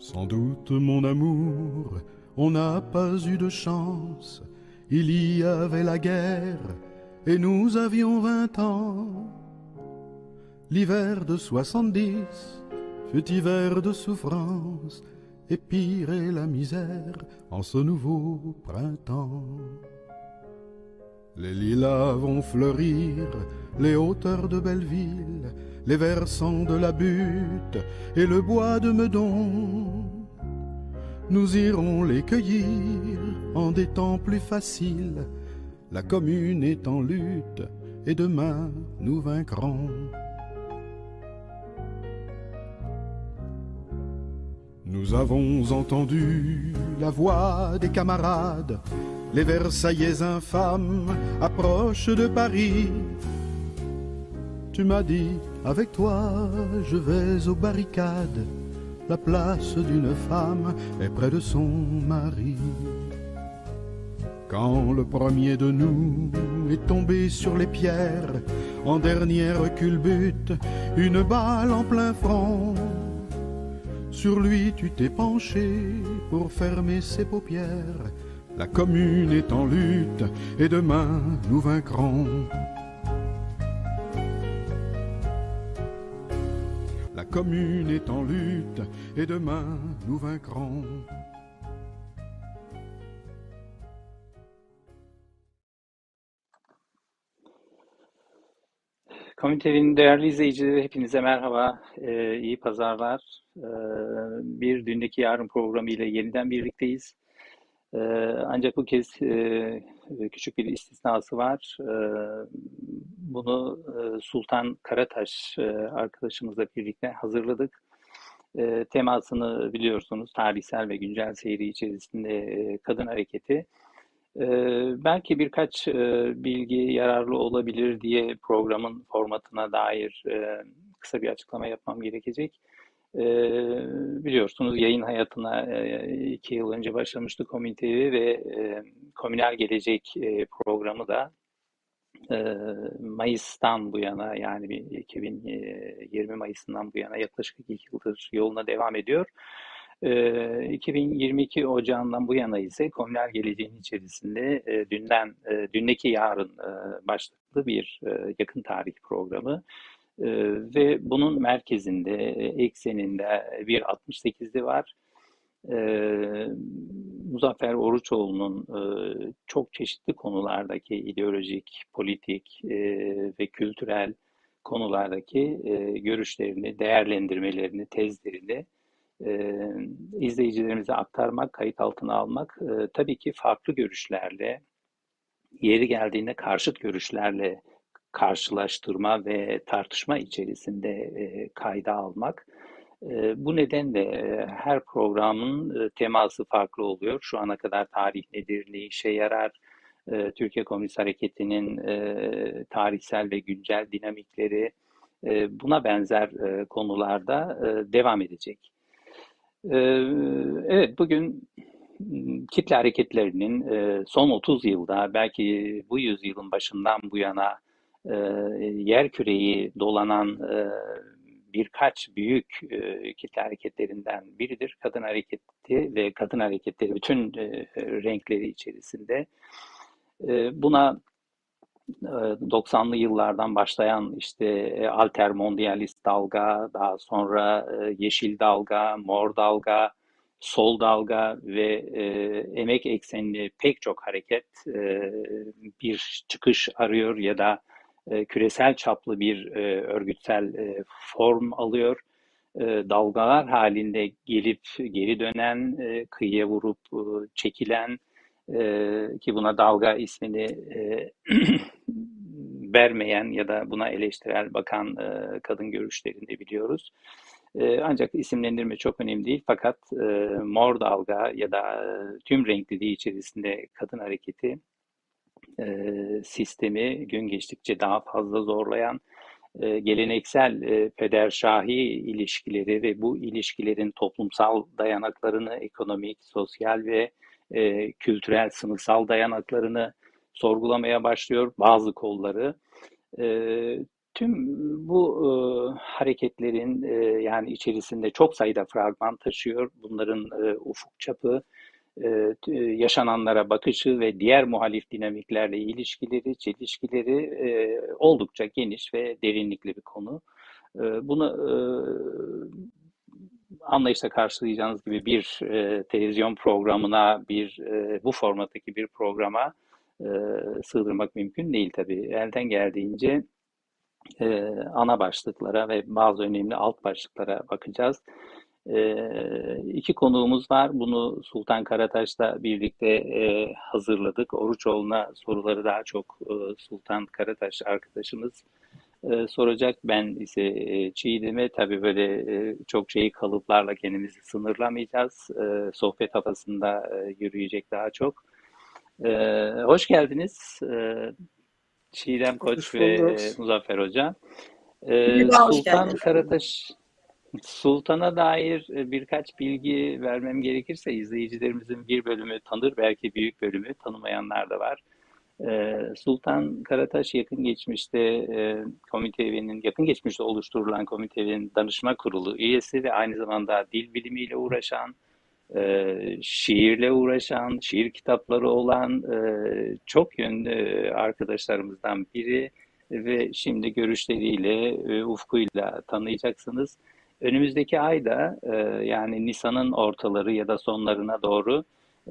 Sans doute, mon amour, on n'a pas eu de chance. Il y avait la guerre et nous avions vingt ans. L'hiver de soixante-dix fut hiver de souffrance et pire est la misère en ce nouveau printemps. Les lilas vont fleurir, les hauteurs de Belleville, les versants de la butte et le bois de Meudon. Nous irons les cueillir en des temps plus faciles. La commune est en lutte et demain nous vaincrons. Nous avons entendu la voix des camarades, les Versaillais infâmes approchent de Paris. Tu m'as dit, avec toi, je vais aux barricades. La place d'une femme est près de son mari. Quand le premier de nous est tombé sur les pierres, en dernière culbute, une balle en plein front. Sur lui tu t'es penché pour fermer ses paupières. La commune est en lutte et demain nous vaincrons. Commune est en lutte et demain nous vaincrons. Komitenin değerli izleyicileri hepinize merhaba, ee, iyi pazarlar. Ee, bir Dündeki Yarın programı ile yeniden birlikteyiz. Ee, ancak bu kez e, küçük bir istisnası var. Ee, bunu e, Sultan Karataş e, arkadaşımızla birlikte hazırladık. E, temasını biliyorsunuz tarihsel ve güncel seyri içerisinde kadın hareketi. Ee, belki birkaç bilgi yararlı olabilir diye programın formatına dair kısa bir açıklama yapmam gerekecek. E, biliyorsunuz yayın hayatına e, iki yıl önce başlamıştı komiteyi ve e, Komünel Gelecek e, programı da e, Mayıs'tan bu yana yani 2020 Mayıs'ından bu yana yaklaşık iki yıldır yoluna devam ediyor. 2022 Ocağı'ndan bu yana ise Komünel Geleceğin içerisinde e, dünden, e, dündeki yarın e, başlıklı bir e, yakın tarih programı e, ve bunun merkezinde, ekseninde bir 68'li var. E, Muzaffer Oruçoğlu'nun e, çok çeşitli konulardaki ideolojik, politik e, ve kültürel konulardaki e, görüşlerini, değerlendirmelerini, tezlerini e, izleyicilerimize aktarmak, kayıt altına almak e, tabii ki farklı görüşlerle, yeri geldiğinde karşıt görüşlerle karşılaştırma ve tartışma içerisinde e, kayda almak. E, bu nedenle e, her programın e, teması farklı oluyor. Şu ana kadar tarih nedir, ne işe yarar, e, Türkiye Komünist Hareketi'nin e, tarihsel ve güncel dinamikleri, e, buna benzer e, konularda e, devam edecek. Ee, evet, bugün kitle hareketlerinin e, son 30 yılda, belki bu yüzyılın başından bu yana e, yer küreyi dolanan e, birkaç büyük kitle hareketlerinden biridir. Kadın hareketi ve kadın hareketleri bütün renkleri içerisinde. Buna 90'lı yıllardan başlayan işte alter mondialist dalga, daha sonra yeşil dalga, mor dalga, sol dalga ve e, emek eksenli pek çok hareket e, bir çıkış arıyor ya da e, küresel çaplı bir e, örgütsel e, form alıyor. E, dalgalar halinde gelip geri dönen, e, kıyıya vurup e, çekilen e, ki buna dalga ismini e, vermeyen ya da buna eleştirel bakan e, kadın görüşlerini biliyoruz. E, ancak isimlendirme çok önemli değil. Fakat e, mor dalga ya da e, tüm renkliliği içerisinde kadın hareketi e, sistemi gün geçtikçe daha fazla zorlayan, e, geleneksel e, peder-şahi ilişkileri ve bu ilişkilerin toplumsal dayanaklarını, ekonomik, sosyal ve e, kültürel, sınıfsal dayanaklarını sorgulamaya başlıyor bazı kolları. E, Tüm bu e, hareketlerin e, yani içerisinde çok sayıda fragman taşıyor. Bunların e, ufuk çapı, yaşananlara bakışı ve diğer muhalif dinamiklerle ilişkileri, çelişkileri e, oldukça geniş ve derinlikli bir konu. E, bunu e, anlayışla karşılayacağınız gibi bir e, televizyon programına, bir e, bu formattaki bir programa e, sığdırmak mümkün değil tabii. Elden geldiğince e, ana başlıklara ve bazı önemli alt başlıklara bakacağız. E, iki konuğumuz var. Bunu Sultan Karataş'la birlikte e, hazırladık. Oruçoğlu'na soruları daha çok e, Sultan Karataş arkadaşımız e, soracak. Ben ise e, Çiğdem'e tabii böyle e, çok şeyi kalıplarla kendimizi sınırlamayacağız. E, sohbet havasında e, yürüyecek daha çok. E, hoş geldiniz. E, Çiğdem Koç ve e, Muzaffer Hoca. E, Sultan Karataş Sultan'a dair e, birkaç bilgi vermem gerekirse izleyicilerimizin bir bölümü tanır, belki büyük bölümü tanımayanlar da var. E, Sultan Karataş yakın geçmişte e, komite evinin, yakın geçmişte oluşturulan komite evinin danışma kurulu üyesi ve aynı zamanda dil bilimiyle uğraşan, şiirle uğraşan, şiir kitapları olan çok yönlü arkadaşlarımızdan biri ve şimdi görüşleriyle, ufkuyla tanıyacaksınız. Önümüzdeki ayda e, yani Nisan'ın ortaları ya da sonlarına doğru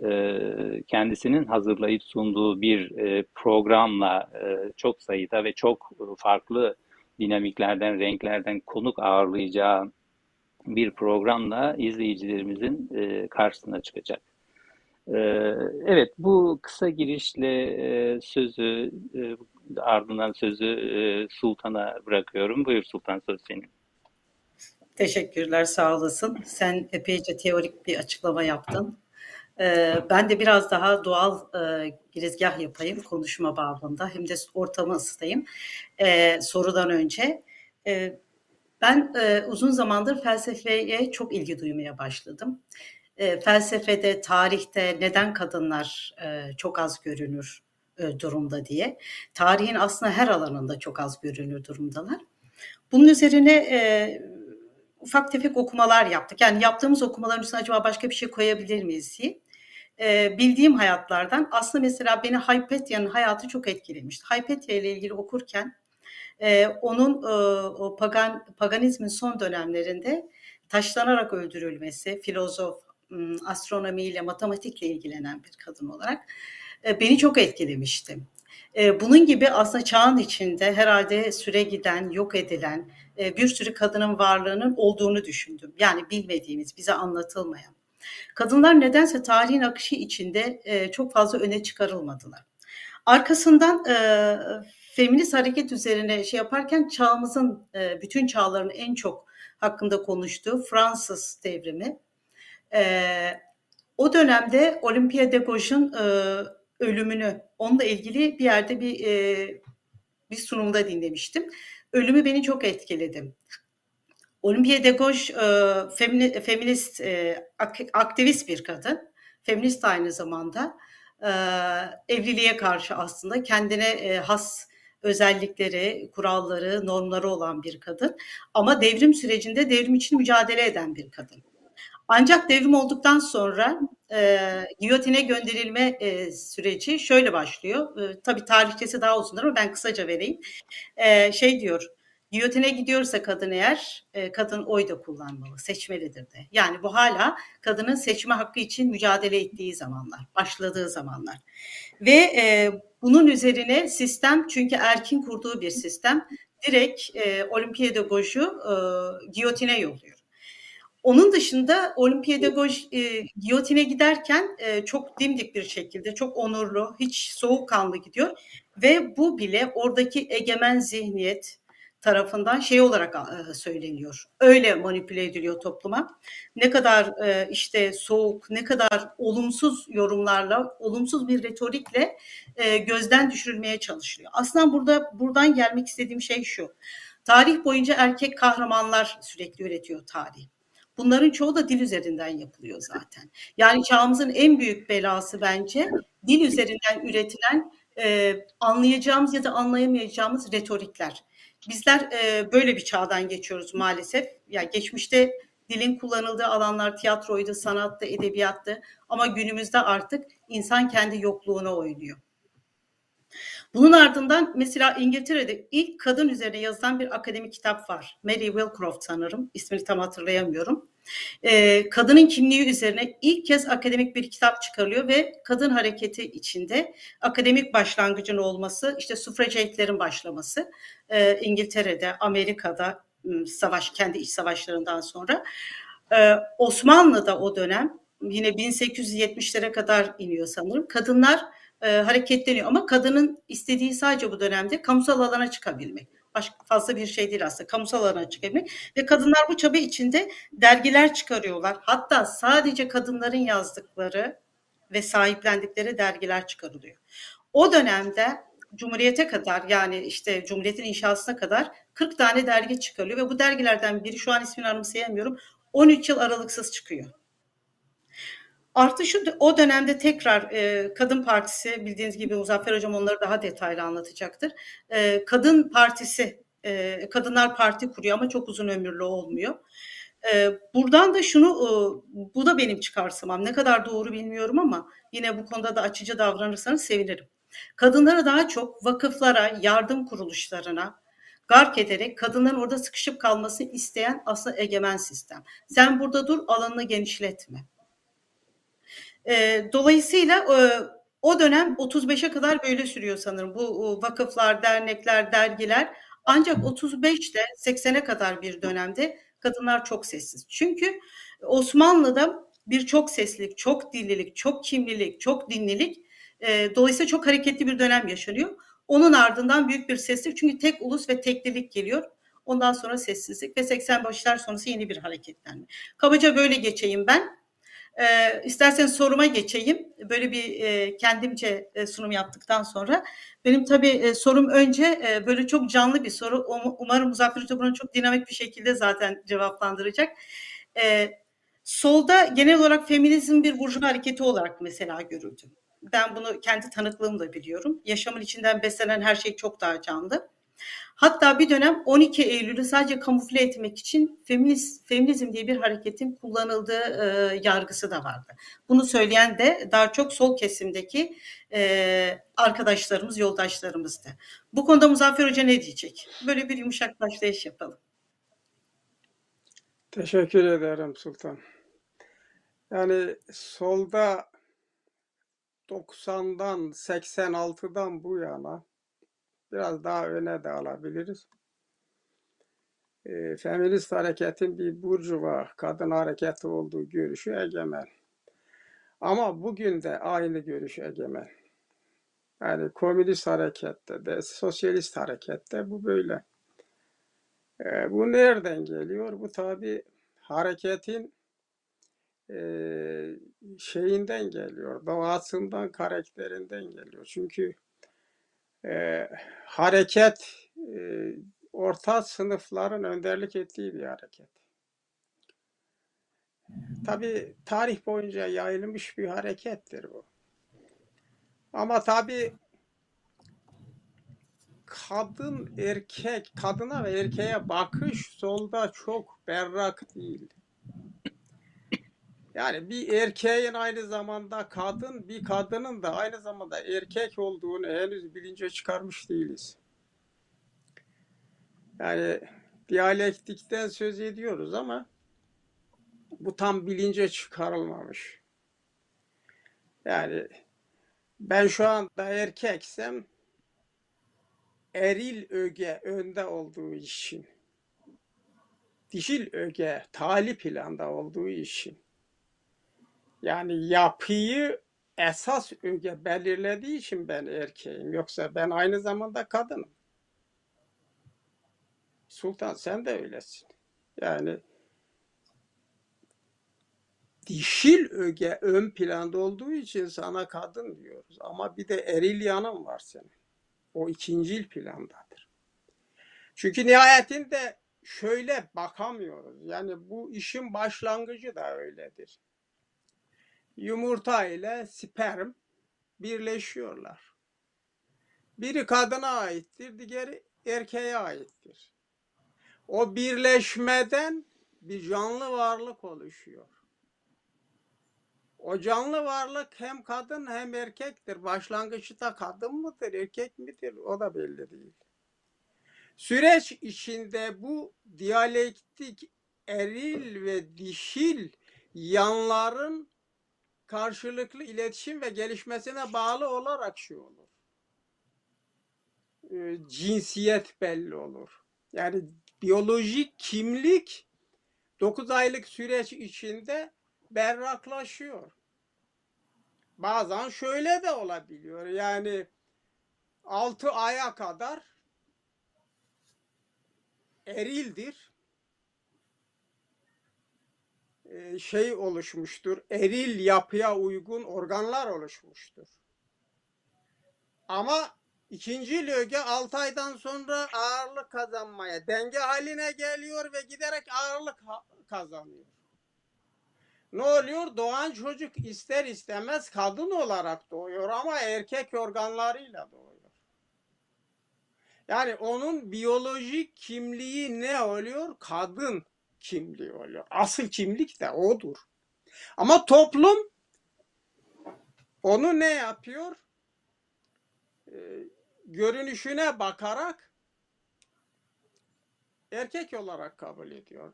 e, kendisinin hazırlayıp sunduğu bir e, programla e, çok sayıda ve çok farklı dinamiklerden, renklerden konuk ağırlayacağı bir programla izleyicilerimizin e, karşısına çıkacak. E, evet, bu kısa girişle e, sözü, e, ardından sözü e, Sultan'a bırakıyorum. Buyur Sultan söz senin. Teşekkürler, sağ olasın. Sen epeyce teorik bir açıklama yaptın. Ee, ben de biraz daha doğal e, girizgah yapayım konuşma babında. Hem de ortamı ısıtayım. Ee, sorudan önce. Ee, ben e, uzun zamandır felsefeye çok ilgi duymaya başladım. E, felsefede, tarihte neden kadınlar e, çok az görünür e, durumda diye. Tarihin aslında her alanında çok az görünür durumdalar. Bunun üzerine e, ufak tefek okumalar yaptık. Yani yaptığımız okumaların üstüne acaba başka bir şey koyabilir miyiz diye. E, bildiğim hayatlardan aslında mesela beni Hypatia'nın hayatı çok etkilemişti. Hypatia ile ilgili okurken e, onun e, o pagan paganizmin son dönemlerinde taşlanarak öldürülmesi, filozof, astronomiyle, matematikle ilgilenen bir kadın olarak e, beni çok etkilemişti. Bunun gibi aslında çağın içinde herhalde süre giden, yok edilen bir sürü kadının varlığının olduğunu düşündüm. Yani bilmediğimiz, bize anlatılmayan. Kadınlar nedense tarihin akışı içinde çok fazla öne çıkarılmadılar. Arkasından feminist hareket üzerine şey yaparken çağımızın bütün çağların en çok hakkında konuştuğu Fransız devrimi. O dönemde Olympia de Gauche'un ölümünü onunla ilgili bir yerde bir bir sunumda dinlemiştim ölümü beni çok etkiledi. Olympiye de Gauche e, feminist, e, aktivist bir kadın. Feminist aynı zamanda. E, evliliğe karşı aslında kendine e, has özellikleri, kuralları, normları olan bir kadın. Ama devrim sürecinde devrim için mücadele eden bir kadın. Ancak devrim olduktan sonra e, giyotine gönderilme e, süreci şöyle başlıyor. E, tabii tarihçesi daha uzundur ama ben kısaca vereyim. E, şey diyor, giyotine gidiyorsa kadın eğer, e, kadın oy da kullanmalı, seçmelidir de. Yani bu hala kadının seçme hakkı için mücadele ettiği zamanlar, başladığı zamanlar. Ve e, bunun üzerine sistem, çünkü erkin kurduğu bir sistem, direkt e, Olimpiyada Goj'u e, giyotine yolluyor. Onun dışında olimpiyadagoj e, giyotine giderken e, çok dimdik bir şekilde, çok onurlu, hiç soğukkanlı gidiyor ve bu bile oradaki egemen zihniyet tarafından şey olarak e, söyleniyor. Öyle manipüle ediliyor topluma. Ne kadar e, işte soğuk, ne kadar olumsuz yorumlarla, olumsuz bir retorikle e, gözden düşürülmeye çalışılıyor. Aslında burada buradan gelmek istediğim şey şu. Tarih boyunca erkek kahramanlar sürekli üretiyor tarih Bunların çoğu da dil üzerinden yapılıyor zaten. Yani çağımızın en büyük belası bence dil üzerinden üretilen e, anlayacağımız ya da anlayamayacağımız retorikler. bizler e, böyle bir çağdan geçiyoruz maalesef. Ya yani geçmişte dilin kullanıldığı alanlar tiyatroydu, sanattı, edebiyattı ama günümüzde artık insan kendi yokluğuna oynuyor. Bunun ardından mesela İngiltere'de ilk kadın üzerine yazılan bir akademik kitap var. Mary Wilcroft sanırım. İsmini tam hatırlayamıyorum. Ee, kadının kimliği üzerine ilk kez akademik bir kitap çıkarılıyor ve kadın hareketi içinde akademik başlangıcın olması, işte suffragetlerin başlaması e, İngiltere'de, Amerika'da savaş kendi iç savaşlarından sonra ee, Osmanlı'da o dönem yine 1870'lere kadar iniyor sanırım. Kadınlar e, hareketleniyor ama kadının istediği sadece bu dönemde kamusal alana çıkabilmek. Başka fazla bir şey değil aslında. Kamusal alana çıkabilmek ve kadınlar bu çaba içinde dergiler çıkarıyorlar. Hatta sadece kadınların yazdıkları ve sahiplendikleri dergiler çıkarılıyor. O dönemde Cumhuriyete kadar yani işte Cumhuriyet'in inşasına kadar 40 tane dergi çıkarılıyor ve bu dergilerden biri şu an ismini anımsayamıyorum 13 yıl aralıksız çıkıyor. Artı şu o dönemde tekrar e, Kadın Partisi bildiğiniz gibi Muzaffer Hocam onları daha detaylı anlatacaktır. E, Kadın Partisi, e, Kadınlar Parti kuruyor ama çok uzun ömürlü olmuyor. E, buradan da şunu, e, bu da benim çıkarsamam. Ne kadar doğru bilmiyorum ama yine bu konuda da açıcı davranırsanız sevinirim. Kadınlara daha çok vakıflara, yardım kuruluşlarına, gark ederek kadınların orada sıkışıp kalmasını isteyen aslında egemen sistem. Sen burada dur, alanını genişletme. E, dolayısıyla e, o dönem 35'e kadar böyle sürüyor sanırım. Bu vakıflar, dernekler, dergiler. Ancak 35'te 80'e kadar bir dönemde kadınlar çok sessiz. Çünkü Osmanlı'da bir çok seslilik, çok dillilik, çok kimlilik, çok dinlilik e, dolayısıyla çok hareketli bir dönem yaşanıyor. Onun ardından büyük bir sessizlik çünkü tek ulus ve teklilik geliyor. Ondan sonra sessizlik ve 80 başlar sonrası yeni bir hareketlenme. Kabaca böyle geçeyim ben. E, isterseniz soruma geçeyim. Böyle bir e, kendimce e, sunum yaptıktan sonra. Benim tabii e, sorum önce e, böyle çok canlı bir soru. Umarım Muzaffer Hoca bunu çok dinamik bir şekilde zaten cevaplandıracak. E, solda genel olarak feminizm bir burjuva hareketi olarak mesela görüldü. Ben bunu kendi tanıklığımla biliyorum. Yaşamın içinden beslenen her şey çok daha canlı. Hatta bir dönem 12 Eylül'ü sadece kamufle etmek için feminist, feminizm diye bir hareketin kullanıldığı e, yargısı da vardı. Bunu söyleyen de daha çok sol kesimdeki e, arkadaşlarımız, yoldaşlarımızdı. Bu konuda Muzaffer Hoca ne diyecek? Böyle bir yumuşak başlayış yapalım. Teşekkür ederim Sultan. Yani solda 90'dan 86'dan bu yana biraz daha öne de alabiliriz. E, feminist hareketin bir burjuva kadın hareketi olduğu görüşü egemen. Ama bugün de aynı görüş egemen. Yani komünist harekette de, sosyalist harekette bu böyle. E, bu nereden geliyor? Bu tabi hareketin e, şeyinden geliyor, doğasından, karakterinden geliyor. Çünkü hareket e, orta sınıfların önderlik ettiği bir hareket. Tabi tarih boyunca yayılmış bir harekettir bu. Ama tabi kadın erkek, kadına ve erkeğe bakış solda çok berrak değil. Yani bir erkeğin aynı zamanda kadın, bir kadının da aynı zamanda erkek olduğunu henüz bilince çıkarmış değiliz. Yani diyalektikten söz ediyoruz ama bu tam bilince çıkarılmamış. Yani ben şu anda erkeksem eril öge önde olduğu için, dişil öge tali planda olduğu için yani yapıyı esas öge belirlediği için ben erkeğim. Yoksa ben aynı zamanda kadınım. Sultan sen de öylesin. Yani dişil öge ön planda olduğu için sana kadın diyoruz. Ama bir de eril yanın var senin. O ikincil plandadır. Çünkü nihayetinde şöyle bakamıyoruz. Yani bu işin başlangıcı da öyledir yumurta ile sperm birleşiyorlar. Biri kadına aittir, diğeri erkeğe aittir. O birleşmeden bir canlı varlık oluşuyor. O canlı varlık hem kadın hem erkektir. Başlangıçta kadın mıdır, erkek midir o da belli değil. Süreç içinde bu diyalektik eril ve dişil yanların karşılıklı iletişim ve gelişmesine bağlı olarak şey olur. Ee, cinsiyet belli olur. Yani biyolojik kimlik 9 aylık süreç içinde berraklaşıyor. Bazen şöyle de olabiliyor. Yani 6 aya kadar erildir. Ee, şey oluşmuştur. Eril yapıya uygun organlar oluşmuştur. Ama ikinci löge 6 aydan sonra ağırlık kazanmaya, denge haline geliyor ve giderek ağırlık kazanıyor. Ne oluyor? Doğan çocuk ister istemez kadın olarak doğuyor ama erkek organlarıyla doğuyor. Yani onun biyolojik kimliği ne oluyor? Kadın kimliği oluyor. Asıl kimlik de odur. Ama toplum onu ne yapıyor? Ee, görünüşüne bakarak erkek olarak kabul ediyor.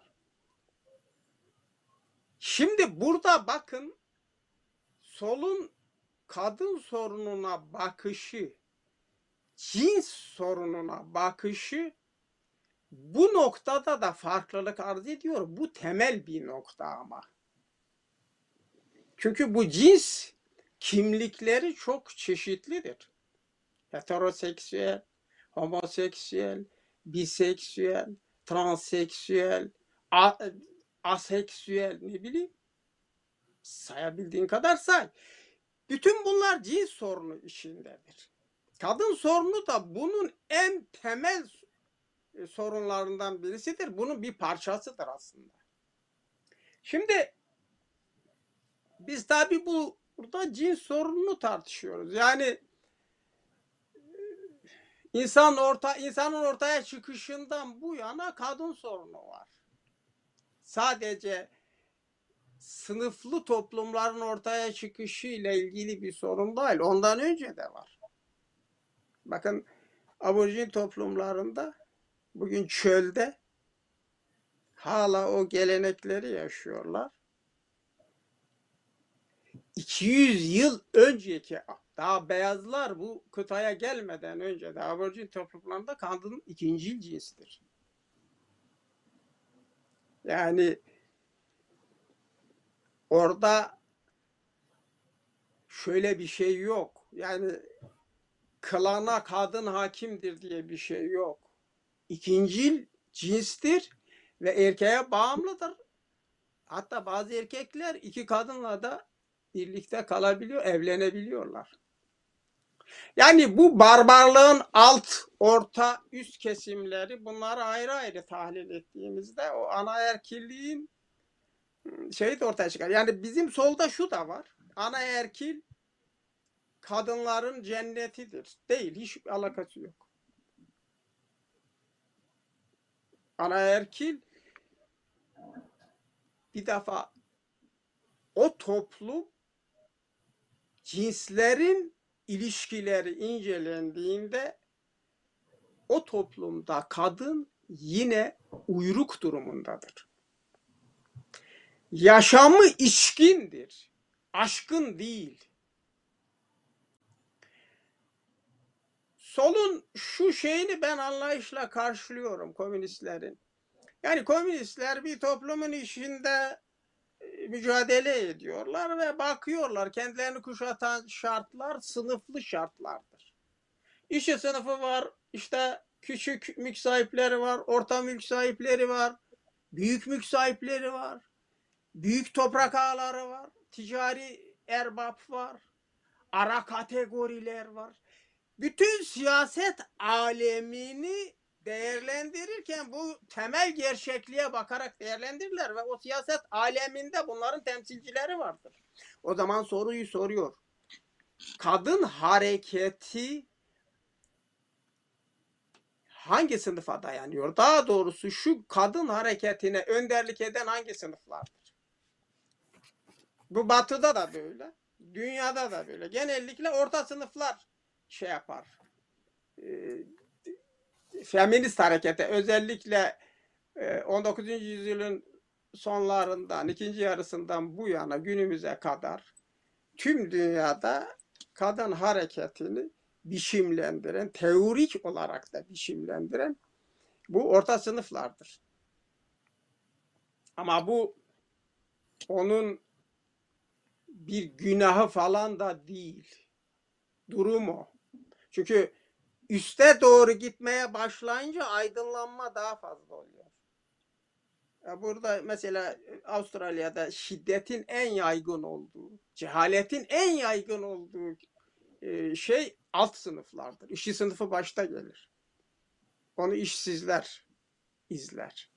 Şimdi burada bakın solun kadın sorununa bakışı, cins sorununa bakışı bu noktada da farklılık arz ediyor. Bu temel bir nokta ama. Çünkü bu cins kimlikleri çok çeşitlidir. Heteroseksüel, homoseksüel, biseksüel, transseksüel, aseksüel ne bileyim sayabildiğin kadar say. Bütün bunlar cins sorunu içindedir. Kadın sorunu da bunun en temel sorunlarından birisidir. Bunun bir parçasıdır aslında. Şimdi biz tabi bu burada cins sorununu tartışıyoruz. Yani e, insan orta insanın ortaya çıkışından bu yana kadın sorunu var. Sadece sınıflı toplumların ortaya çıkışı ile ilgili bir sorun değil. Ondan önce de var. Bakın aborjin toplumlarında bugün çölde hala o gelenekleri yaşıyorlar. 200 yıl önceki daha beyazlar bu kıtaya gelmeden önce de aborjin toplumlarında kadın ikinci cinstir. Yani orada şöyle bir şey yok. Yani klana kadın hakimdir diye bir şey yok. İkincil cinstir ve erkeğe bağımlıdır. Hatta bazı erkekler iki kadınla da birlikte kalabiliyor, evlenebiliyorlar. Yani bu barbarlığın alt, orta, üst kesimleri bunları ayrı ayrı tahlil ettiğimizde o anaerkilliğin ıı, şeyi de ortaya çıkar. Yani bizim solda şu da var. Anaerkil kadınların cennetidir. Değil, hiç alakası yok. Anaerkil bir defa o toplum cinslerin ilişkileri incelendiğinde o toplumda kadın yine uyruk durumundadır. Yaşamı içkindir. Aşkın değil. Solun şu şeyini ben anlayışla karşılıyorum komünistlerin. Yani komünistler bir toplumun içinde mücadele ediyorlar ve bakıyorlar kendilerini kuşatan şartlar sınıflı şartlardır. İşçi sınıfı var, işte küçük mülk sahipleri var, orta mülk sahipleri var, büyük mülk sahipleri var, büyük toprak ağları var, ticari erbap var, ara kategoriler var. Bütün siyaset alemini değerlendirirken bu temel gerçekliğe bakarak değerlendirirler ve o siyaset aleminde bunların temsilcileri vardır. O zaman soruyu soruyor. Kadın hareketi hangi sınıfa dayanıyor? Daha doğrusu şu kadın hareketine önderlik eden hangi sınıflardır? Bu batıda da böyle. Dünyada da böyle. Genellikle orta sınıflar şey yapar. Ee, feminist harekete özellikle e, 19. yüzyılın sonlarından, ikinci yarısından bu yana günümüze kadar tüm dünyada kadın hareketini biçimlendiren, teorik olarak da biçimlendiren bu orta sınıflardır. Ama bu onun bir günahı falan da değil. Durum o. Çünkü üste doğru gitmeye başlayınca aydınlanma daha fazla oluyor. Ya Burada mesela Avustralya'da şiddetin en yaygın olduğu, cehaletin en yaygın olduğu e, şey alt sınıflardır. İşçi sınıfı başta gelir. Onu işsizler izler.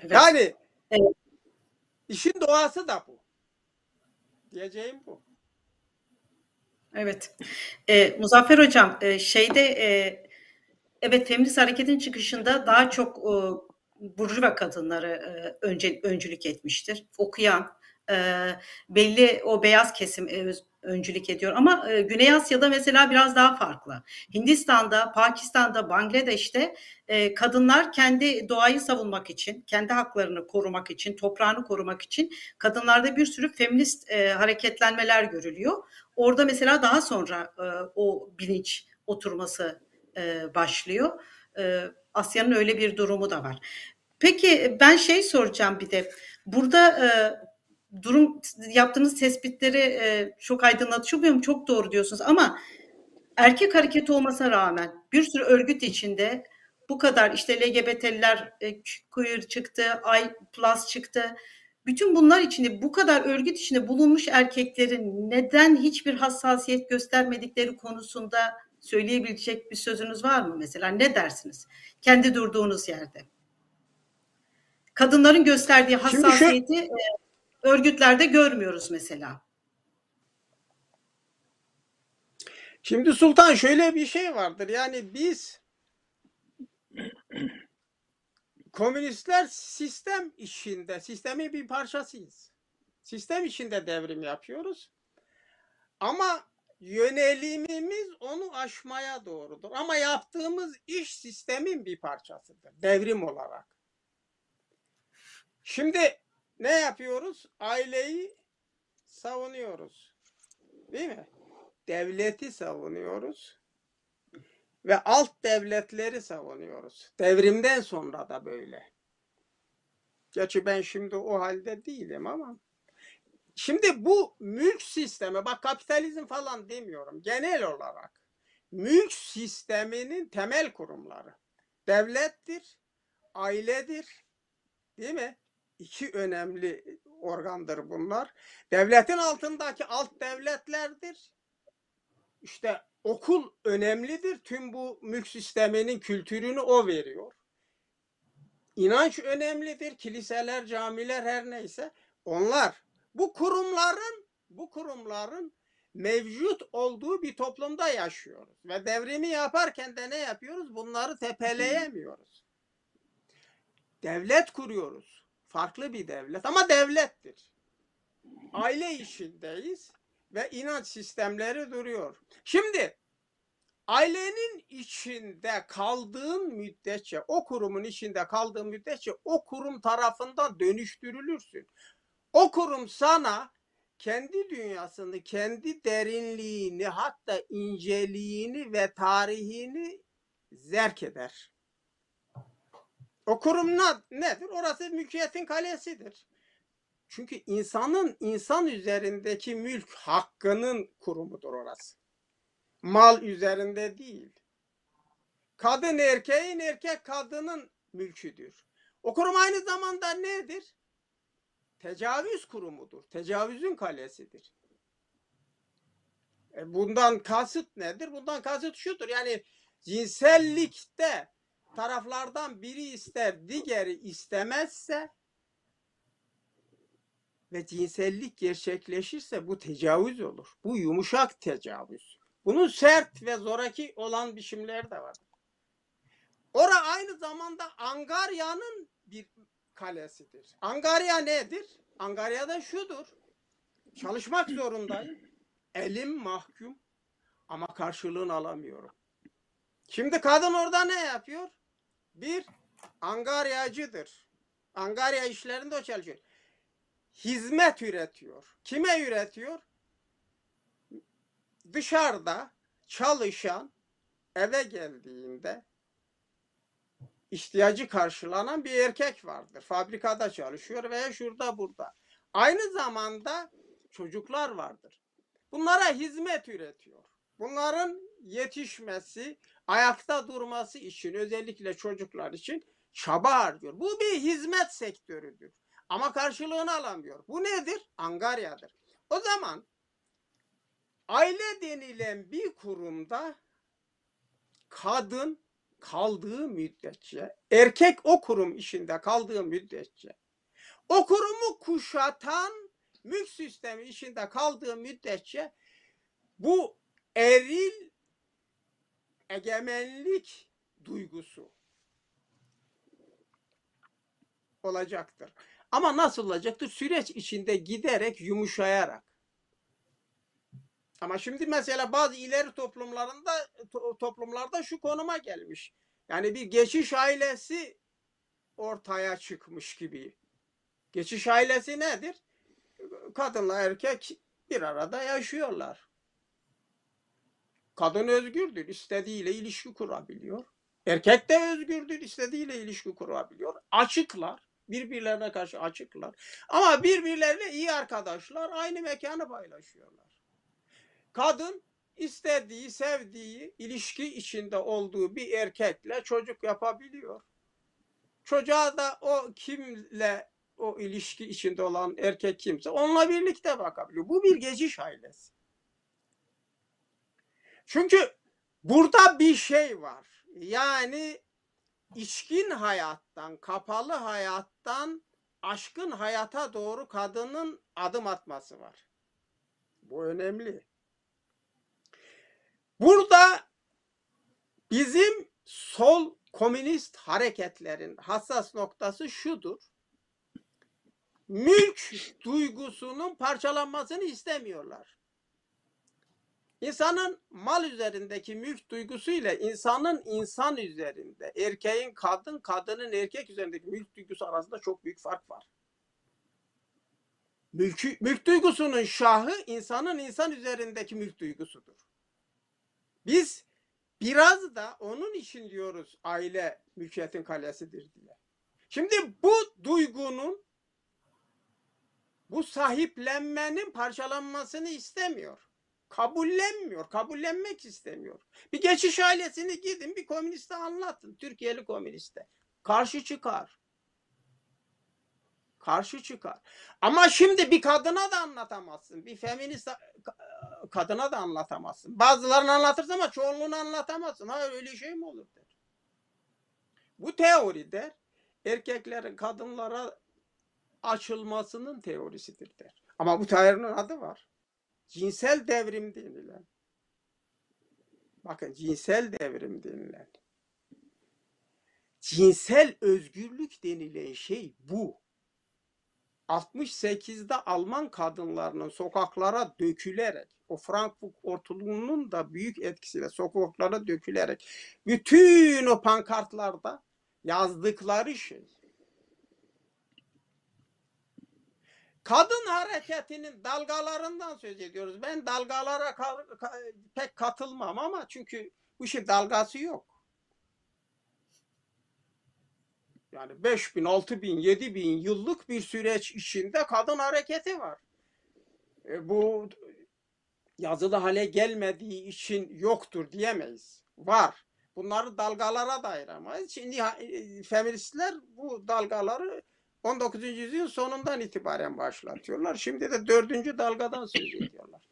Evet. Yani Evet. işin doğası da bu. Diyeceğim bu. Evet. E, Muzaffer Hocam e, şeyde e, evet feminist hareketin çıkışında daha çok e, burjuva kadınları e, önce öncülük etmiştir. Okuyan e, belli o beyaz kesim e, öncülük ediyor ama e, Güney Asya'da mesela biraz daha farklı. Hindistan'da, Pakistan'da, Bangladeş'te e, kadınlar kendi doğayı savunmak için, kendi haklarını korumak için, toprağını korumak için kadınlarda bir sürü feminist e, hareketlenmeler görülüyor. Orada mesela daha sonra e, o bilinç oturması e, başlıyor. E, Asya'nın öyle bir durumu da var. Peki ben şey soracağım bir de. Burada e, durum yaptığınız tespitleri e, çok aydınlatıcı buluyorum. Çok doğru diyorsunuz ama erkek hareketi olmasına rağmen bir sürü örgüt içinde bu kadar işte LGBT'liler e, queer çıktı, I plus çıktı. Bütün bunlar içinde bu kadar örgüt içinde bulunmuş erkeklerin neden hiçbir hassasiyet göstermedikleri konusunda söyleyebilecek bir sözünüz var mı mesela? Ne dersiniz? Kendi durduğunuz yerde. Kadınların gösterdiği Şimdi şu- hassasiyeti e, örgütlerde görmüyoruz mesela. Şimdi Sultan şöyle bir şey vardır. Yani biz komünistler sistem içinde, sistemin bir parçasıyız. Sistem içinde devrim yapıyoruz. Ama yönelimimiz onu aşmaya doğrudur. Ama yaptığımız iş sistemin bir parçasıdır. Devrim olarak. Şimdi ne yapıyoruz? Aileyi savunuyoruz. Değil mi? Devleti savunuyoruz. Ve alt devletleri savunuyoruz. Devrimden sonra da böyle. Gerçi ben şimdi o halde değilim ama. Şimdi bu mülk sistemi, bak kapitalizm falan demiyorum. Genel olarak mülk sisteminin temel kurumları devlettir, ailedir. Değil mi? İki önemli organdır bunlar. Devletin altındaki alt devletlerdir. İşte okul önemlidir. Tüm bu mülk sisteminin kültürünü o veriyor. İnanç önemlidir. Kiliseler, camiler her neyse. Onlar bu kurumların bu kurumların mevcut olduğu bir toplumda yaşıyoruz. Ve devrimi yaparken de ne yapıyoruz? Bunları tepeleyemiyoruz. Devlet kuruyoruz. Farklı bir devlet ama devlettir. Aile işindeyiz ve inanç sistemleri duruyor. Şimdi ailenin içinde kaldığın müddetçe, o kurumun içinde kaldığın müddetçe o kurum tarafından dönüştürülürsün. O kurum sana kendi dünyasını, kendi derinliğini, hatta inceliğini ve tarihini zerk eder. O kurum ne- nedir? Orası mülkiyetin kalesidir. Çünkü insanın insan üzerindeki mülk hakkının kurumudur orası. Mal üzerinde değil. Kadın erkeğin, erkek kadının mülküdür. O kurum aynı zamanda nedir? Tecavüz kurumudur. Tecavüzün kalesidir. E bundan kasıt nedir? Bundan kasıt şudur. Yani cinsellikte taraflardan biri ister, diğeri istemezse ve cinsellik gerçekleşirse bu tecavüz olur. Bu yumuşak tecavüz. Bunun sert ve zoraki olan biçimleri de var. Ora aynı zamanda Angarya'nın bir kalesidir. Angarya nedir? Angarya da şudur. Çalışmak zorundayım. Elim mahkum ama karşılığını alamıyorum. Şimdi kadın orada ne yapıyor? Bir angaryacıdır. Angarya işlerinde o çalışıyor. Hizmet üretiyor. Kime üretiyor? Dışarıda çalışan eve geldiğinde ihtiyacı karşılanan bir erkek vardır. Fabrikada çalışıyor veya şurada burada. Aynı zamanda çocuklar vardır. Bunlara hizmet üretiyor. Bunların yetişmesi, ayakta durması için özellikle çocuklar için çaba harcıyor. Bu bir hizmet sektörüdür. Ama karşılığını alamıyor. Bu nedir? Angaryadır. O zaman aile denilen bir kurumda kadın kaldığı müddetçe, erkek o kurum işinde kaldığı müddetçe, o kurumu kuşatan mülk sistemi işinde kaldığı müddetçe bu eril egemenlik duygusu olacaktır. Ama nasıl olacaktır? Süreç içinde giderek yumuşayarak. Ama şimdi mesela bazı ileri toplumlarında to- toplumlarda şu konuma gelmiş. Yani bir geçiş ailesi ortaya çıkmış gibi. Geçiş ailesi nedir? Kadınla erkek bir arada yaşıyorlar. Kadın özgürdür, istediğiyle ilişki kurabiliyor. Erkek de özgürdür, istediğiyle ilişki kurabiliyor. Açıklar, birbirlerine karşı açıklar. Ama birbirleriyle iyi arkadaşlar, aynı mekanı paylaşıyorlar. Kadın istediği, sevdiği, ilişki içinde olduğu bir erkekle çocuk yapabiliyor. Çocuğa da o kimle o ilişki içinde olan erkek kimse onunla birlikte bakabiliyor. Bu bir geçiş ailesi. Çünkü burada bir şey var. Yani içkin hayattan, kapalı hayattan aşkın hayata doğru kadının adım atması var. Bu önemli. Burada bizim sol komünist hareketlerin hassas noktası şudur. Mülk duygusunun parçalanmasını istemiyorlar. İnsanın mal üzerindeki mülk duygusuyla insanın insan üzerinde, erkeğin kadın, kadının erkek üzerindeki mülk duygusu arasında çok büyük fark var. Mülkü, mülk duygusunun şahı insanın insan üzerindeki mülk duygusudur. Biz biraz da onun için diyoruz aile mülkiyetin kalesidir diye. Şimdi bu duygunun bu sahiplenmenin parçalanmasını istemiyor. Kabullenmiyor. Kabullenmek istemiyor. Bir geçiş ailesini gidin bir komüniste anlatın. Türkiye'li komüniste. Karşı çıkar. Karşı çıkar. Ama şimdi bir kadına da anlatamazsın. Bir feminist kadına da anlatamazsın. Bazılarını anlatırsın ama çoğunluğunu anlatamazsın. Hayır öyle şey mi olur der. Bu teori der erkeklerin kadınlara açılmasının teorisidir der. Ama bu teorinin adı var. Cinsel devrim denilen. Bakın cinsel devrim denilen. Cinsel özgürlük denilen şey bu. 68'de Alman kadınlarının sokaklara dökülerek, o Frankfurt ortuluğunun da büyük etkisiyle sokaklara dökülerek, bütün o pankartlarda yazdıkları şey, kadın hareketinin dalgalarından söz ediyoruz. Ben dalgalara ka- ka- pek katılmam ama çünkü bu şey dalgası yok. Yani 5 bin, 6 bin, 7 bin yıllık bir süreç içinde kadın hareketi var. E, bu yazılı hale gelmediği için yoktur diyemeyiz. Var. Bunları dalgalara da. Şimdi e, feministler bu dalgaları 19. yüzyılın sonundan itibaren başlatıyorlar. Şimdi de dördüncü dalgadan söz ediyorlar.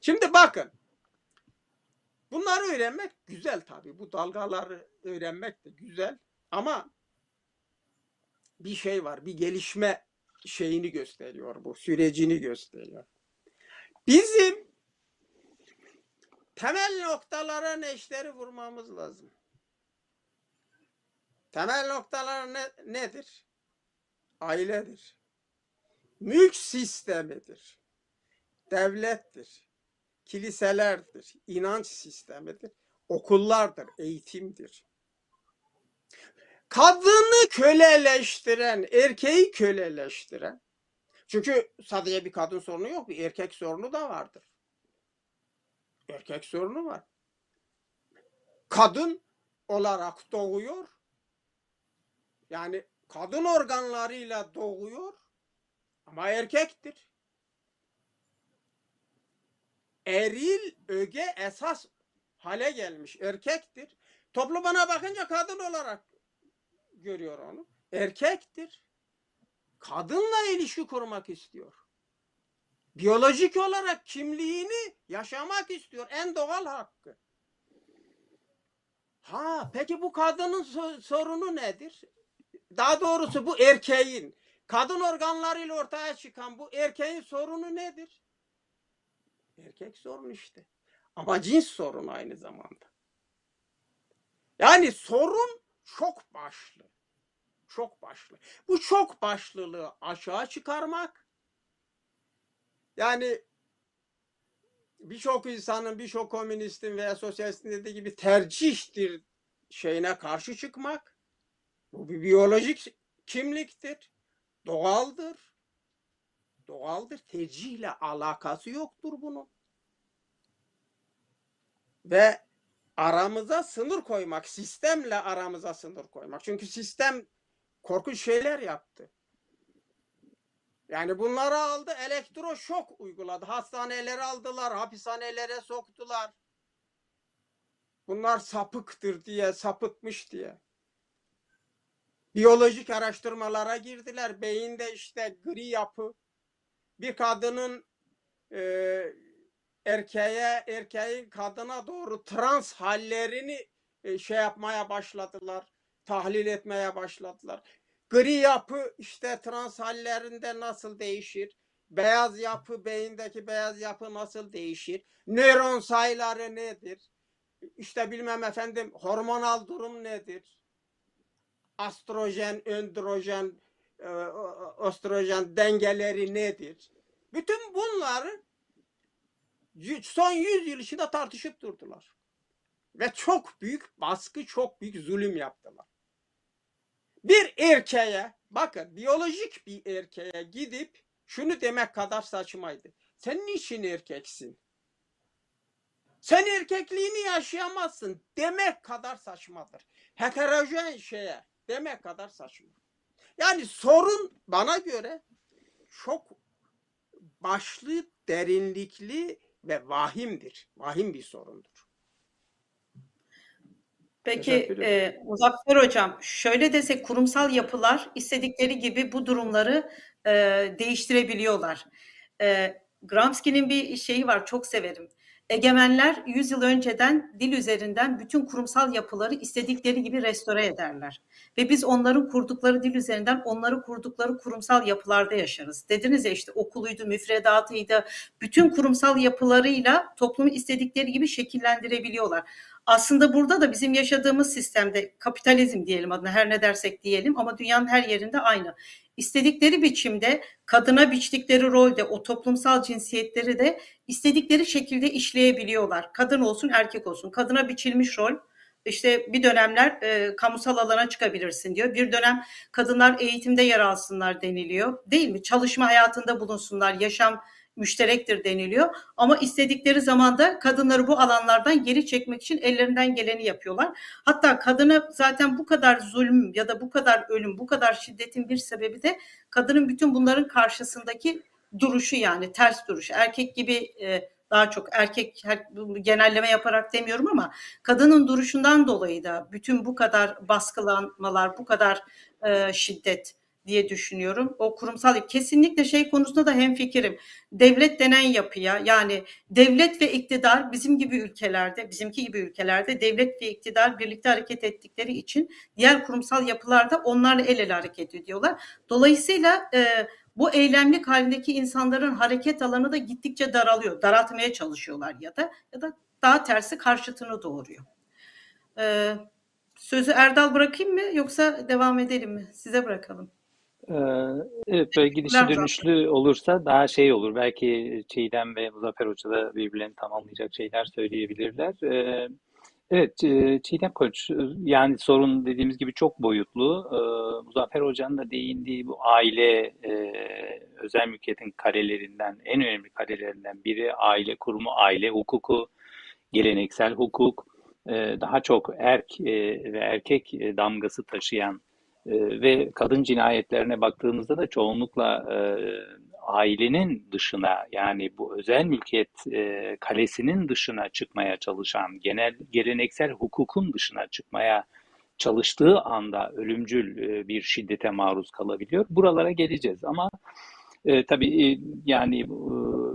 Şimdi bakın. Bunları öğrenmek güzel tabii. Bu dalgaları öğrenmek de güzel. Ama bir şey var. Bir gelişme şeyini gösteriyor bu. Sürecini gösteriyor. Bizim temel noktalara neşteri vurmamız lazım. temel noktalar ne, nedir? Ailedir. Mülk sistemidir. Devlettir. Kiliselerdir. inanç sistemidir. Okullardır. Eğitimdir. Kadını köleleştiren, erkeği köleleştiren. Çünkü sadece bir kadın sorunu yok, bir erkek sorunu da vardır. Erkek sorunu var. Kadın olarak doğuyor. Yani kadın organlarıyla doğuyor ama erkektir. Eril öge esas hale gelmiş erkektir. Toplumuna bakınca kadın olarak görüyor onu. Erkektir. Kadınla ilişki kurmak istiyor. Biyolojik olarak kimliğini yaşamak istiyor. En doğal hakkı. Ha, peki bu kadının sorunu nedir? Daha doğrusu bu erkeğin kadın organlarıyla ortaya çıkan bu erkeğin sorunu nedir? Erkek sorun işte. Ama cins sorun aynı zamanda. Yani sorun çok başlı. Çok başlı. Bu çok başlılığı aşağı çıkarmak yani birçok insanın, birçok komünistin veya sosyalistin dediği gibi tercihtir şeyine karşı çıkmak. Bu bir biyolojik kimliktir. Doğaldır. Doğaldır. Tercihle alakası yoktur bunun. Ve aramıza sınır koymak, sistemle aramıza sınır koymak. Çünkü sistem korkunç şeyler yaptı. Yani bunları aldı, elektroşok uyguladı. Hastaneleri aldılar, hapishanelere soktular. Bunlar sapıktır diye, sapıtmış diye. Biyolojik araştırmalara girdiler. Beyinde işte gri yapı. Bir kadının e, erkeğe, erkeğin kadına doğru trans hallerini e, şey yapmaya başladılar. Tahlil etmeye başladılar. Gri yapı işte trans hallerinde nasıl değişir? Beyaz yapı, beyindeki beyaz yapı nasıl değişir? Nöron sayıları nedir? İşte bilmem efendim hormonal durum nedir? Astrojen, öndrojen, e, östrojen dengeleri nedir? Bütün bunları son 100 yıl içinde tartışıp durdular. Ve çok büyük baskı, çok büyük zulüm yaptılar. Bir erkeğe, bakın biyolojik bir erkeğe gidip şunu demek kadar saçmaydı. Sen niçin erkeksin? Sen erkekliğini yaşayamazsın demek kadar saçmadır. Heterojen şeye demek kadar saçma. Yani sorun bana göre çok başlı, derinlikli ve vahimdir. Vahim bir sorundur. Peki e, Muzaffer Hocam şöyle desek kurumsal yapılar istedikleri gibi bu durumları e, değiştirebiliyorlar. E, Gramsci'nin bir şeyi var çok severim. Egemenler 100 yıl önceden dil üzerinden bütün kurumsal yapıları istedikleri gibi restore ederler. Ve biz onların kurdukları dil üzerinden onları kurdukları kurumsal yapılarda yaşarız. Dediniz ya işte okuluydu, müfredatıydı, bütün kurumsal yapılarıyla toplumu istedikleri gibi şekillendirebiliyorlar. Aslında burada da bizim yaşadığımız sistemde kapitalizm diyelim adına her ne dersek diyelim ama dünyanın her yerinde aynı. İstedikleri biçimde kadına biçtikleri rolde o toplumsal cinsiyetleri de istedikleri şekilde işleyebiliyorlar. Kadın olsun erkek olsun. Kadına biçilmiş rol işte bir dönemler e, kamusal alana çıkabilirsin diyor. Bir dönem kadınlar eğitimde yer alsınlar deniliyor. Değil mi? Çalışma hayatında bulunsunlar, yaşam müşterektir deniliyor. Ama istedikleri zaman da kadınları bu alanlardan geri çekmek için ellerinden geleni yapıyorlar. Hatta kadına zaten bu kadar zulüm ya da bu kadar ölüm, bu kadar şiddetin bir sebebi de kadının bütün bunların karşısındaki duruşu yani ters duruş. Erkek gibi e, daha çok erkek her, genelleme yaparak demiyorum ama kadının duruşundan dolayı da bütün bu kadar baskılanmalar, bu kadar e, şiddet diye düşünüyorum. O kurumsal kesinlikle şey konusunda da hemfikirim. Devlet denen yapıya yani devlet ve iktidar bizim gibi ülkelerde, bizimki gibi ülkelerde devlet ve iktidar birlikte hareket ettikleri için diğer kurumsal yapılarda onlarla el ele hareket ediyorlar. Dolayısıyla e, bu eylemlik halindeki insanların hareket alanı da gittikçe daralıyor. Daraltmaya çalışıyorlar ya da ya da daha tersi karşıtını doğuruyor. Ee, Sözü Erdal bırakayım mı yoksa devam edelim mi? Size bırakalım. Ee, evet, böyle gidişi dönüşlü olursa daha şey olur. Belki Çiğdem ve Muzaffer Hoca da birbirlerini tamamlayacak şeyler söyleyebilirler. Ee, evet, e, Çiğdem Koç, yani sorun dediğimiz gibi çok boyutlu. Ee, Muzaffer Hoca'nın da değindiği bu aile, e, özel mülkiyetin karelerinden, en önemli karelerinden biri aile kurumu, aile hukuku, geleneksel hukuk, e, daha çok erk ve erkek damgası taşıyan ee, ve kadın cinayetlerine baktığımızda da çoğunlukla e, ailenin dışına yani bu özel mülkiyet e, kalesinin dışına çıkmaya çalışan, genel geleneksel hukukun dışına çıkmaya çalıştığı anda ölümcül e, bir şiddete maruz kalabiliyor. Buralara geleceğiz ama e, tabii e, yani e,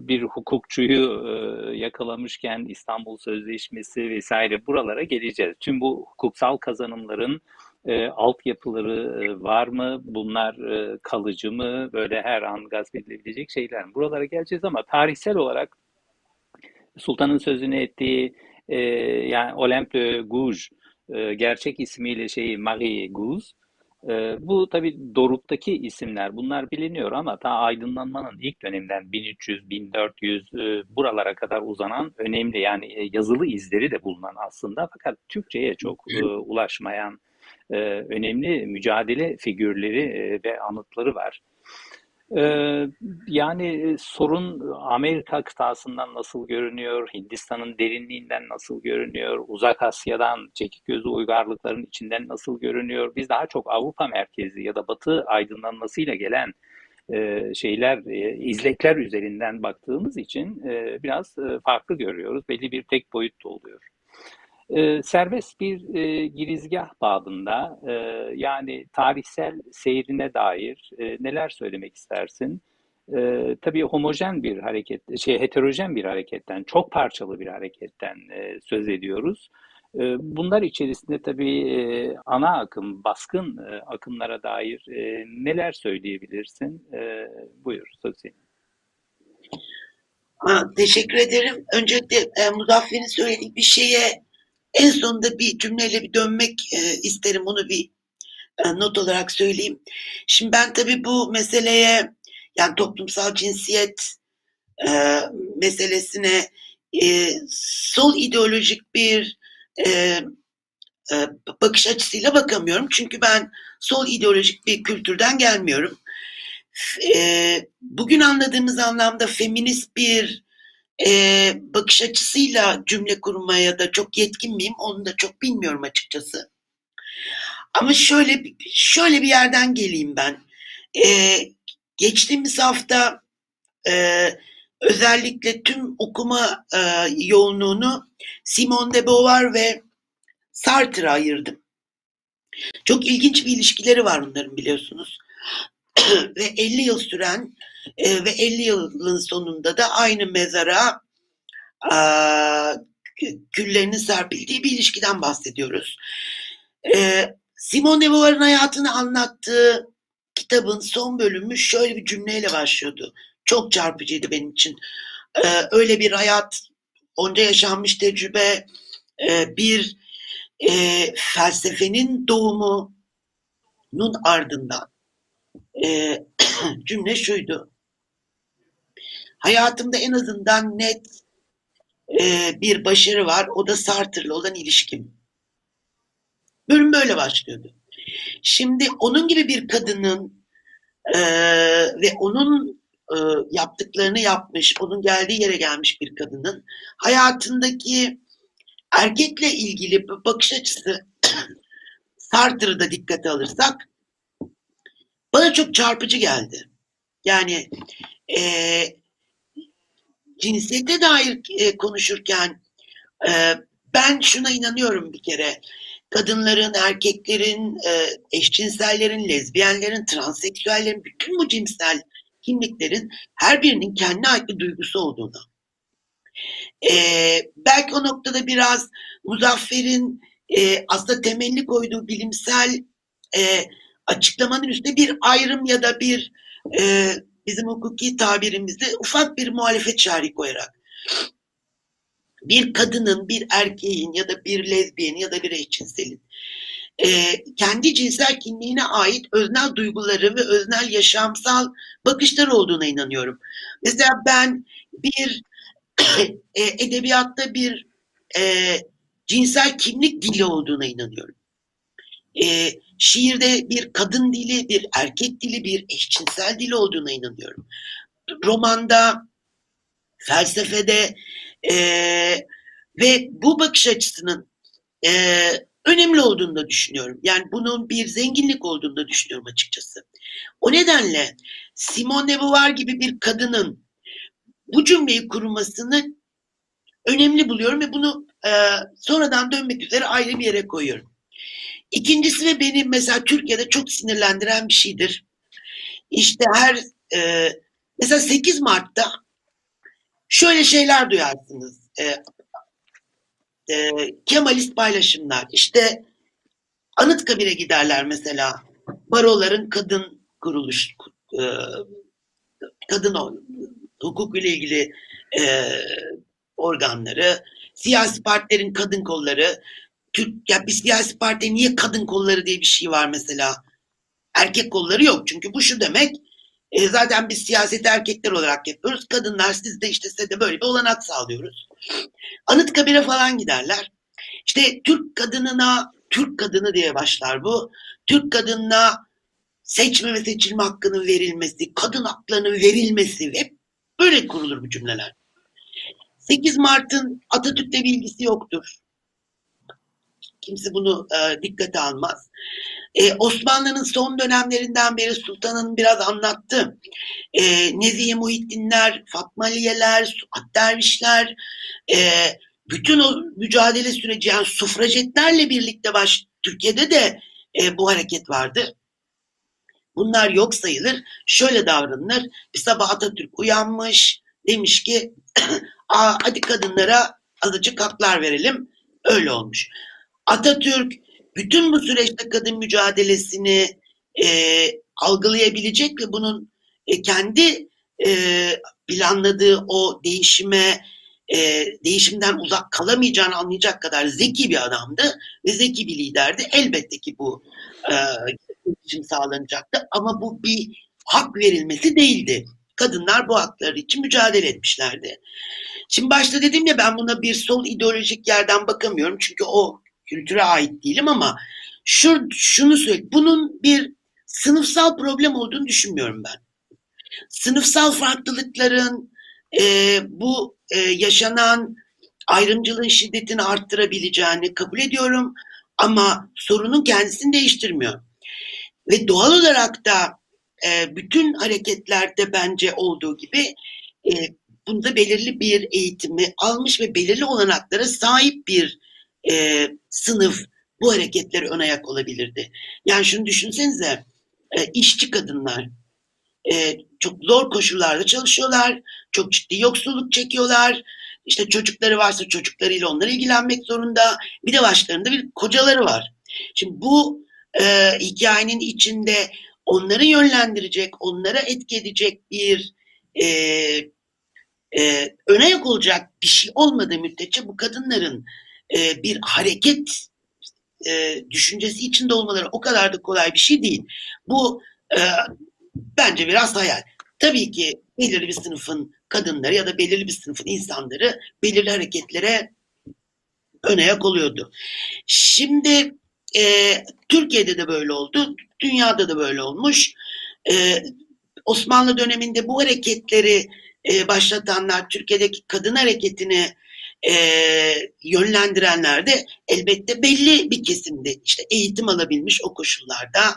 bir hukukçuyu e, yakalamışken İstanbul Sözleşmesi vesaire buralara geleceğiz. Tüm bu hukuksal kazanımların e, altyapıları var mı? Bunlar e, kalıcı mı? Böyle her an gasp edilebilecek şeyler mi? Buralara geleceğiz ama tarihsel olarak Sultan'ın sözünü ettiği e, yani Olympe de Gouges e, gerçek ismiyle şeyi Marie Gouges e, bu tabi Doruk'taki isimler bunlar biliniyor ama ta aydınlanmanın ilk döneminden 1300, 1400 e, buralara kadar uzanan önemli yani e, yazılı izleri de bulunan aslında fakat Türkçe'ye çok e, ulaşmayan e, önemli mücadele figürleri e, ve anıtları var. E, yani sorun Amerika kıtasından nasıl görünüyor, Hindistan'ın derinliğinden nasıl görünüyor, Uzak Asya'dan çekik gözü uygarlıkların içinden nasıl görünüyor? Biz daha çok Avrupa merkezli ya da Batı aydınlanmasıyla gelen şeyler, izlekler üzerinden baktığımız için biraz farklı görüyoruz. Belli bir tek boyutta oluyor. E, serbest bir e, girizgah babında e, yani tarihsel seyrine dair e, neler söylemek istersin? E, tabii homojen bir hareket, şey heterojen bir hareketten, çok parçalı bir hareketten e, söz ediyoruz. E, bunlar içerisinde tabii e, ana akım, baskın e, akımlara dair e, neler söyleyebilirsin? E, buyur, söz senin. teşekkür ederim. Öncelikle e, Muzaffer'in söylediği bir şeye en sonunda bir cümleyle bir dönmek e, isterim. Onu bir e, not olarak söyleyeyim. Şimdi ben tabii bu meseleye yani toplumsal cinsiyet e, meselesine sol ideolojik bir bakış açısıyla bakamıyorum. Çünkü ben sol ideolojik bir kültürden gelmiyorum. Bugün anladığımız anlamda feminist bir e, bakış açısıyla cümle kurmaya da çok yetkin miyim onu da çok bilmiyorum açıkçası. Ama şöyle şöyle bir yerden geleyim ben. E, geçtiğimiz hafta e, özellikle tüm okuma e, yoğunluğunu Simone de Beauvoir ve Sartre'a ayırdım. Çok ilginç bir ilişkileri var onların biliyorsunuz. ve 50 yıl süren e, ve 50 yılın sonunda da aynı mezara e, küllerinin serpildiği bir ilişkiden bahsediyoruz. E, Simone de Beauvoir'ın hayatını anlattığı kitabın son bölümü şöyle bir cümleyle başlıyordu. Çok çarpıcıydı benim için. E, öyle bir hayat, onca yaşanmış tecrübe, e, bir e, felsefenin doğumunun ardından e, cümle şuydu. Hayatımda en azından net e, bir başarı var. O da Sartre'la olan ilişkim. Bölüm böyle başlıyordu. Şimdi onun gibi bir kadının e, ve onun e, yaptıklarını yapmış, onun geldiği yere gelmiş bir kadının hayatındaki erkekle ilgili bakış açısı Sartre'ı da dikkate alırsak bana çok çarpıcı geldi. Yani e, cinsiyete dair e, konuşurken e, ben şuna inanıyorum bir kere. Kadınların, erkeklerin, e, eşcinsellerin, lezbiyenlerin, transseksüellerin, bütün bu cinsel kimliklerin her birinin kendine ait bir duygusu olduğunu. E, belki o noktada biraz Muzaffer'in e, aslında temelli koyduğu bilimsel e, açıklamanın üstünde bir ayrım ya da bir e, bizim hukuki tabirimizde ufak bir muhalefet şerhi koyarak bir kadının, bir erkeğin ya da bir lezbiyenin ya da bir eşcinselin e, kendi cinsel kimliğine ait öznel duyguları ve öznel yaşamsal bakışlar olduğuna inanıyorum. Mesela ben bir e, edebiyatta bir e, cinsel kimlik dili olduğuna inanıyorum. E, şiirde bir kadın dili, bir erkek dili, bir eşcinsel dili olduğuna inanıyorum. Romanda, felsefede e, ve bu bakış açısının e, önemli olduğunu da düşünüyorum. Yani bunun bir zenginlik olduğunu da düşünüyorum açıkçası. O nedenle Simone de Beauvoir gibi bir kadının bu cümleyi kurmasını önemli buluyorum ve bunu e, sonradan dönmek üzere ayrı bir yere koyuyorum. İkincisi ve beni mesela Türkiye'de çok sinirlendiren bir şeydir. İşte her e, mesela 8 Mart'ta şöyle şeyler duyarsınız. E, e, Kemalist paylaşımlar. İşte Anıtkabir'e giderler mesela. Baroların kadın kuruluş, e, kadın hukuk ile ilgili e, organları, siyasi partilerin kadın kolları, Türk ya bir siyasi parti niye kadın kolları diye bir şey var mesela. Erkek kolları yok. Çünkü bu şu demek e, zaten biz siyaset erkekler olarak yapıyoruz. Kadınlar siz de işte size de böyle bir olanak sağlıyoruz. Anıtkabir'e falan giderler. İşte Türk kadınına, Türk kadını diye başlar bu. Türk kadınına seçme ve seçilme hakkının verilmesi, kadın haklarının verilmesi hep böyle kurulur bu cümleler. 8 Mart'ın Atatürk'le bir ilgisi yoktur. Kimse bunu e, dikkate almaz. E, Osmanlı'nın son dönemlerinden beri Sultan'ın biraz anlattı. E, Nezihe Muhittinler, Fatmaliyeler, Suat Dervişler, e, bütün o mücadele süreci yani sufrajetlerle birlikte baş Türkiye'de de e, bu hareket vardı. Bunlar yok sayılır. Şöyle davranılır. Bir sabah Atatürk uyanmış. Demiş ki Aa, hadi kadınlara azıcık haklar verelim. Öyle olmuş. Atatürk bütün bu süreçte kadın mücadelesini e, algılayabilecek ve bunun e, kendi e, planladığı o değişime e, değişimden uzak kalamayacağını anlayacak kadar zeki bir adamdı ve zeki bir liderdi. Elbette ki bu e, için sağlanacaktı ama bu bir hak verilmesi değildi. Kadınlar bu hakları için mücadele etmişlerdi. Şimdi başta dedim ya ben buna bir sol ideolojik yerden bakamıyorum çünkü o kültüre ait değilim ama şu, şunu söyle bunun bir sınıfsal problem olduğunu düşünmüyorum ben. Sınıfsal farklılıkların e, bu e, yaşanan ayrımcılığın şiddetini arttırabileceğini kabul ediyorum ama sorunun kendisini değiştirmiyor. Ve doğal olarak da e, bütün hareketlerde bence olduğu gibi e, bunda belirli bir eğitimi almış ve belirli olanaklara sahip bir e, sınıf bu hareketleri ön ayak olabilirdi. Yani şunu düşünsenize e, işçi kadınlar e, çok zor koşullarda çalışıyorlar, çok ciddi yoksulluk çekiyorlar. İşte çocukları varsa çocuklarıyla onlara ilgilenmek zorunda. Bir de başlarında bir kocaları var. Şimdi bu e, hikayenin içinde onları yönlendirecek, onlara etki edecek bir e, e, öne yak olacak bir şey olmadığı müddetçe bu kadınların e, bir hareket e, düşüncesi içinde olmaları o kadar da kolay bir şey değil. Bu e, bence biraz hayal. Tabii ki belirli bir sınıfın kadınları ya da belirli bir sınıfın insanları belirli hareketlere öne yak oluyordu. Şimdi e, Türkiye'de de böyle oldu, dünyada da böyle olmuş. E, Osmanlı döneminde bu hareketleri e, başlatanlar, Türkiye'deki kadın hareketini e, yönlendirenler de elbette belli bir kesimde işte eğitim alabilmiş o koşullarda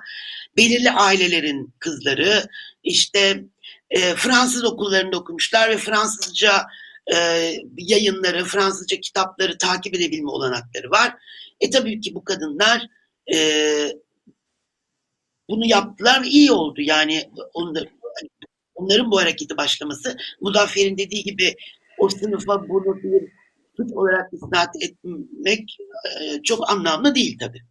belirli ailelerin kızları işte e, Fransız okullarında okumuşlar ve Fransızca e, yayınları, Fransızca kitapları takip edebilme olanakları var. E tabii ki bu kadınlar e, bunu yaptılar iyi oldu. Yani onlar, onların bu hareketi başlaması Muzaffer'in dediği gibi o sınıfa bunu bir suç olarak isnat etmek e, çok anlamlı değil tabii.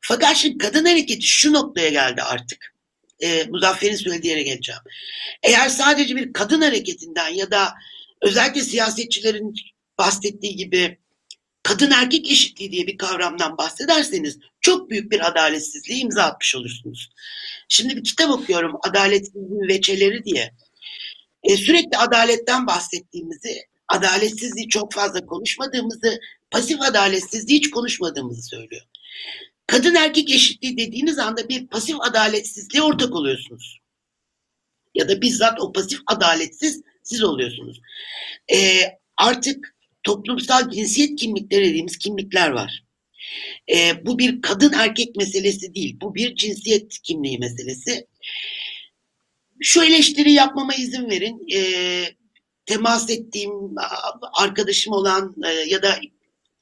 Fakat şimdi kadın hareketi şu noktaya geldi artık. E, Muzaffer'in söylediği yere geleceğim. Eğer sadece bir kadın hareketinden ya da özellikle siyasetçilerin bahsettiği gibi kadın erkek eşitliği diye bir kavramdan bahsederseniz çok büyük bir adaletsizliği imza atmış olursunuz. Şimdi bir kitap okuyorum Adaletsizliğin Veçeleri diye. E, sürekli adaletten bahsettiğimizi, adaletsizliği çok fazla konuşmadığımızı, pasif adaletsizliği hiç konuşmadığımızı söylüyor. Kadın erkek eşitliği dediğiniz anda bir pasif adaletsizliğe ortak oluyorsunuz. Ya da bizzat o pasif adaletsiz siz oluyorsunuz. E, artık toplumsal cinsiyet kimlikleri dediğimiz kimlikler var. E, bu bir kadın erkek meselesi değil. Bu bir cinsiyet kimliği meselesi. Şu eleştiri yapmama izin verin. E, temas ettiğim arkadaşım olan e, ya da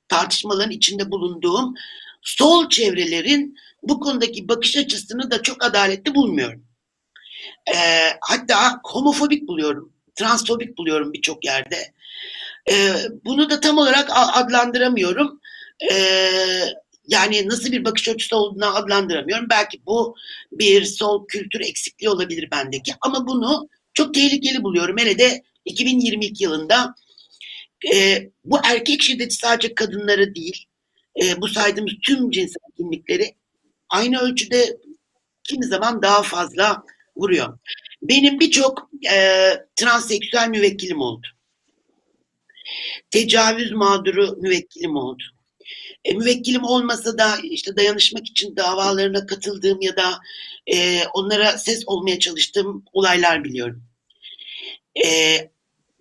tartışmaların içinde bulunduğum sol çevrelerin bu konudaki bakış açısını da çok adaletli bulmuyorum. E, hatta homofobik buluyorum, transfobik buluyorum birçok yerde. E, bunu da tam olarak adlandıramıyorum. E, yani nasıl bir bakış açısı olduğunu adlandıramıyorum. Belki bu bir sol kültür eksikliği olabilir bendeki. Ama bunu çok tehlikeli buluyorum. Hele de 2022 yılında e, bu erkek şiddeti sadece kadınları değil, e, bu saydığımız tüm cinsel kimlikleri aynı ölçüde kimi zaman daha fazla vuruyor. Benim birçok e, transseksüel müvekkilim oldu. Tecavüz mağduru müvekkilim oldu. E, müvekkilim olmasa da işte dayanışmak için davalarına katıldığım ya da e, onlara ses olmaya çalıştığım olaylar biliyorum. E,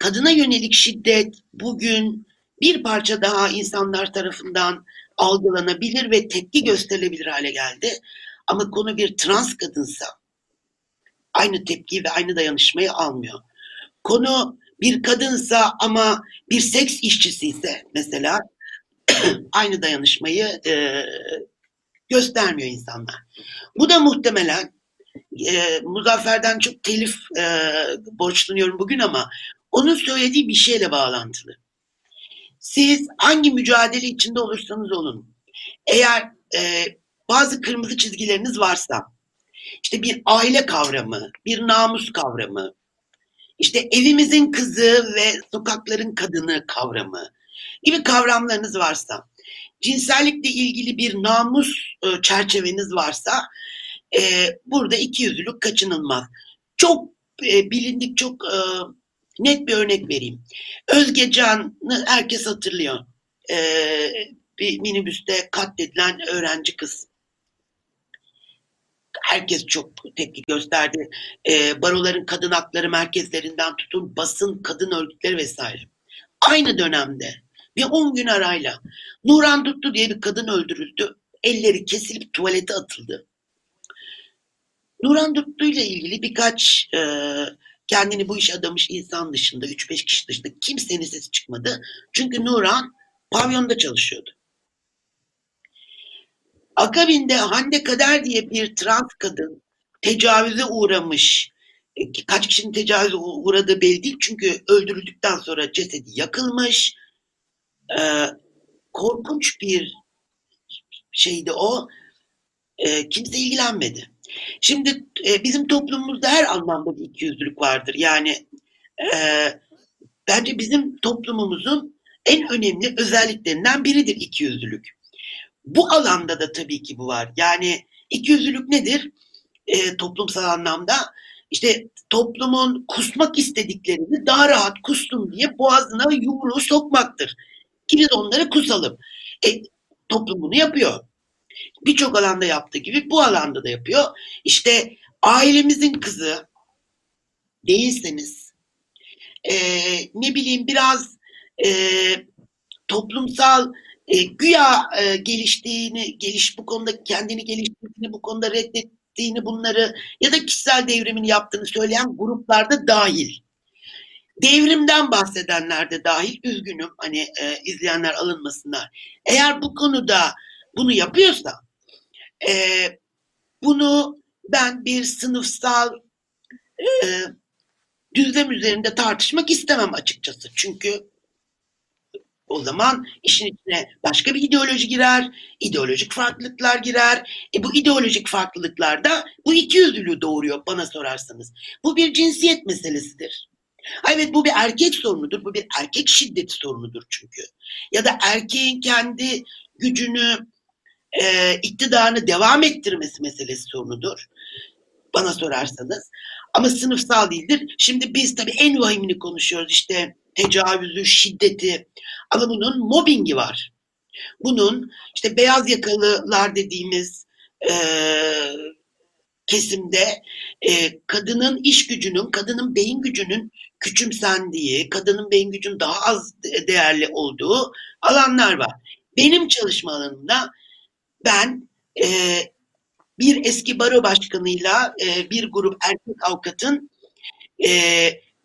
kadına yönelik şiddet bugün bir parça daha insanlar tarafından algılanabilir ve tepki gösterilebilir hale geldi. Ama konu bir trans kadınsa aynı tepkiyi ve aynı dayanışmayı almıyor. Konu bir kadınsa ama bir seks işçisi ise mesela aynı dayanışmayı e, göstermiyor insanlar. Bu da muhtemelen e, Muzaffer'den çok telif e, borçlanıyorum bugün ama onun söylediği bir şeyle bağlantılı. Siz hangi mücadele içinde olursanız olun, eğer e, bazı kırmızı çizgileriniz varsa, işte bir aile kavramı, bir namus kavramı, işte evimizin kızı ve sokakların kadını kavramı gibi kavramlarınız varsa, cinsellikle ilgili bir namus e, çerçeveniz varsa, e, burada iki yüzlülük kaçınılmaz. Çok e, bilindik, çok e, net bir örnek vereyim. Özge Can'ı herkes hatırlıyor. E, bir minibüste katledilen öğrenci kız herkes çok tepki gösterdi. E, baroların kadın hakları merkezlerinden tutun basın, kadın örgütleri vesaire. Aynı dönemde bir 10 gün arayla Nuran Dutlu diye bir kadın öldürüldü. Elleri kesilip tuvalete atıldı. Nuran Dutlu ile ilgili birkaç e, kendini bu iş adamış insan dışında 3-5 kişi dışında kimsenin sesi çıkmadı. Çünkü Nuran pavyonda çalışıyordu. Akabinde Hande Kader diye bir trans kadın tecavüze uğramış. E, kaç kişinin tecavüze uğradığı belli değil çünkü öldürüldükten sonra cesedi yakılmış. Ee, korkunç bir şeydi o. Ee, kimse ilgilenmedi. Şimdi e, bizim toplumumuzda her anlamda bir ikiyüzlülük vardır. Yani e, bence bizim toplumumuzun en önemli özelliklerinden biridir ikiyüzlülük. Bu alanda da tabii ki bu var. Yani ikiyüzlülük nedir? E, toplumsal anlamda işte toplumun kusmak istediklerini daha rahat kustum diye boğazına yumruğu sokmaktır. Ki biz onları kusalım. E, toplum bunu yapıyor. Birçok alanda yaptığı gibi bu alanda da yapıyor. İşte ailemizin kızı değilseniz e, ne bileyim biraz e, toplumsal e, güya e, geliştiğini, geliş bu konuda kendini geliştirdiğini, bu konuda reddettiğini bunları ya da kişisel devrimini yaptığını söyleyen gruplarda dahil. Devrimden bahsedenler de dahil üzgünüm hani e, izleyenler alınmasınlar. Eğer bu konuda bunu yapıyorsa e, bunu ben bir sınıfsal e, düzlem üzerinde tartışmak istemem açıkçası. Çünkü o zaman işin içine başka bir ideoloji girer, ideolojik farklılıklar girer. E bu ideolojik farklılıklar da bu iki yüzlülüğü doğuruyor bana sorarsanız. Bu bir cinsiyet meselesidir. Evet bu bir erkek sorunudur. Bu bir erkek şiddeti sorunudur çünkü. Ya da erkeğin kendi gücünü, e, iktidarını devam ettirmesi meselesi sorunudur. Bana sorarsanız. Ama sınıfsal değildir. Şimdi biz tabii en vahimini konuşuyoruz işte tecavüzü, şiddeti. Ama bunun mobbingi var. Bunun işte beyaz yakalılar dediğimiz e, kesimde e, kadının iş gücünün, kadının beyin gücünün küçümsendiği, kadının beyin gücünün daha az değerli olduğu alanlar var. Benim çalışma alanımda ben e, bir eski baro başkanıyla e, bir grup erkek avukatın e,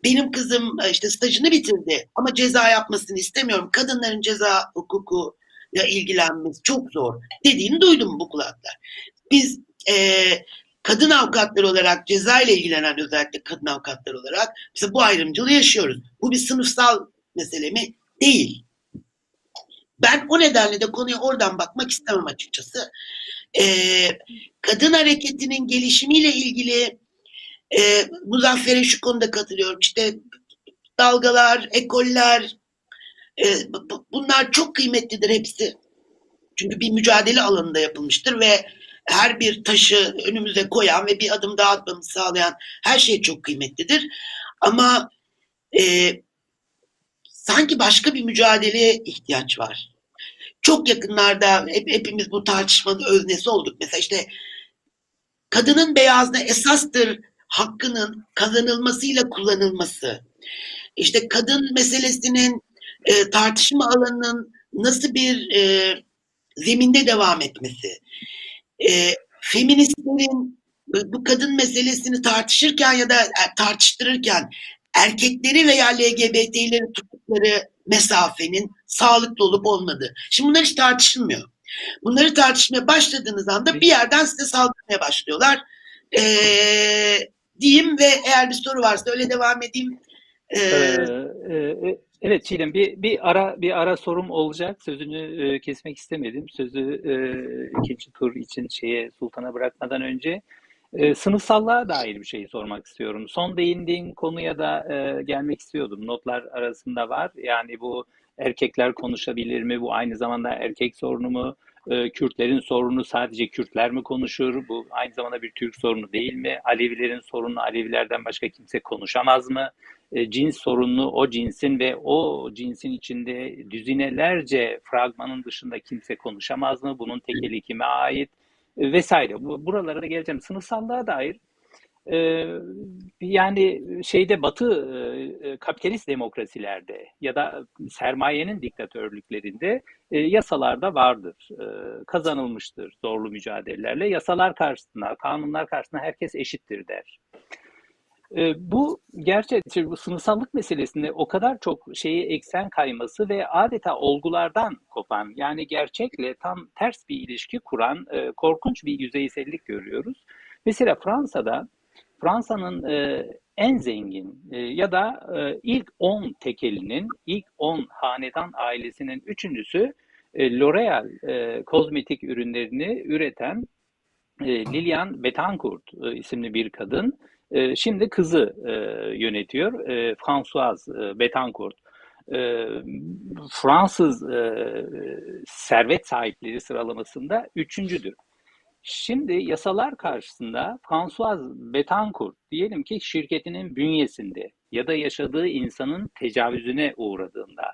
benim kızım işte stajını bitirdi ama ceza yapmasını istemiyorum. Kadınların ceza hukuku ile ilgilenmesi çok zor dediğini duydum bu kulaklar. Biz e, kadın avukatlar olarak ceza ile ilgilenen özellikle kadın avukatlar olarak bu ayrımcılığı yaşıyoruz. Bu bir sınıfsal mesele mi? Değil. Ben o nedenle de konuya oradan bakmak istemem açıkçası. Ee, kadın hareketinin gelişimiyle ilgili e, Muzaffer'e şu konuda katılıyorum. İşte dalgalar, ekoller e, bunlar çok kıymetlidir hepsi. Çünkü bir mücadele alanında yapılmıştır ve her bir taşı önümüze koyan ve bir adım daha atmamızı sağlayan her şey çok kıymetlidir. Ama e, sanki başka bir mücadeleye ihtiyaç var. Çok yakınlarda hep, hepimiz bu tartışmanın öznesi olduk. Mesela işte kadının beyazlığı esastır hakkının kazanılmasıyla kullanılması. İşte kadın meselesinin e, tartışma alanının nasıl bir e, zeminde devam etmesi e, feministlerin bu kadın meselesini tartışırken ya da e, tartıştırırken erkekleri veya LGBT'leri tuttukları mesafenin sağlıklı olup olmadığı. Şimdi bunlar hiç tartışılmıyor. Bunları tartışmaya başladığınız anda bir yerden size saldırmaya başlıyorlar. Ee, diyeyim ve eğer bir soru varsa öyle devam edeyim. Ee, ee, e, Evet Çiğdem bir, bir ara bir ara sorum olacak. Sözünü e, kesmek istemedim. Sözü e, ikinci tur için şeye Sultan'a bırakmadan önce e, sınıfsallığa dair bir şey sormak istiyorum. Son değindiğin konuya da e, gelmek istiyordum. Notlar arasında var. Yani bu erkekler konuşabilir mi? Bu aynı zamanda erkek sorunu mu? E, Kürtlerin sorunu sadece Kürtler mi konuşur? Bu aynı zamanda bir Türk sorunu değil mi? Alevilerin sorunu Alevilerden başka kimse konuşamaz mı? E, cins sorununu o cinsin ve o cinsin içinde düzinelerce fragmanın dışında kimse konuşamaz mı? Bunun tekeli kime ait? E, vesaire. Bu, buralara da geleceğim. Sınıfsallığa dair e, yani şeyde batı e, kapitalist demokrasilerde ya da sermayenin diktatörlüklerinde e, yasalarda vardır. E, kazanılmıştır zorlu mücadelelerle. Yasalar karşısında, kanunlar karşısında herkes eşittir der. E, bu gerçekten bu sınıfsallık meselesinde o kadar çok şeyi eksen kayması ve adeta olgulardan kopan yani gerçekle tam ters bir ilişki kuran e, korkunç bir yüzeysellik görüyoruz. Mesela Fransa'da Fransa'nın e, en zengin e, ya da e, ilk 10 tekelinin, ilk 10 hanedan ailesinin üçüncüsü e, L'Oreal e, kozmetik ürünlerini üreten e, Lilian Betancourt e, isimli bir kadın. E, şimdi kızı e, yönetiyor. E, Françoise e, Betancourt. E, Fransız e, servet sahipleri sıralamasında üçüncüdür. Şimdi yasalar karşısında François Betancourt diyelim ki şirketinin bünyesinde ya da yaşadığı insanın tecavüzüne uğradığında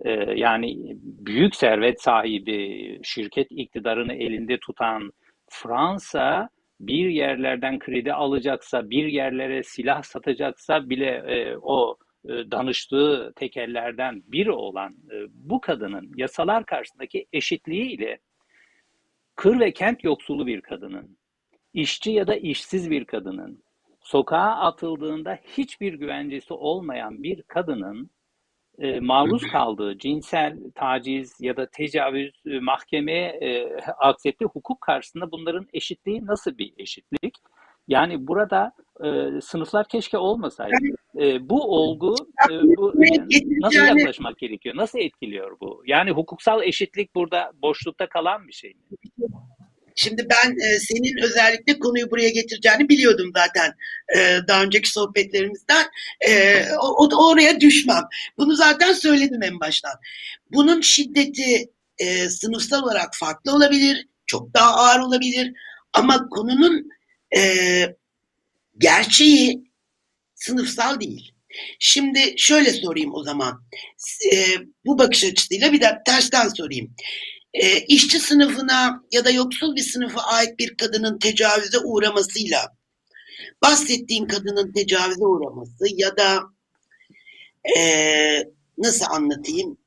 e, yani büyük servet sahibi şirket iktidarını elinde tutan Fransa bir yerlerden kredi alacaksa, bir yerlere silah satacaksa bile e, o e, danıştığı tekerlerden biri olan e, bu kadının yasalar karşısındaki eşitliğiyle kır ve kent yoksulu bir kadının, işçi ya da işsiz bir kadının, sokağa atıldığında hiçbir güvencesi olmayan bir kadının e, maruz kaldığı cinsel taciz ya da tecavüz e, mahkemeye e, aksettiği hukuk karşısında bunların eşitliği nasıl bir eşitlik? Yani burada e, sınıflar keşke olmasaydı. E, bu olgu e, bu, nasıl yaklaşmak gerekiyor? Nasıl etkiliyor bu? Yani hukuksal eşitlik burada boşlukta kalan bir şey mi? Şimdi ben e, senin özellikle konuyu buraya getireceğini biliyordum zaten e, daha önceki sohbetlerimizden. E, o, o, oraya düşmem. Bunu zaten söyledim en baştan. Bunun şiddeti e, sınıfsal olarak farklı olabilir, çok daha ağır olabilir. Ama konunun e, gerçeği sınıfsal değil. Şimdi şöyle sorayım o zaman. E, bu bakış açısıyla bir de tersten sorayım. E, işçi sınıfına ya da yoksul bir sınıfa ait bir kadının tecavüze uğramasıyla bahsettiğin kadının tecavüze uğraması ya da e, nasıl anlatayım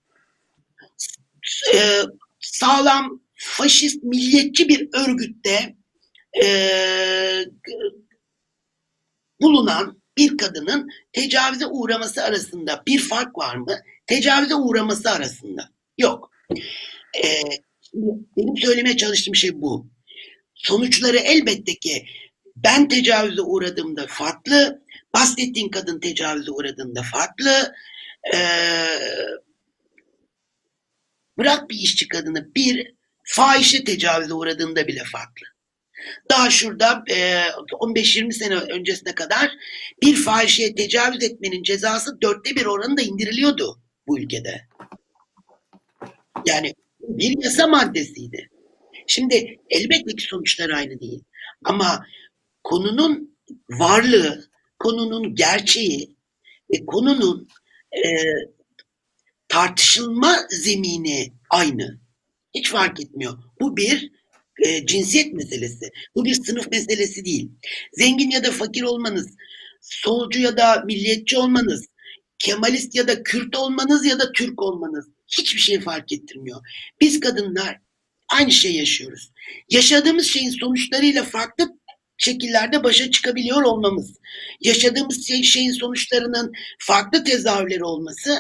e, sağlam faşist milliyetçi bir örgütte e, bulunan bir kadının tecavüze uğraması arasında bir fark var mı? Tecavüze uğraması arasında. Yok. Ee, benim söylemeye çalıştığım şey bu. Sonuçları elbette ki ben tecavüze uğradığımda farklı, bahsettiğin kadın tecavüze uğradığında farklı. Ee, bırak bir işçi kadını bir fahişe tecavüze uğradığında bile farklı. Daha şurada e, 15-20 sene öncesine kadar bir fahişeye tecavüz etmenin cezası dörtte bir oranında indiriliyordu bu ülkede. Yani bir yasa maddesiydi. Şimdi elbette ki sonuçlar aynı değil. Ama konunun varlığı, konunun gerçeği ve konunun e, tartışılma zemini aynı. Hiç fark etmiyor. Bu bir e, cinsiyet meselesi. Bu bir sınıf meselesi değil. Zengin ya da fakir olmanız, solcu ya da milliyetçi olmanız, Kemalist ya da Kürt olmanız ya da Türk olmanız hiçbir şey fark ettirmiyor. Biz kadınlar aynı şey yaşıyoruz. Yaşadığımız şeyin sonuçlarıyla farklı şekillerde başa çıkabiliyor olmamız, yaşadığımız şey, şeyin sonuçlarının farklı tezahürleri olması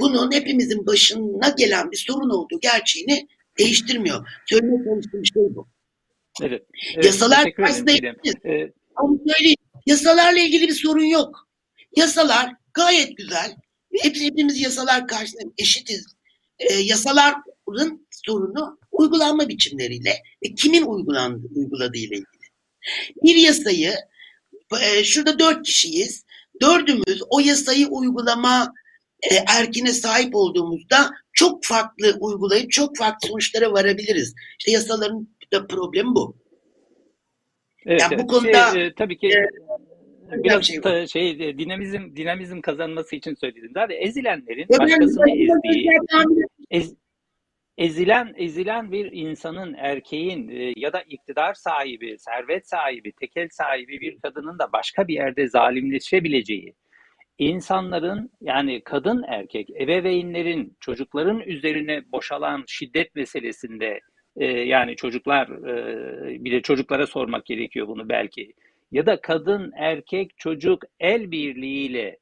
bunun hepimizin başına gelen bir sorun olduğu gerçeğini değiştirmiyor. Söylemeye çalıştığım şey bu. Evet. evet Yasalar karşısında evet. Ama söyleyeyim, yasalarla ilgili bir sorun yok. Yasalar gayet güzel. Hepsi, hepimiz yasalar karşısında eşitiz. E, yasaların sorunu uygulanma biçimleriyle ve kimin uygulandı, uyguladığı ile ilgili. Bir yasayı e, şurada dört kişiyiz. Dördümüz o yasayı uygulama e, erkine sahip olduğumuzda çok farklı uygulayıp çok farklı sonuçlara varabiliriz. İşte yasaların da problemi bu. Evet, yani bu konuda şey, e, tabii ki e, biraz şey, ta, şey e, dinamizm dinamizm kazanması için söyledim. Zaten ezilenlerin ya başkasını ezdiği ez, ezilen ezilen bir insanın erkeğin e, ya da iktidar sahibi, servet sahibi, tekel sahibi bir kadının da başka bir yerde zalimleşebileceği insanların yani kadın erkek ebeveynlerin çocukların üzerine boşalan şiddet meselesinde e, yani çocuklar e, bir de çocuklara sormak gerekiyor bunu belki ya da kadın erkek çocuk el birliğiyle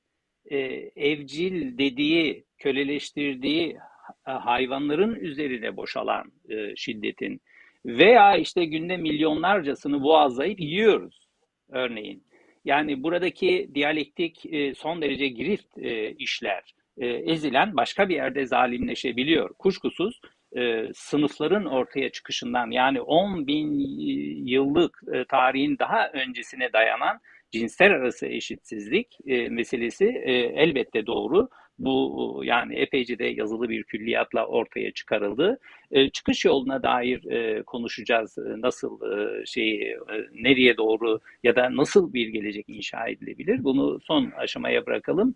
e, evcil dediği köleleştirdiği hayvanların üzerine boşalan e, şiddetin veya işte günde milyonlarcasını boğazlayıp yiyoruz örneğin. Yani buradaki diyalektik e, son derece girift e, işler. E, ezilen başka bir yerde zalimleşebiliyor. Kuşkusuz e, sınıfların ortaya çıkışından yani 10 bin yıllık e, tarihin daha öncesine dayanan cinsler arası eşitsizlik e, meselesi e, elbette doğru. Bu yani epeyce de yazılı bir külliyatla ortaya çıkarıldı. E, çıkış yoluna dair e, konuşacağız. E, nasıl e, şeyi e, nereye doğru ya da nasıl bir gelecek inşa edilebilir? Bunu son aşamaya bırakalım.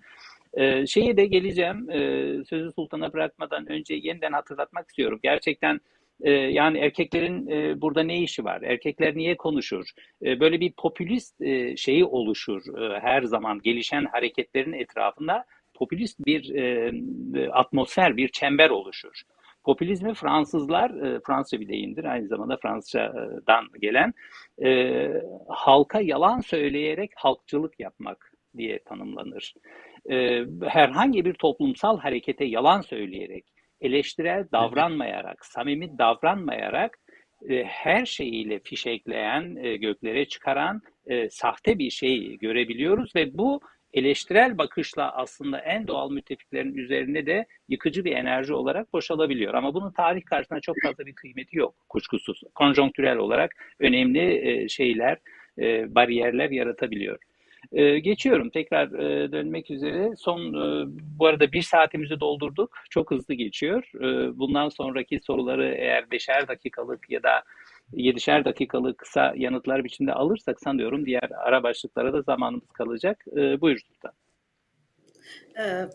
E, şeye de geleceğim. E, sözü sultana bırakmadan önce yeniden hatırlatmak istiyorum. Gerçekten e, yani erkeklerin e, burada ne işi var? Erkekler niye konuşur? E, böyle bir popülist e, şeyi oluşur e, her zaman gelişen hareketlerin etrafında popülist bir e, atmosfer, bir çember oluşur. Popülizmi Fransızlar, e, Fransızca bir deyimdir aynı zamanda Fransızcadan gelen, e, halka yalan söyleyerek halkçılık yapmak diye tanımlanır. E, herhangi bir toplumsal harekete yalan söyleyerek, eleştirel davranmayarak, samimi davranmayarak e, her şeyiyle fişekleyen, e, göklere çıkaran e, sahte bir şey görebiliyoruz ve bu eleştirel bakışla aslında en doğal müttefiklerin üzerine de yıkıcı bir enerji olarak boşalabiliyor. Ama bunun tarih karşısında çok fazla bir kıymeti yok kuşkusuz. Konjonktürel olarak önemli e, şeyler, e, bariyerler yaratabiliyor. Ee, geçiyorum tekrar e, dönmek üzere. Son e, bu arada bir saatimizi doldurduk. Çok hızlı geçiyor. E, bundan sonraki soruları eğer beşer dakikalık ya da yedişer dakikalık kısa yanıtlar biçimde alırsak sanıyorum diğer ara başlıklara da zamanımız kalacak. E, buyur Sultan. Ee,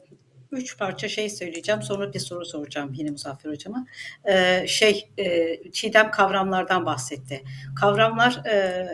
üç parça şey söyleyeceğim. Sonra bir soru soracağım yine Muzaffer Hocam'a. Ee, şey, e, Çiğdem kavramlardan bahsetti. Kavramlar e,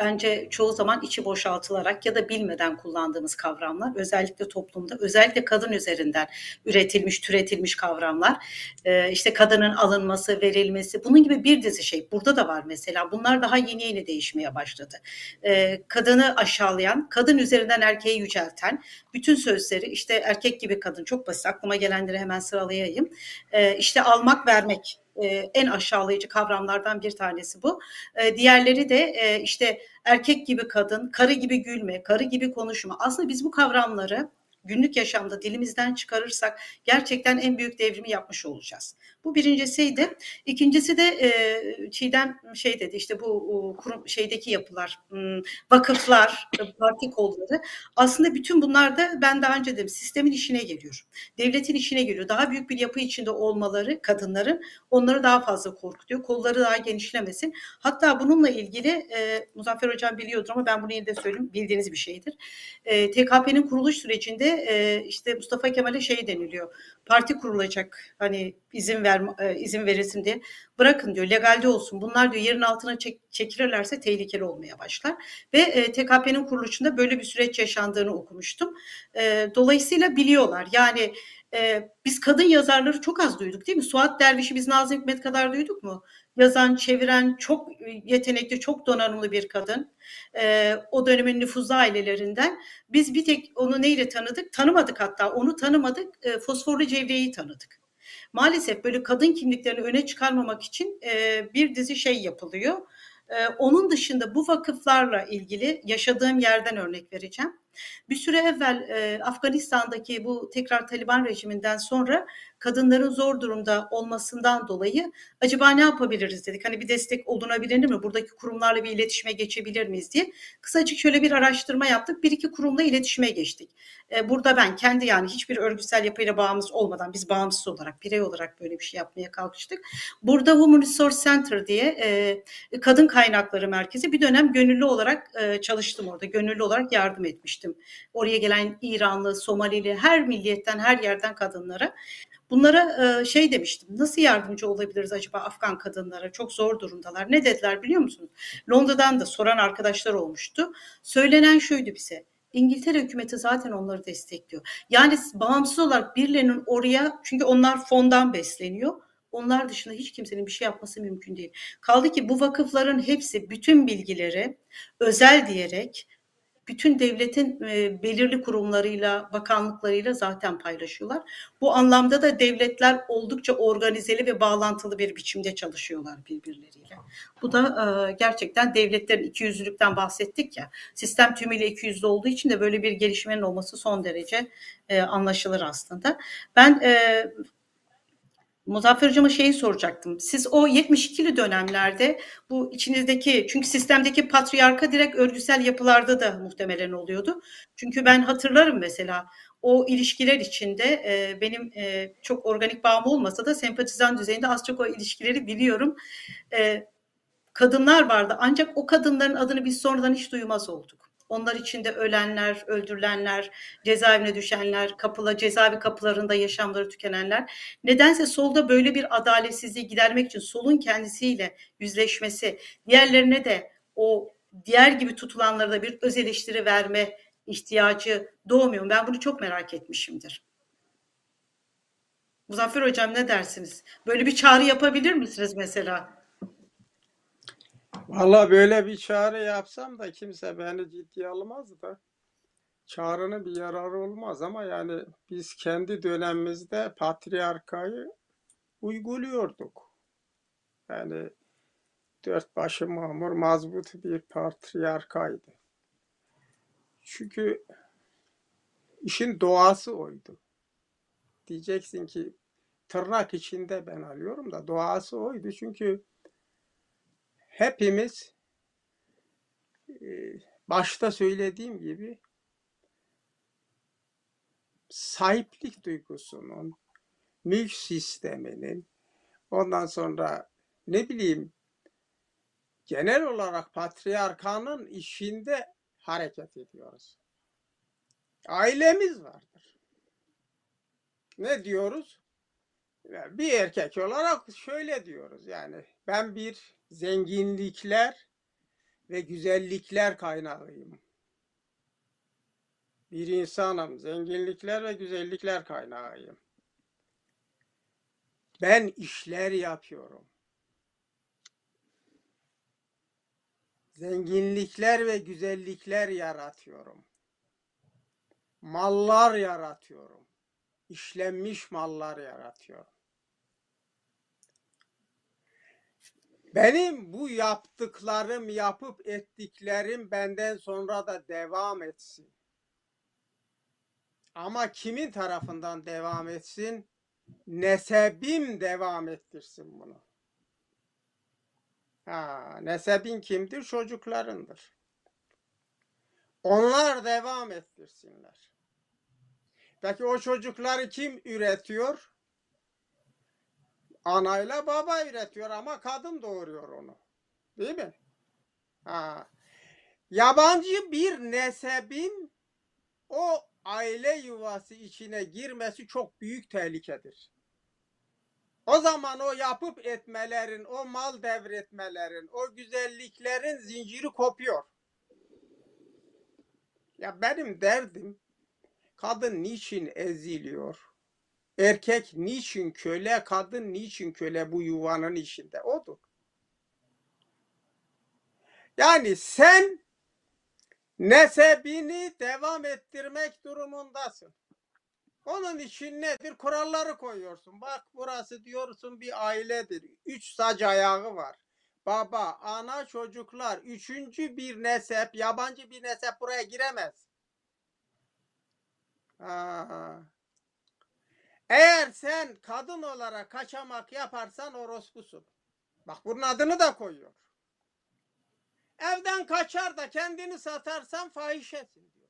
bence çoğu zaman içi boşaltılarak ya da bilmeden kullandığımız kavramlar özellikle toplumda özellikle kadın üzerinden üretilmiş türetilmiş kavramlar. Ee, işte kadının alınması verilmesi bunun gibi bir dizi şey burada da var mesela. Bunlar daha yeni yeni değişmeye başladı. Ee, kadını aşağılayan kadın üzerinden erkeği yücelten bütün sözleri işte erkek gibi kadın çok basit aklıma gelenleri hemen sıralayayım. Ee, işte almak vermek e, en aşağılayıcı kavramlardan bir tanesi bu. E, diğerleri de e, işte erkek gibi kadın, karı gibi gülme, karı gibi konuşma. Aslında biz bu kavramları günlük yaşamda dilimizden çıkarırsak gerçekten en büyük devrimi yapmış olacağız. Bu birincisiydi. İkincisi de e, Çiğdem şey dedi işte bu kurum şeydeki yapılar, hmm, vakıflar, parti kolları aslında bütün bunlar da ben daha önce dedim sistemin işine geliyor. Devletin işine geliyor. Daha büyük bir yapı içinde olmaları kadınların onları daha fazla korkutuyor. Kolları daha genişlemesin. Hatta bununla ilgili e, Muzaffer Hocam biliyordur ama ben bunu yine de söyleyeyim. Bildiğiniz bir şeydir. E, TKP'nin kuruluş sürecinde e, işte Mustafa Kemal'e şey deniliyor. Parti kurulacak hani izin ver e, izin verilsin diye bırakın diyor legalde olsun. Bunlar diyor yerin altına çek, çekilirlerse tehlikeli olmaya başlar. Ve e, TKP'nin kuruluşunda böyle bir süreç yaşandığını okumuştum. E, dolayısıyla biliyorlar. Yani e, biz kadın yazarları çok az duyduk değil mi? Suat Derviş'i biz Nazım Hikmet kadar duyduk mu? Yazan, çeviren, çok yetenekli, çok donanımlı bir kadın. E, o dönemin nüfuzlu ailelerinden. Biz bir tek onu neyle tanıdık? Tanımadık hatta. Onu tanımadık. E, Fosforlu Cevriye'yi tanıdık. Maalesef böyle kadın kimliklerini öne çıkarmamak için e, bir dizi şey yapılıyor. E, onun dışında bu vakıflarla ilgili yaşadığım yerden örnek vereceğim. Bir süre evvel e, Afganistan'daki bu tekrar Taliban rejiminden sonra kadınların zor durumda olmasından dolayı acaba ne yapabiliriz dedik. Hani bir destek olunabilir mi? Buradaki kurumlarla bir iletişime geçebilir miyiz diye. Kısacık şöyle bir araştırma yaptık. Bir iki kurumla iletişime geçtik. E, burada ben kendi yani hiçbir örgütsel yapıyla bağımsız olmadan biz bağımsız olarak birey olarak böyle bir şey yapmaya kalkıştık. Burada Women Resource Center diye e, kadın kaynakları merkezi bir dönem gönüllü olarak e, çalıştım orada. Gönüllü olarak yardım etmiştim. Oraya gelen İranlı, Somalili her milliyetten her yerden kadınlara Bunlara e, şey demiştim. Nasıl yardımcı olabiliriz acaba Afgan kadınlara? Çok zor durumdalar. Ne dediler biliyor musunuz? Londra'dan da soran arkadaşlar olmuştu. Söylenen şuydu bize. İngiltere hükümeti zaten onları destekliyor. Yani bağımsız olarak birilerinin oraya çünkü onlar fondan besleniyor. Onlar dışında hiç kimsenin bir şey yapması mümkün değil. Kaldı ki bu vakıfların hepsi bütün bilgileri özel diyerek bütün devletin e, belirli kurumlarıyla, bakanlıklarıyla zaten paylaşıyorlar. Bu anlamda da devletler oldukça organizeli ve bağlantılı bir biçimde çalışıyorlar birbirleriyle. Bu da e, gerçekten devletlerin ikiyüzlülükten bahsettik ya. Sistem tümüyle ikiyüzlü olduğu için de böyle bir gelişmenin olması son derece e, anlaşılır aslında. Ben Muzaffer Hocam'a şeyi soracaktım. Siz o 72'li dönemlerde bu içinizdeki çünkü sistemdeki patriarka direkt örgüsel yapılarda da muhtemelen oluyordu. Çünkü ben hatırlarım mesela o ilişkiler içinde e, benim e, çok organik bağım olmasa da sempatizan düzeyinde az çok o ilişkileri biliyorum. E, kadınlar vardı ancak o kadınların adını biz sonradan hiç duymaz olduk. Onlar içinde ölenler, öldürülenler, cezaevine düşenler, kapıla cezaevi kapılarında yaşamları tükenenler. Nedense solda böyle bir adaletsizliği gidermek için solun kendisiyle yüzleşmesi, diğerlerine de o diğer gibi tutulanlara da bir öz eleştiri verme ihtiyacı doğmuyor. Ben bunu çok merak etmişimdir. Muzaffer Hocam ne dersiniz? Böyle bir çağrı yapabilir misiniz mesela? Valla böyle bir çağrı yapsam da kimse beni ciddiye almaz da. Çağrının bir yararı olmaz ama yani biz kendi dönemimizde patriarkayı uyguluyorduk. Yani dört başı mamur mazbut bir patriarkaydı. Çünkü İşin doğası oydu. Diyeceksin ki tırnak içinde ben alıyorum da doğası oydu. Çünkü hepimiz e, başta söylediğim gibi sahiplik duygusunun, mülk sisteminin, ondan sonra ne bileyim genel olarak patriarkanın işinde hareket ediyoruz. Ailemiz vardır. Ne diyoruz? Bir erkek olarak şöyle diyoruz yani ben bir zenginlikler ve güzellikler kaynağıyım. Bir insanım, zenginlikler ve güzellikler kaynağıyım. Ben işler yapıyorum. Zenginlikler ve güzellikler yaratıyorum. Mallar yaratıyorum. İşlenmiş mallar yaratıyorum. Benim bu yaptıklarım, yapıp ettiklerim benden sonra da devam etsin. Ama kimin tarafından devam etsin? Nesebim devam ettirsin bunu. Ha, nesebin kimdir? Çocuklarındır. Onlar devam ettirsinler. Peki o çocukları kim üretiyor? Anayla baba üretiyor ama kadın doğuruyor onu. Değil mi? Ha. Yabancı bir nesebin o aile yuvası içine girmesi çok büyük tehlikedir. O zaman o yapıp etmelerin, o mal devretmelerin, o güzelliklerin zinciri kopuyor. Ya benim derdim kadın niçin eziliyor? Erkek niçin köle, kadın niçin köle bu yuvanın içinde? Odur. Yani sen nesebini devam ettirmek durumundasın. Onun için nedir? Kuralları koyuyorsun. Bak burası diyorsun bir ailedir. Üç sac ayağı var. Baba, ana, çocuklar. Üçüncü bir nesep, yabancı bir nesep buraya giremez. Aa. Eğer sen kadın olarak kaçamak yaparsan orospusun. Bak bunun adını da koyuyor. Evden kaçar da kendini satarsan fahişesin diyor.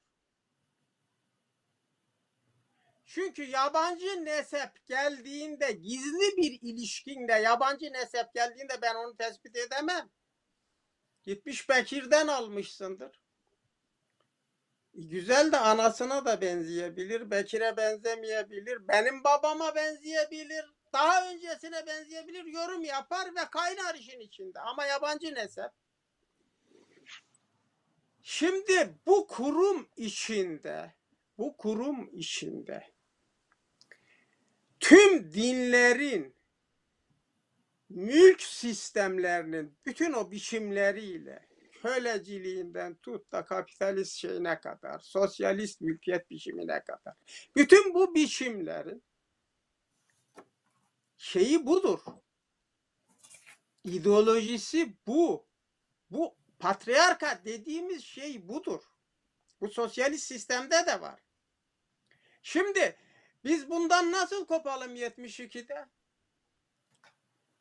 Çünkü yabancı nesep geldiğinde gizli bir ilişkinle yabancı nesep geldiğinde ben onu tespit edemem. Gitmiş Bekir'den almışsındır. Güzel de anasına da benzeyebilir, Bekir'e benzemeyebilir, benim babama benzeyebilir, daha öncesine benzeyebilir, yorum yapar ve kaynar işin içinde. Ama yabancı nesep. Şimdi bu kurum içinde, bu kurum içinde tüm dinlerin mülk sistemlerinin bütün o biçimleriyle köleciliğinden tut da kapitalist şeyine kadar, sosyalist mülkiyet biçimine kadar. Bütün bu biçimlerin şeyi budur. İdeolojisi bu. Bu patriarka dediğimiz şey budur. Bu sosyalist sistemde de var. Şimdi biz bundan nasıl kopalım 72'de?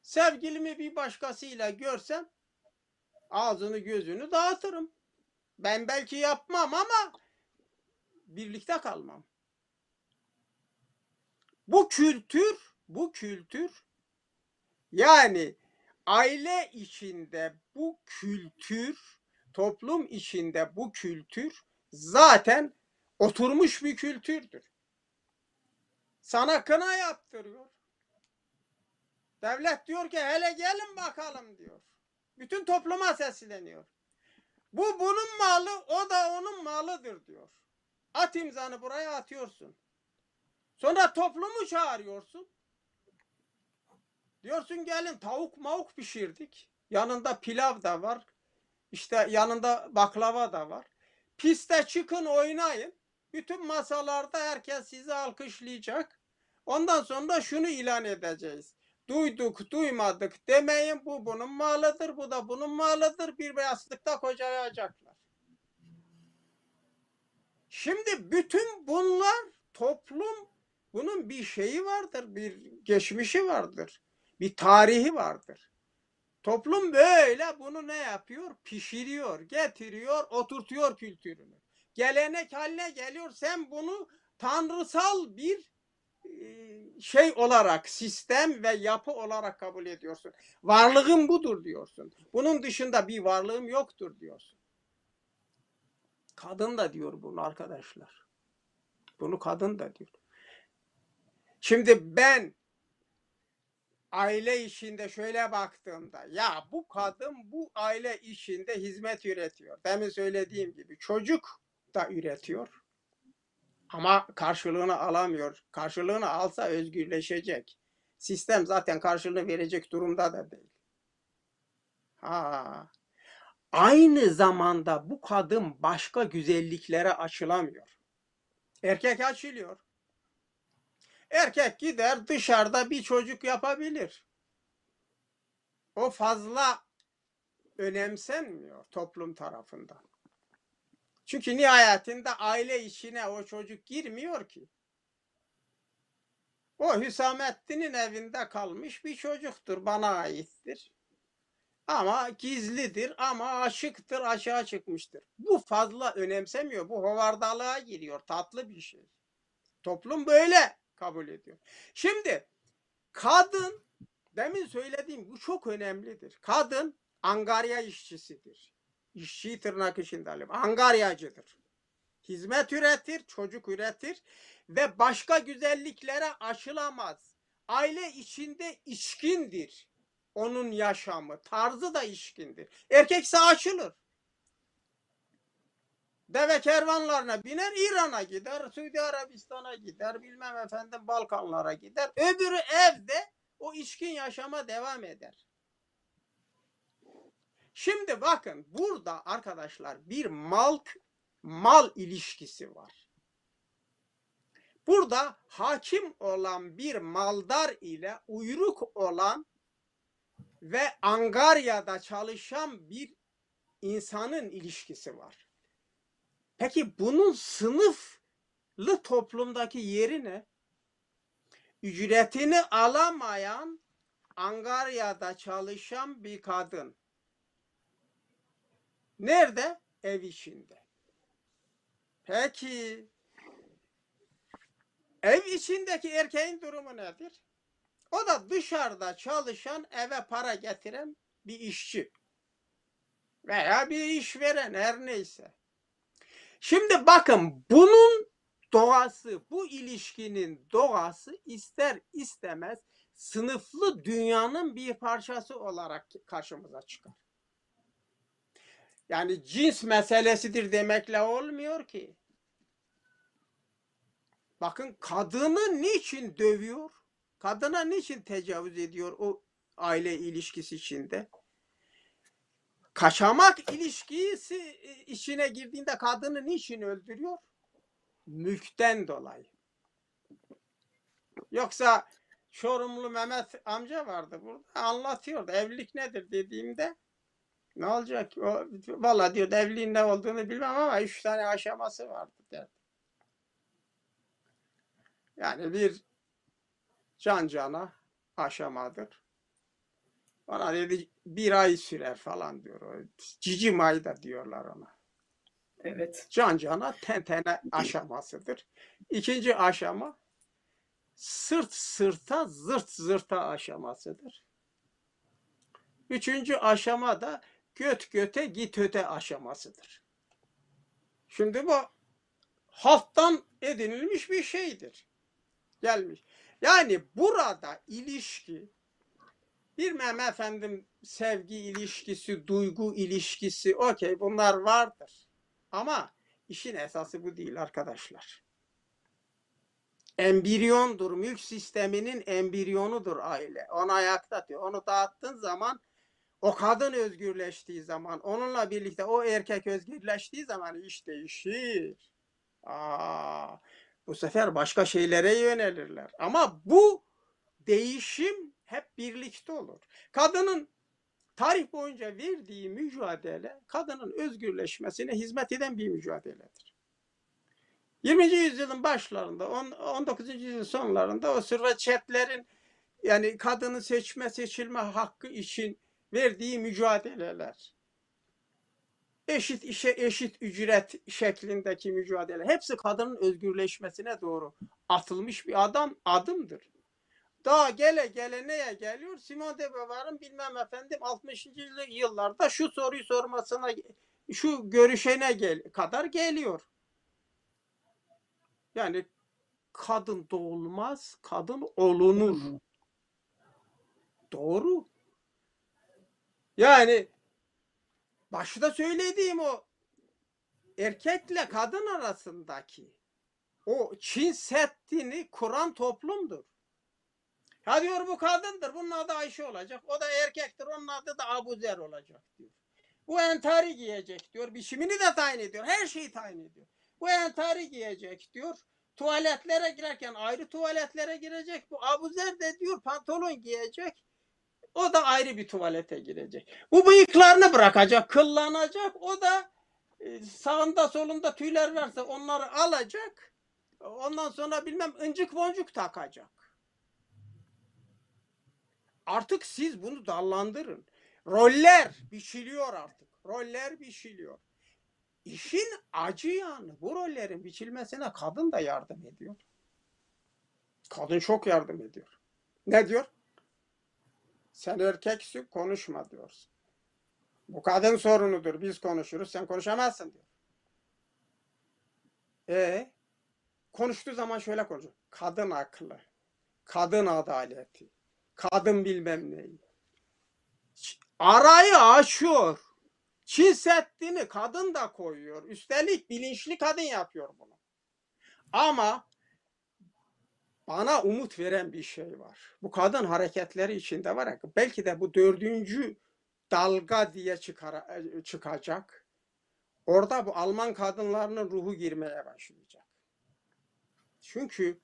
Sevgilimi bir başkasıyla görsem ağzını gözünü dağıtırım. Ben belki yapmam ama birlikte kalmam. Bu kültür, bu kültür yani aile içinde bu kültür, toplum içinde bu kültür zaten oturmuş bir kültürdür. Sana kına yaptırıyor. Devlet diyor ki hele gelin bakalım diyor. Bütün topluma sesleniyor. Bu bunun malı, o da onun malıdır diyor. At imzanı buraya atıyorsun. Sonra toplumu çağırıyorsun. Diyorsun gelin tavuk mavuk pişirdik. Yanında pilav da var. İşte yanında baklava da var. Piste çıkın oynayın. Bütün masalarda herkes sizi alkışlayacak. Ondan sonra şunu ilan edeceğiz. Duyduk, duymadık demeyin. Bu bunun malıdır, bu da bunun malıdır. Bir yastıkta kocayacaklar. Şimdi bütün bunlar toplum bunun bir şeyi vardır, bir geçmişi vardır, bir tarihi vardır. Toplum böyle bunu ne yapıyor? Pişiriyor, getiriyor, oturtuyor kültürünü. Gelenek haline geliyor. Sen bunu tanrısal bir şey olarak, sistem ve yapı olarak kabul ediyorsun. Varlığım budur diyorsun. Bunun dışında bir varlığım yoktur diyorsun. Kadın da diyor bunu arkadaşlar. Bunu kadın da diyor. Şimdi ben aile işinde şöyle baktığımda ya bu kadın bu aile işinde hizmet üretiyor. Demin söylediğim gibi çocuk da üretiyor. Ama karşılığını alamıyor. Karşılığını alsa özgürleşecek. Sistem zaten karşılığını verecek durumda da değil. Ha. Aynı zamanda bu kadın başka güzelliklere açılamıyor. Erkek açılıyor. Erkek gider dışarıda bir çocuk yapabilir. O fazla önemsenmiyor toplum tarafından. Çünkü nihayetinde aile işine o çocuk girmiyor ki. O Hüsamettin'in evinde kalmış bir çocuktur, bana aittir. Ama gizlidir ama aşıktır, aşağı çıkmıştır. Bu fazla önemsemiyor, bu hovardalığa giriyor, tatlı bir şey. Toplum böyle kabul ediyor. Şimdi kadın, demin söylediğim bu çok önemlidir. Kadın angarya işçisidir. İşçi tırnak içinde alayım. Angaryacıdır. Hizmet üretir, çocuk üretir ve başka güzelliklere aşılamaz. Aile içinde içkindir. Onun yaşamı, tarzı da içkindir. Erkekse açılır. Deve kervanlarına biner İran'a gider, Suudi Arabistan'a gider, bilmem efendim Balkanlara gider. Öbürü evde o içkin yaşama devam eder. Şimdi bakın burada arkadaşlar bir mal mal ilişkisi var. Burada hakim olan bir maldar ile uyruk olan ve Angarya'da çalışan bir insanın ilişkisi var. Peki bunun sınıflı toplumdaki yeri ne? Ücretini alamayan Angarya'da çalışan bir kadın. Nerede? Ev içinde. Peki ev içindeki erkeğin durumu nedir? O da dışarıda çalışan, eve para getiren bir işçi. Veya bir işveren her neyse. Şimdi bakın bunun doğası, bu ilişkinin doğası ister istemez sınıflı dünyanın bir parçası olarak karşımıza çıkar. Yani cins meselesidir demekle olmuyor ki. Bakın kadını niçin dövüyor? Kadına niçin tecavüz ediyor o aile ilişkisi içinde? Kaçamak ilişkisi içine girdiğinde kadını niçin öldürüyor? Mülkten dolayı. Yoksa Çorumlu Mehmet amca vardı burada anlatıyordu. Evlilik nedir dediğimde ne olacak? O, Valla diyor evliliğin ne olduğunu bilmem ama üç tane aşaması vardı derdi. Yani bir can cana aşamadır. Bana dedi bir ay sürer falan diyor. Cici may da diyorlar ona. Evet. Can cana ten tene aşamasıdır. İkinci aşama sırt sırta zırt zırta aşamasıdır. Üçüncü aşama da göt göte git öte aşamasıdır. Şimdi bu halktan edinilmiş bir şeydir. Gelmiş. Yani burada ilişki bir mem efendim sevgi ilişkisi, duygu ilişkisi okey bunlar vardır. Ama işin esası bu değil arkadaşlar. Embriyondur, mülk sisteminin embriyonudur aile. Onu ayakta diyor. Onu dağıttığın zaman o kadın özgürleştiği zaman, onunla birlikte o erkek özgürleştiği zaman iş değişir. Aa, bu sefer başka şeylere yönelirler. Ama bu değişim hep birlikte olur. Kadının tarih boyunca verdiği mücadele kadının özgürleşmesine hizmet eden bir mücadeledir. 20. yüzyılın başlarında, on- 19. yüzyılın sonlarında o sürreçetlerin yani kadını seçme seçilme hakkı için verdiği mücadeleler, eşit işe eşit ücret şeklindeki mücadele hepsi kadının özgürleşmesine doğru atılmış bir adam adımdır. Daha gele gele neye geliyor? Simone de Beauvoir'ın bilmem efendim 60. yıllarda şu soruyu sormasına şu görüşene gel kadar geliyor. Yani kadın doğulmaz, kadın olunur. Doğru. Yani başta söylediğim o erkekle kadın arasındaki o Çin Seddi'ni kuran toplumdur. Ha diyor bu kadındır, bunun adı Ayşe olacak. O da erkektir, onun adı da Abu Zer olacak diyor. Bu entari giyecek diyor. Biçimini de tayin ediyor. Her şeyi tayin ediyor. Bu entari giyecek diyor. Tuvaletlere girerken ayrı tuvaletlere girecek. Bu Abu Zer de diyor pantolon giyecek. O da ayrı bir tuvalete girecek. Bu bıyıklarını bırakacak, kıllanacak. O da e, sağında solunda tüyler varsa onları alacak. Ondan sonra bilmem incik boncuk takacak. Artık siz bunu dallandırın. Roller biçiliyor artık. Roller biçiliyor. İşin acı yanı bu rollerin biçilmesine kadın da yardım ediyor. Kadın çok yardım ediyor. Ne diyor? Sen erkeksin konuşma diyorsun. Bu kadın sorunudur. Biz konuşuruz. Sen konuşamazsın diyor. E konuştuğu zaman şöyle konuşuyor. Kadın aklı. Kadın adaleti. Kadın bilmem neyi. Arayı aşıyor. Çin Seddi'ni kadın da koyuyor. Üstelik bilinçli kadın yapıyor bunu. Ama bana umut veren bir şey var. Bu kadın hareketleri içinde var belki de bu dördüncü dalga diye çıkara, çıkacak. Orada bu Alman kadınlarının ruhu girmeye başlayacak. Çünkü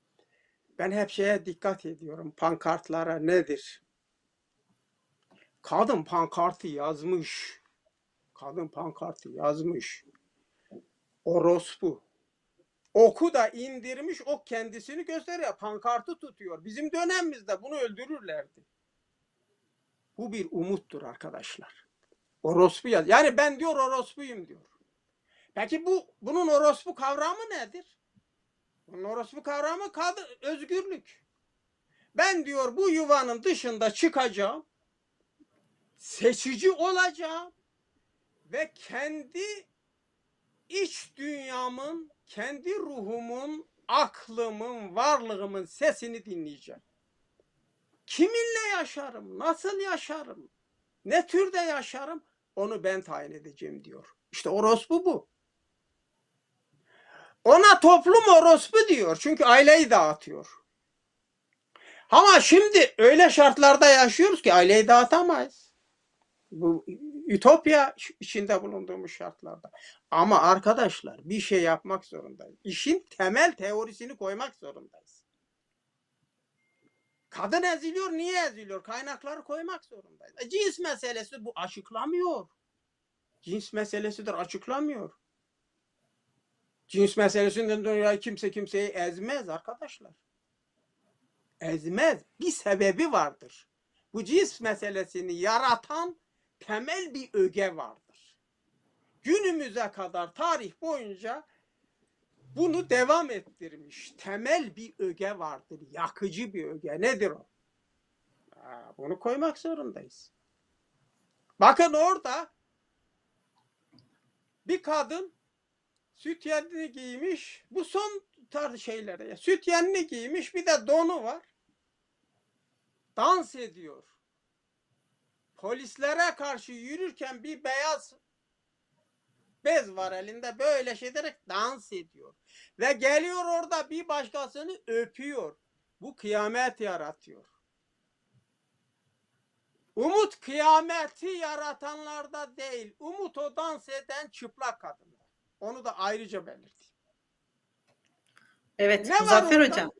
ben hep şeye dikkat ediyorum. Pankartlara nedir? Kadın pankartı yazmış. Kadın pankartı yazmış. Orospu. Oku da indirmiş, o kendisini gösteriyor. Pankartı tutuyor. Bizim dönemimizde bunu öldürürlerdi. Bu bir umuttur arkadaşlar. Orospu yaz. Yani ben diyor orospuyum diyor. Peki bu bunun orospu kavramı nedir? Bunun orospu kavramı kadın özgürlük. Ben diyor bu yuvanın dışında çıkacağım. Seçici olacağım ve kendi iç dünyamın, kendi ruhumun, aklımın, varlığımın sesini dinleyeceğim. Kiminle yaşarım, nasıl yaşarım, ne türde yaşarım onu ben tayin edeceğim diyor. İşte orospu bu. Ona toplum orospu diyor. Çünkü aileyi dağıtıyor. Ama şimdi öyle şartlarda yaşıyoruz ki aileyi dağıtamayız. Bu ütopya içinde bulunduğumuz şartlarda. Ama arkadaşlar bir şey yapmak zorundayız. İşin temel teorisini koymak zorundayız. Kadın eziliyor. Niye eziliyor? Kaynakları koymak zorundayız. E, cins meselesi bu açıklamıyor. Cins meselesidir açıklamıyor. Cins meselesinden dolayı kimse kimseyi ezmez arkadaşlar. Ezmez. Bir sebebi vardır. Bu cins meselesini yaratan temel bir öge vardır. Günümüze kadar tarih boyunca bunu devam ettirmiş temel bir öge vardır. Yakıcı bir öge. Nedir o? Bunu koymak zorundayız. Bakın orada bir kadın süt yenini giymiş. Bu son tarz şeylere. Süt yenini giymiş bir de donu var. Dans ediyor. Polislere karşı yürürken bir beyaz bez var elinde böyle şey ederek dans ediyor. Ve geliyor orada bir başkasını öpüyor. Bu kıyamet yaratıyor. Umut kıyameti yaratanlarda değil. Umut o dans eden çıplak kadında. Onu da ayrıca belirteyim. Evet, Ne var Muzaffer? Hocam.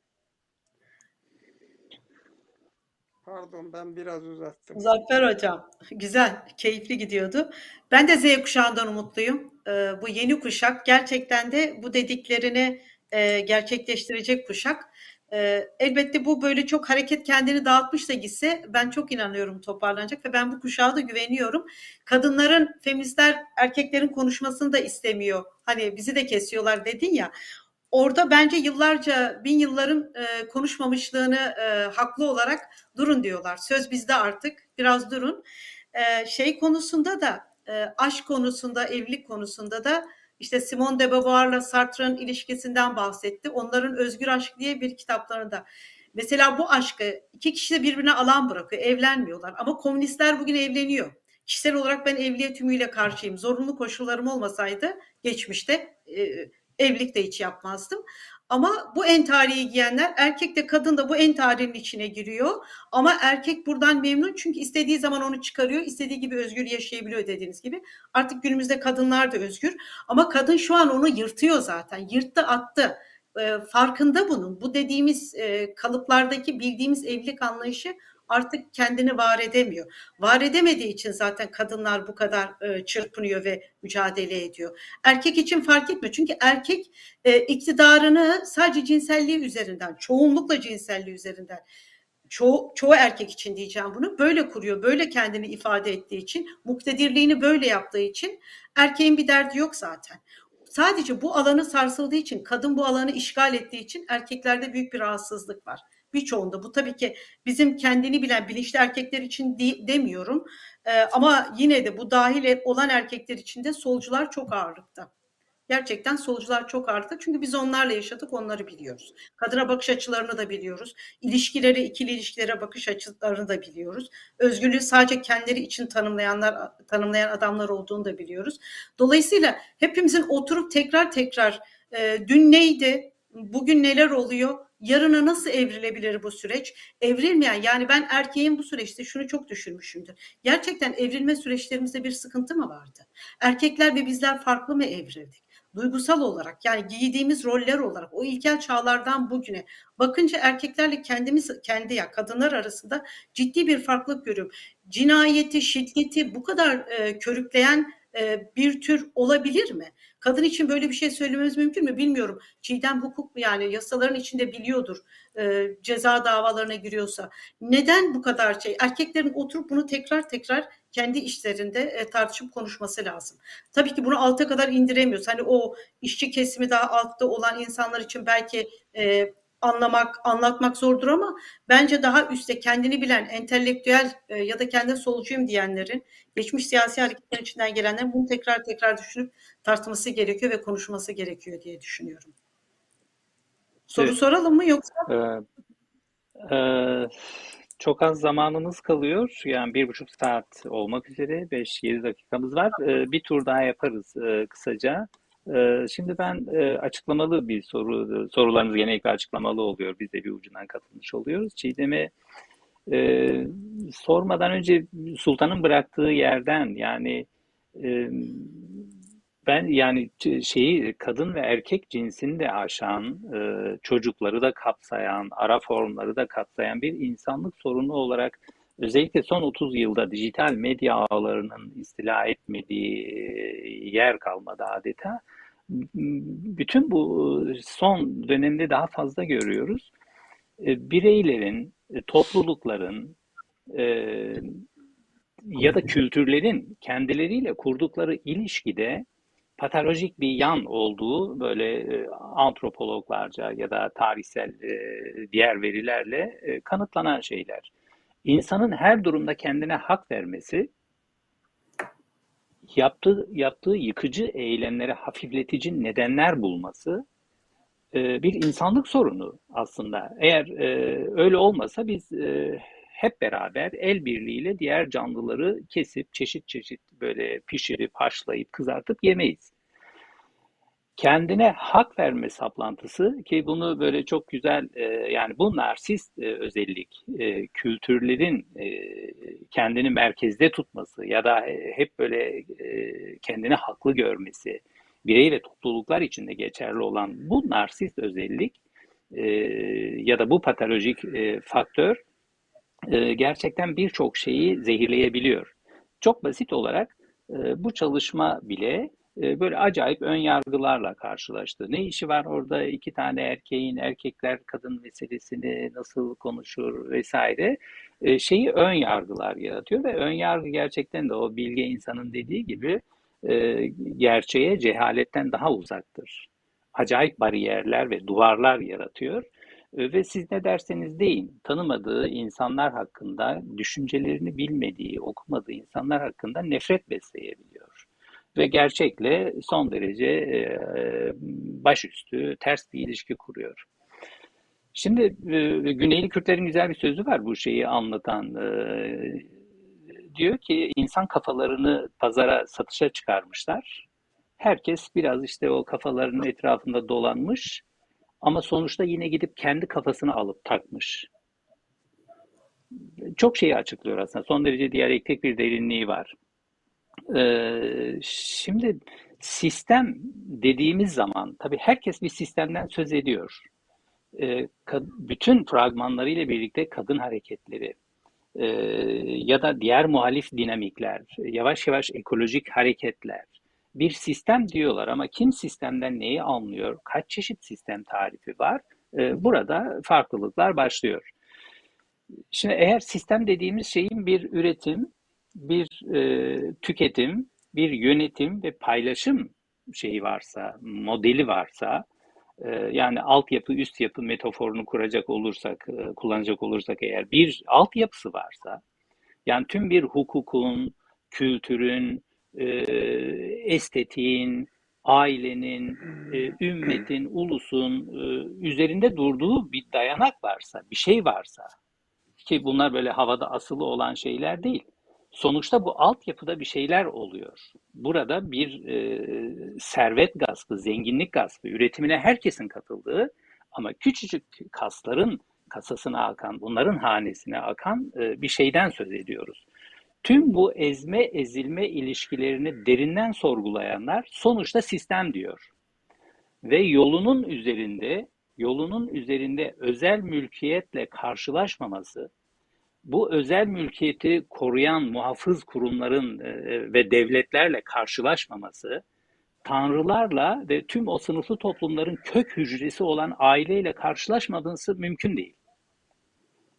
Pardon ben biraz uzattım. Muzaffer Hocam. Güzel, keyifli gidiyordu. Ben de Z kuşağından umutluyum. Ee, bu yeni kuşak gerçekten de bu dediklerini e, gerçekleştirecek kuşak. E, elbette bu böyle çok hareket kendini dağıtmış da gitse ben çok inanıyorum toparlanacak ve ben bu kuşağa da güveniyorum. Kadınların, feministler erkeklerin konuşmasını da istemiyor. Hani bizi de kesiyorlar dedin ya orada bence yıllarca bin yılların e, konuşmamışlığını e, haklı olarak durun diyorlar. Söz bizde artık biraz durun. E, şey konusunda da e, aşk konusunda, evlilik konusunda da işte Simone de Beauvoir'la Sartre'ın ilişkisinden bahsetti. Onların Özgür Aşk diye bir kitaplarında. Mesela bu aşkı iki kişi de birbirine alan bırakıyor, evlenmiyorlar. Ama komünistler bugün evleniyor. Kişisel olarak ben evliye tümüyle karşıyım. Zorunlu koşullarım olmasaydı geçmişte e, evlilik de hiç yapmazdım. Ama bu entariyi giyenler erkek de kadın da bu entarinin içine giriyor. Ama erkek buradan memnun çünkü istediği zaman onu çıkarıyor. istediği gibi özgür yaşayabiliyor dediğiniz gibi. Artık günümüzde kadınlar da özgür. Ama kadın şu an onu yırtıyor zaten. Yırttı attı. E, farkında bunun. Bu dediğimiz e, kalıplardaki bildiğimiz evlilik anlayışı artık kendini var edemiyor. Var edemediği için zaten kadınlar bu kadar e, çırpınıyor ve mücadele ediyor. Erkek için fark etmiyor. Çünkü erkek e, iktidarını sadece cinselliği üzerinden, çoğunlukla cinselliği üzerinden çoğu, çoğu erkek için diyeceğim bunu böyle kuruyor, böyle kendini ifade ettiği için, muktedirliğini böyle yaptığı için erkeğin bir derdi yok zaten. Sadece bu alanı sarsıldığı için, kadın bu alanı işgal ettiği için erkeklerde büyük bir rahatsızlık var birçoğunda. Bu tabii ki bizim kendini bilen bilinçli erkekler için de, demiyorum. E, ama yine de bu dahil olan erkekler için de solcular çok ağırlıkta. Gerçekten solcular çok ağırlıkta. Çünkü biz onlarla yaşadık, onları biliyoruz. Kadına bakış açılarını da biliyoruz. İlişkileri, ikili ilişkilere bakış açılarını da biliyoruz. Özgürlüğü sadece kendileri için tanımlayanlar, tanımlayan adamlar olduğunu da biliyoruz. Dolayısıyla hepimizin oturup tekrar tekrar e, dün neydi, bugün neler oluyor, yarına nasıl evrilebilir bu süreç? Evrilmeyen yani ben erkeğin bu süreçte şunu çok düşünmüşümdür. Gerçekten evrilme süreçlerimizde bir sıkıntı mı vardı? Erkekler ve bizler farklı mı evrildik? duygusal olarak yani giydiğimiz roller olarak o ilkel çağlardan bugüne bakınca erkeklerle kendimiz kendi ya kadınlar arasında ciddi bir farklılık görüyorum. Cinayeti, şiddeti bu kadar e, körükleyen e, bir tür olabilir mi? Kadın için böyle bir şey söylememiz mümkün mü bilmiyorum. Çiğdem hukuk mu yani yasaların içinde biliyordur e, ceza davalarına giriyorsa. Neden bu kadar şey? Erkeklerin oturup bunu tekrar tekrar kendi işlerinde e, tartışıp konuşması lazım. Tabii ki bunu alta kadar indiremiyoruz. Hani o işçi kesimi daha altta olan insanlar için belki anlamak, anlatmak zordur ama bence daha üstte kendini bilen entelektüel e, ya da kendi solcuyum diyenlerin, geçmiş siyasi hareketler içinden gelenlerin bunu tekrar tekrar düşünüp tartması gerekiyor ve konuşması gerekiyor diye düşünüyorum. Soru evet. soralım mı yoksa? Ee, e, çok az zamanımız kalıyor. Yani bir buçuk saat olmak üzere. Beş, yedi dakikamız var. Ee, bir tur daha yaparız e, kısaca. Ee, şimdi ben e, açıklamalı bir soru, sorularımız genellikle açıklamalı oluyor. Biz de bir ucundan katılmış oluyoruz. Çiğdem'e e, sormadan önce Sultan'ın bıraktığı yerden yani e, ben yani şeyi kadın ve erkek cinsini de aşan, e, çocukları da kapsayan, ara formları da kapsayan bir insanlık sorunu olarak özellikle son 30 yılda dijital medya ağlarının istila etmediği yer kalmadı adeta. Bütün bu son dönemde daha fazla görüyoruz. E, bireylerin, e, toplulukların e, ya da kültürlerin kendileriyle kurdukları ilişkide patolojik bir yan olduğu böyle antropologlarca ya da tarihsel diğer verilerle kanıtlanan şeyler insanın her durumda kendine hak vermesi, yaptığı, yaptığı yıkıcı eylemlere hafifletici nedenler bulması e, bir insanlık sorunu aslında. Eğer e, öyle olmasa biz e, hep beraber el birliğiyle diğer canlıları kesip çeşit çeşit böyle pişirip haşlayıp kızartıp yemeyiz kendine hak verme saplantısı ki bunu böyle çok güzel e, yani bu narsist e, özellik e, kültürlerin e, kendini merkezde tutması ya da hep böyle e, kendini haklı görmesi birey ve topluluklar içinde geçerli olan bu narsist özellik e, ya da bu patolojik e, faktör e, gerçekten birçok şeyi zehirleyebiliyor. Çok basit olarak e, bu çalışma bile e, böyle acayip ön yargılarla karşılaştı. Ne işi var orada iki tane erkeğin, erkekler kadın meselesini nasıl konuşur vesaire e, şeyi ön yargılar yaratıyor ve ön yargı gerçekten de o bilge insanın dediği gibi e, gerçeğe cehaletten daha uzaktır. Acayip bariyerler ve duvarlar yaratıyor. Ve siz ne derseniz deyin, tanımadığı insanlar hakkında, düşüncelerini bilmediği, okumadığı insanlar hakkında nefret besleyebiliyor. Ve gerçekle son derece e, başüstü, ters bir ilişki kuruyor. Şimdi e, Güneyli Kürtlerin güzel bir sözü var bu şeyi anlatan. E, diyor ki insan kafalarını pazara satışa çıkarmışlar. Herkes biraz işte o kafaların etrafında dolanmış ama sonuçta yine gidip kendi kafasını alıp takmış. Çok şeyi açıklıyor aslında. Son derece diyalektik bir derinliği var. Ee, şimdi sistem dediğimiz zaman tabii herkes bir sistemden söz ediyor. Ee, bütün fragmanlarıyla birlikte kadın hareketleri e, ya da diğer muhalif dinamikler, yavaş yavaş ekolojik hareketler, bir sistem diyorlar ama kim sistemden neyi anlıyor, kaç çeşit sistem tarifi var, e, burada farklılıklar başlıyor. Şimdi eğer sistem dediğimiz şeyin bir üretim, bir e, tüketim, bir yönetim ve paylaşım şeyi varsa, modeli varsa, e, yani altyapı, üst yapı metaforunu kuracak olursak, e, kullanacak olursak eğer bir altyapısı varsa, yani tüm bir hukukun, kültürün, e, estetiğin, ailenin, e, ümmetin, ulusun e, üzerinde durduğu bir dayanak varsa, bir şey varsa ki bunlar böyle havada asılı olan şeyler değil. Sonuçta bu altyapıda bir şeyler oluyor. Burada bir e, servet gaspı, zenginlik gaspı, üretimine herkesin katıldığı ama küçücük kasların kasasına akan, bunların hanesine akan e, bir şeyden söz ediyoruz. Tüm bu ezme ezilme ilişkilerini derinden sorgulayanlar sonuçta sistem diyor. Ve yolunun üzerinde yolunun üzerinde özel mülkiyetle karşılaşmaması, bu özel mülkiyeti koruyan muhafız kurumların e, ve devletlerle karşılaşmaması, tanrılarla ve tüm o sınıflı toplumların kök hücresi olan aileyle karşılaşmaması mümkün değil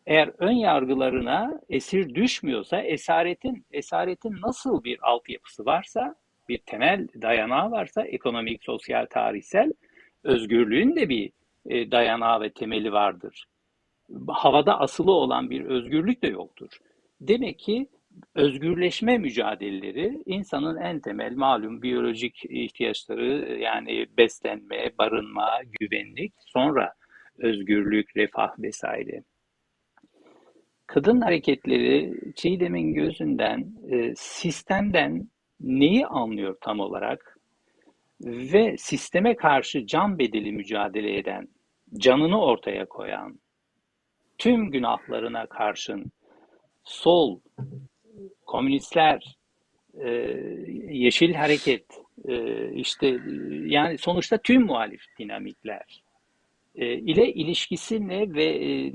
eğer ön yargılarına esir düşmüyorsa esaretin esaretin nasıl bir altyapısı varsa bir temel dayanağı varsa ekonomik, sosyal, tarihsel özgürlüğün de bir e, dayanağı ve temeli vardır. Havada asılı olan bir özgürlük de yoktur. Demek ki özgürleşme mücadeleleri insanın en temel malum biyolojik ihtiyaçları yani beslenme, barınma, güvenlik, sonra özgürlük, refah vesaire kadın hareketleri Çiğdem'in gözünden, e, sistemden neyi anlıyor tam olarak ve sisteme karşı can bedeli mücadele eden, canını ortaya koyan, tüm günahlarına karşın sol, komünistler, e, yeşil hareket, e, işte yani sonuçta tüm muhalif dinamikler e, ile ilişkisi ne ve e,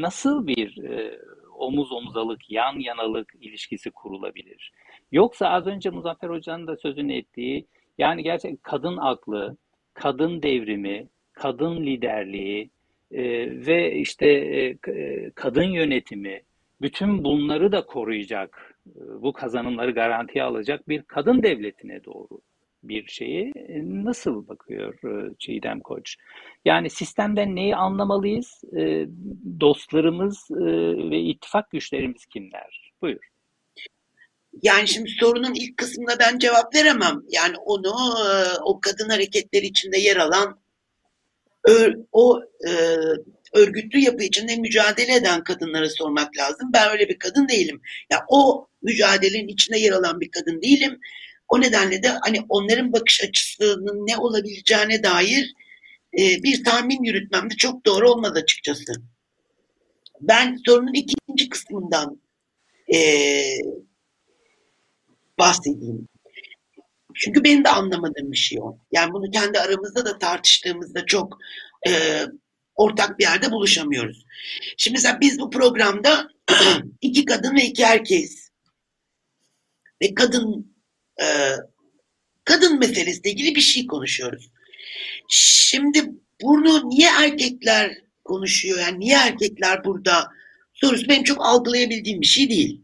nasıl bir e, omuz omuzalık, yan yanalık ilişkisi kurulabilir? Yoksa az önce Muzaffer Hoca'nın da sözünü ettiği yani gerçekten kadın aklı, kadın devrimi, kadın liderliği e, ve işte e, e kadın yönetimi bütün bunları da koruyacak, e, bu kazanımları garantiye alacak bir kadın devletine doğru bir şeyi nasıl bakıyor Çiğdem Koç? Yani sistemden neyi anlamalıyız? Dostlarımız ve ittifak güçlerimiz kimler? Buyur. Yani şimdi sorunun ilk kısmına ben cevap veremem. Yani onu o kadın hareketleri içinde yer alan o örgütlü yapı içinde mücadele eden kadınlara sormak lazım. Ben öyle bir kadın değilim. Ya o mücadelenin içinde yer alan bir kadın değilim. O nedenle de hani onların bakış açısının ne olabileceğine dair e, bir tahmin yürütmem de çok doğru olmaz açıkçası. Ben sorunun ikinci kısmından e, bahsedeyim. Çünkü benim de anlamadığım bir şey o. Yani bunu kendi aramızda da tartıştığımızda çok e, ortak bir yerde buluşamıyoruz. Şimdi mesela biz bu programda iki kadın ve iki erkeğiz. Ve kadın e, kadın meselesiyle ilgili bir şey konuşuyoruz. Şimdi bunu niye erkekler konuşuyor? Yani niye erkekler burada? Sorusu benim çok algılayabildiğim bir şey değil.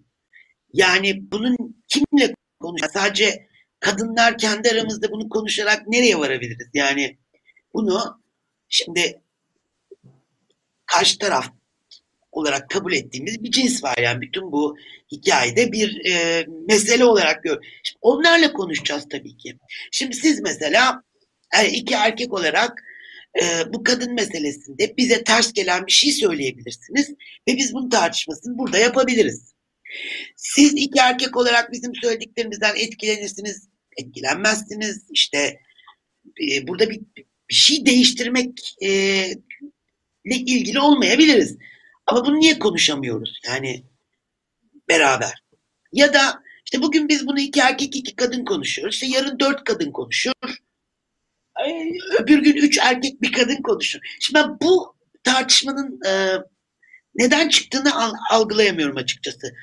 Yani bunun kimle konuşuyor? Sadece kadınlar kendi aramızda bunu konuşarak nereye varabiliriz? Yani bunu şimdi karşı taraf olarak kabul ettiğimiz bir cins var. Yani bütün bu hikayede bir e, mesele olarak gör. Onlarla konuşacağız tabii ki. Şimdi siz mesela iki erkek olarak e, bu kadın meselesinde bize ters gelen bir şey söyleyebilirsiniz ve biz bunun tartışmasını burada yapabiliriz. Siz iki erkek olarak bizim söylediklerimizden etkilenirsiniz, etkilenmezsiniz. İşte e, burada bir, bir şey değiştirmek e, ilgili olmayabiliriz. Ama bunu niye konuşamıyoruz? Yani beraber. Ya da işte bugün biz bunu iki erkek iki kadın konuşuyoruz. İşte yarın dört kadın konuşuyor. Öbür gün üç erkek bir kadın konuşuyor. Şimdi ben bu tartışmanın e, neden çıktığını algılayamıyorum açıkçası.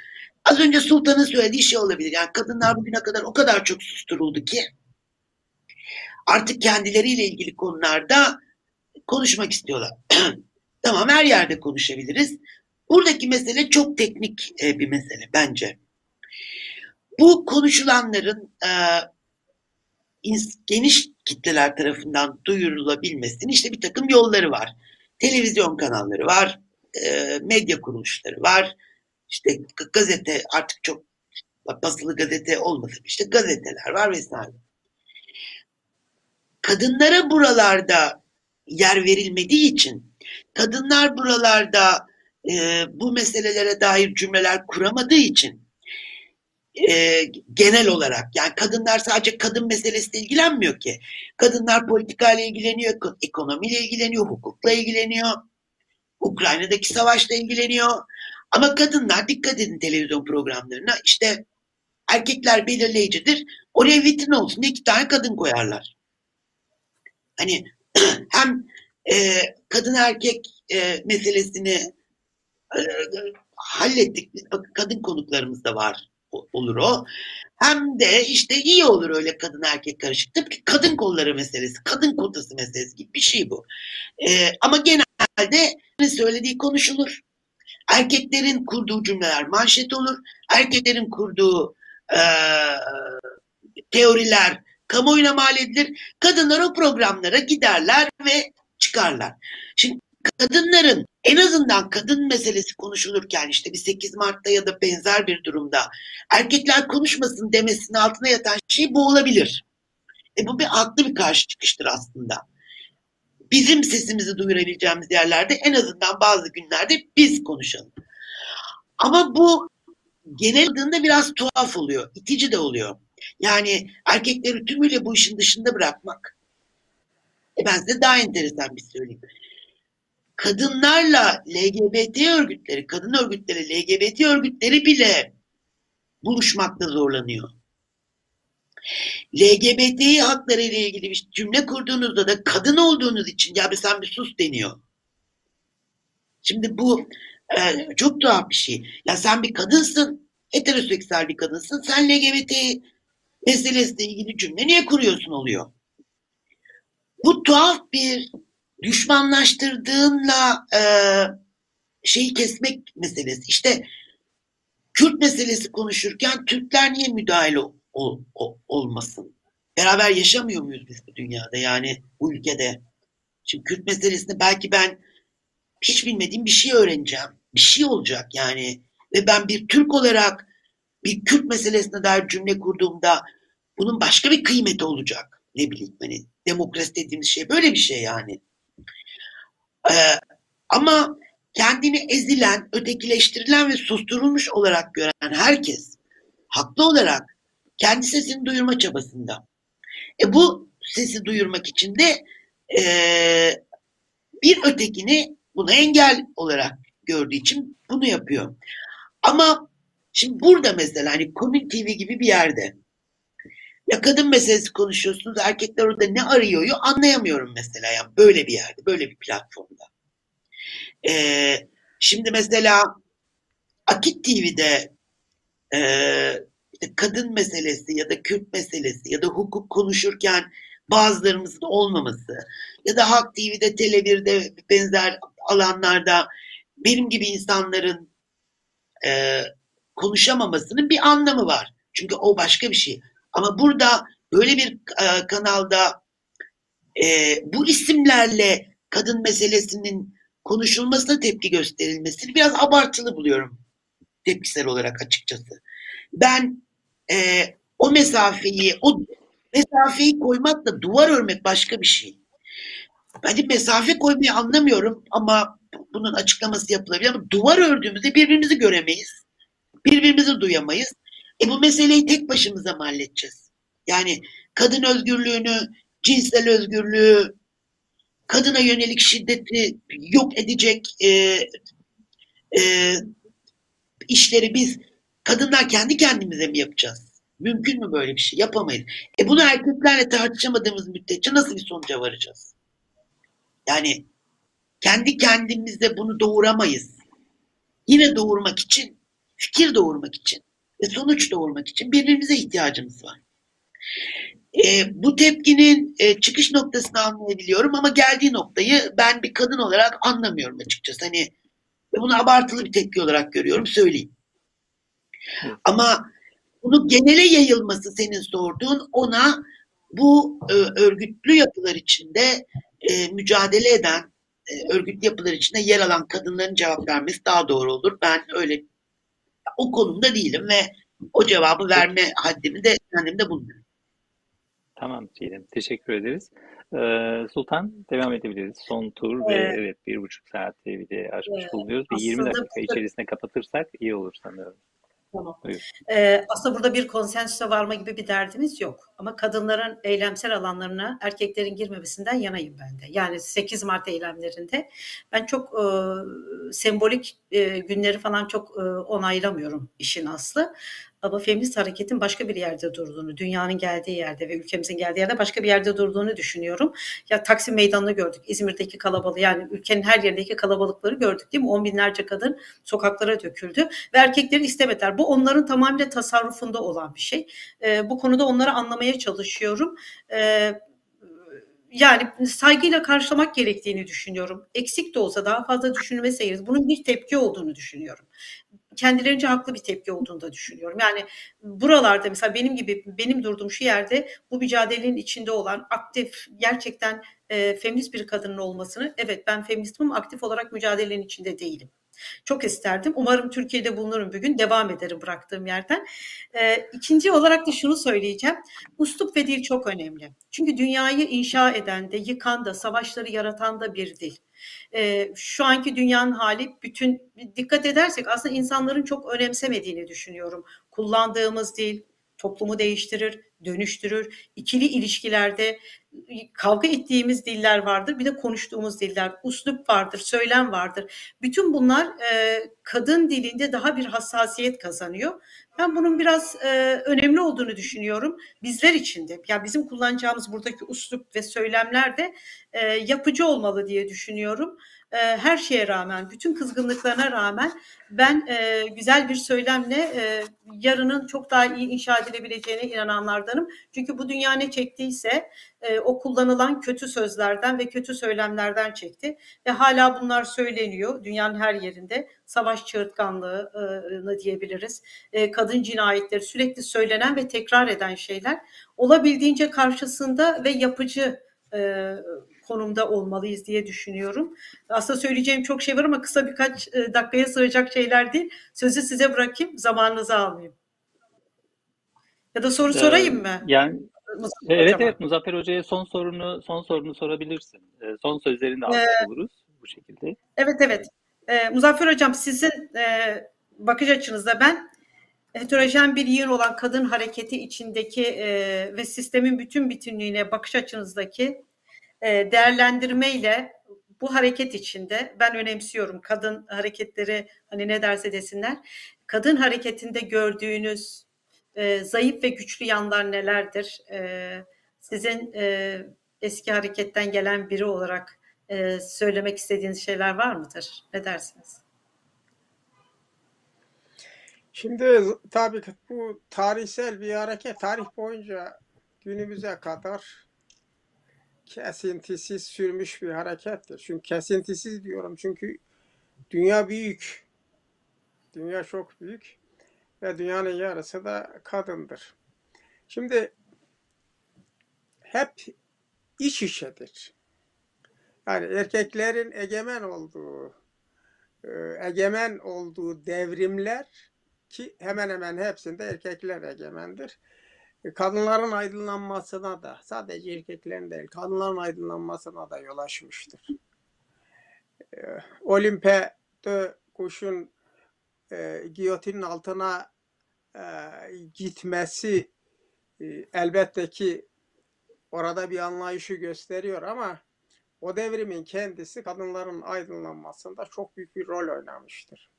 Az önce Sultan'ın söylediği şey olabilir. Yani kadınlar bugüne kadar o kadar çok susturuldu ki artık kendileriyle ilgili konularda konuşmak istiyorlar. tamam her yerde konuşabiliriz. Buradaki mesele çok teknik e, bir mesele bence. Bu konuşulanların e, geniş kitleler tarafından duyurulabilmesinin işte bir takım yolları var. Televizyon kanalları var, e, medya kuruluşları var, işte gazete artık çok basılı gazete olmasın işte gazeteler var vesaire. Kadınlara buralarda yer verilmediği için kadınlar buralarda e, bu meselelere dair cümleler kuramadığı için e, genel olarak yani kadınlar sadece kadın meselesiyle ilgilenmiyor ki. Kadınlar politikayla ilgileniyor, ekonomiyle ilgileniyor, hukukla ilgileniyor, Ukrayna'daki savaşla ilgileniyor. Ama kadınlar dikkat edin televizyon programlarına işte erkekler belirleyicidir. Oraya vitrin olsun iki tane kadın koyarlar. Hani hem e, kadın erkek e, meselesini e, hallettik. Kadın konuklarımız da var olur o. Hem de işte iyi olur öyle kadın erkek karışık. Tabii ki kadın kolları meselesi, kadın kotası meselesi gibi bir şey bu. Ee, ama genelde söylediği konuşulur. Erkeklerin kurduğu cümleler manşet olur. Erkeklerin kurduğu e, teoriler kamuoyuna mal edilir. Kadınlar o programlara giderler ve çıkarlar. Şimdi kadınların en azından kadın meselesi konuşulurken işte bir 8 Mart'ta ya da benzer bir durumda erkekler konuşmasın demesinin altına yatan şey bu olabilir. E bu bir haklı bir karşı çıkıştır aslında. Bizim sesimizi duyurabileceğimiz yerlerde en azından bazı günlerde biz konuşalım. Ama bu genel adında biraz tuhaf oluyor, itici de oluyor. Yani erkekleri tümüyle bu işin dışında bırakmak. E ben size daha enteresan bir söyleyeyim kadınlarla LGBT örgütleri, kadın örgütleri, LGBT örgütleri bile buluşmakta zorlanıyor. LGBT hakları ile ilgili bir cümle kurduğunuzda da kadın olduğunuz için ya bir sen bir sus deniyor. Şimdi bu e, çok tuhaf bir şey. Ya sen bir kadınsın, heteroseksüel bir kadınsın. Sen LGBT meselesiyle ilgili cümle niye kuruyorsun oluyor. Bu tuhaf bir düşmanlaştırdığınla e, şeyi kesmek meselesi. İşte Kürt meselesi konuşurken Türkler niye müdahale ol, ol, olmasın? Beraber yaşamıyor muyuz biz bu dünyada yani bu ülkede? Şimdi Kürt meselesinde belki ben hiç bilmediğim bir şey öğreneceğim. Bir şey olacak yani. Ve ben bir Türk olarak bir Kürt meselesine dair cümle kurduğumda bunun başka bir kıymeti olacak. Ne bileyim hani demokrasi dediğimiz şey böyle bir şey yani. Ee, ama kendini ezilen, ötekileştirilen ve susturulmuş olarak gören herkes haklı olarak kendi sesini duyurma çabasında. E bu sesi duyurmak için de e, bir ötekini buna engel olarak gördüğü için bunu yapıyor. Ama şimdi burada mesela hani Komün TV gibi bir yerde ya kadın meselesi konuşuyorsunuz erkekler orada ne arıyor anlayamıyorum mesela yani böyle bir yerde böyle bir platformda. Ee, şimdi mesela Akit TV'de e, kadın meselesi ya da Kürt meselesi ya da hukuk konuşurken bazılarımızın olmaması ya da Halk TV'de, Tele1'de benzer alanlarda benim gibi insanların e, konuşamamasının bir anlamı var. Çünkü o başka bir şey. Ama burada böyle bir e, kanalda e, bu isimlerle kadın meselesinin konuşulmasına tepki gösterilmesini biraz abartılı buluyorum tepkisel olarak açıkçası. Ben e, o mesafeyi, o mesafeyi koymakla duvar örmek başka bir şey. Ben mesafe koymayı anlamıyorum ama bunun açıklaması yapılabilir ama duvar ördüğümüzde birbirimizi göremeyiz. Birbirimizi duyamayız. E bu meseleyi tek başımıza mı halledeceğiz? Yani kadın özgürlüğünü, cinsel özgürlüğü, kadına yönelik şiddeti yok edecek e, e, işleri biz kadınlar kendi kendimize mi yapacağız? Mümkün mü böyle bir şey? Yapamayız. E bunu erkeklerle tartışamadığımız müddetçe nasıl bir sonuca varacağız? Yani kendi kendimizde bunu doğuramayız. Yine doğurmak için, fikir doğurmak için ve sonuç doğurmak için birbirimize ihtiyacımız var. E, bu tepkinin e, çıkış noktasını anlayabiliyorum ama geldiği noktayı ben bir kadın olarak anlamıyorum açıkçası. Hani bunu abartılı bir tepki olarak görüyorum söyleyeyim. Ama bunu genele yayılması senin sorduğun ona bu e, örgütlü yapılar içinde e, mücadele eden e, örgütlü yapılar içinde yer alan kadınların cevap vermesi daha doğru olur. Ben öyle o konumda değilim ve o cevabı verme haddimi de kendimde bulmuyorum. Tamam Çiğdem. Teşekkür ederiz. Ee, Sultan devam edebiliriz. Son tur ve evet, evet bir buçuk saatte bir de açmış evet, bulunuyoruz. Bir 20 dakika içerisinde kapatırsak iyi olur sanıyorum. Tamam. Ee, aslında burada bir konsensüse varma gibi bir derdimiz yok. Ama kadınların eylemsel alanlarına erkeklerin girmemesinden yanayım ben de. Yani 8 Mart eylemlerinde ben çok e, sembolik e, günleri falan çok e, onaylamıyorum işin aslı. Ama feminist hareketin başka bir yerde durduğunu, dünyanın geldiği yerde ve ülkemizin geldiği yerde başka bir yerde durduğunu düşünüyorum. Ya Taksim Meydanı'nı gördük, İzmir'deki kalabalığı yani ülkenin her yerindeki kalabalıkları gördük değil mi? On binlerce kadın sokaklara döküldü ve erkekleri istemediler. Bu onların tamamıyla tasarrufunda olan bir şey. E, bu konuda onları anlamaya çalışıyorum. E, yani saygıyla karşılamak gerektiğini düşünüyorum. Eksik de olsa daha fazla düşünülmeseydi bunun bir tepki olduğunu düşünüyorum kendilerince haklı bir tepki olduğunu da düşünüyorum. Yani buralarda mesela benim gibi benim durduğum şu yerde bu mücadelenin içinde olan aktif gerçekten e, feminist bir kadının olmasını evet ben feministim ama aktif olarak mücadelenin içinde değilim. Çok isterdim. Umarım Türkiye'de bulunurum bir gün. Devam ederim bıraktığım yerden. E, ikinci olarak da şunu söyleyeceğim. Uslup ve dil çok önemli. Çünkü dünyayı inşa eden de, yıkan da, savaşları yaratan da bir dil e, şu anki dünyanın hali bütün dikkat edersek aslında insanların çok önemsemediğini düşünüyorum. Kullandığımız dil toplumu değiştirir, dönüştürür. İkili ilişkilerde kavga ettiğimiz diller vardır. Bir de konuştuğumuz diller, uslup vardır, söylem vardır. Bütün bunlar e, kadın dilinde daha bir hassasiyet kazanıyor. Ben bunun biraz e, önemli olduğunu düşünüyorum. Bizler için de. Ya bizim kullanacağımız buradaki uslup ve söylemler de e, yapıcı olmalı diye düşünüyorum e, her şeye rağmen, bütün kızgınlıklarına rağmen ben e, güzel bir söylemle e, yarının çok daha iyi inşa edilebileceğine inananlardanım. Çünkü bu dünya ne çektiyse e, o kullanılan kötü sözlerden ve kötü söylemlerden çekti. Ve hala bunlar söyleniyor dünyanın her yerinde. Savaş çığırtkanlığını diyebiliriz. E, kadın cinayetleri sürekli söylenen ve tekrar eden şeyler. Olabildiğince karşısında ve yapıcı e, konumda olmalıyız diye düşünüyorum. Aslında söyleyeceğim çok şey var ama kısa birkaç e, dakikaya sığacak şeyler değil. Sözü size bırakayım, zamanınızı almayayım. Ya da soru ee, sorayım mı? Yani Muzaffer evet Hocam. evet Muzaffer Hoca'ya son sorunu son sorunu sorabilirsin. Ee, son sözlerini de almış ee, oluruz bu şekilde. Evet evet. Ee, Muzaffer Hocam sizin e, bakış açınızda ben heterojen bir yer olan kadın hareketi içindeki e, ve sistemin bütün bütünlüğüne bakış açınızdaki e, değerlendirmeyle bu hareket içinde ben önemsiyorum kadın hareketleri hani ne derse desinler kadın hareketinde gördüğünüz e, zayıf ve güçlü yanlar nelerdir? E, sizin e, eski hareketten gelen biri olarak e, söylemek istediğiniz şeyler var mıdır? Ne dersiniz? Şimdi tabii ki bu tarihsel bir hareket. Tarih boyunca günümüze kadar kesintisiz sürmüş bir harekettir. Çünkü kesintisiz diyorum çünkü dünya büyük. Dünya çok büyük ve dünyanın yarısı da kadındır. Şimdi hep iç içedir. Yani erkeklerin egemen olduğu, e, egemen olduğu devrimler ki hemen hemen hepsinde erkekler egemendir. E, kadınların aydınlanmasına da sadece erkeklerin değil kadınların aydınlanmasına da yol açmıştır. E, Olimpe de kuşun e, giyotinin altına e, gitmesi e, elbette ki orada bir anlayışı gösteriyor ama o devrimin kendisi kadınların aydınlanmasında çok büyük bir rol oynamıştır.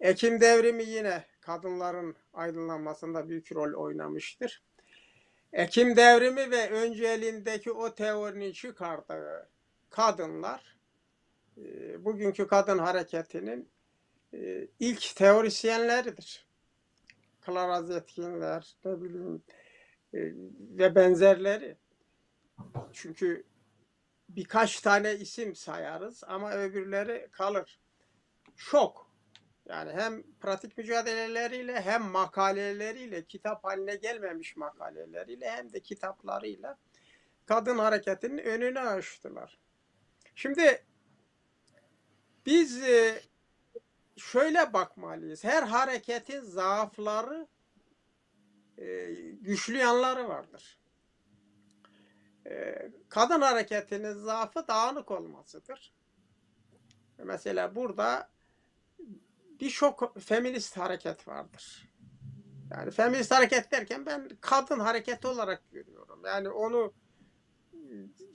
Ekim devrimi yine kadınların aydınlanmasında büyük rol oynamıştır. Ekim devrimi ve öncelindeki o teorinin çıkardığı kadınlar e, bugünkü kadın hareketinin e, ilk teorisyenleridir. Clara Zetkinler, ne bileyim e, ve benzerleri. Çünkü birkaç tane isim sayarız ama öbürleri kalır. Şok. Yani hem pratik mücadeleleriyle hem makaleleriyle, kitap haline gelmemiş makaleleriyle hem de kitaplarıyla kadın hareketinin önünü açtılar. Şimdi biz e, şöyle bakmalıyız. Her hareketin zaafları, e, güçlü yanları vardır. E, kadın hareketinin zaafı dağınık olmasıdır. Mesela burada birçok feminist hareket vardır. Yani feminist hareket derken ben kadın hareketi olarak görüyorum. Yani onu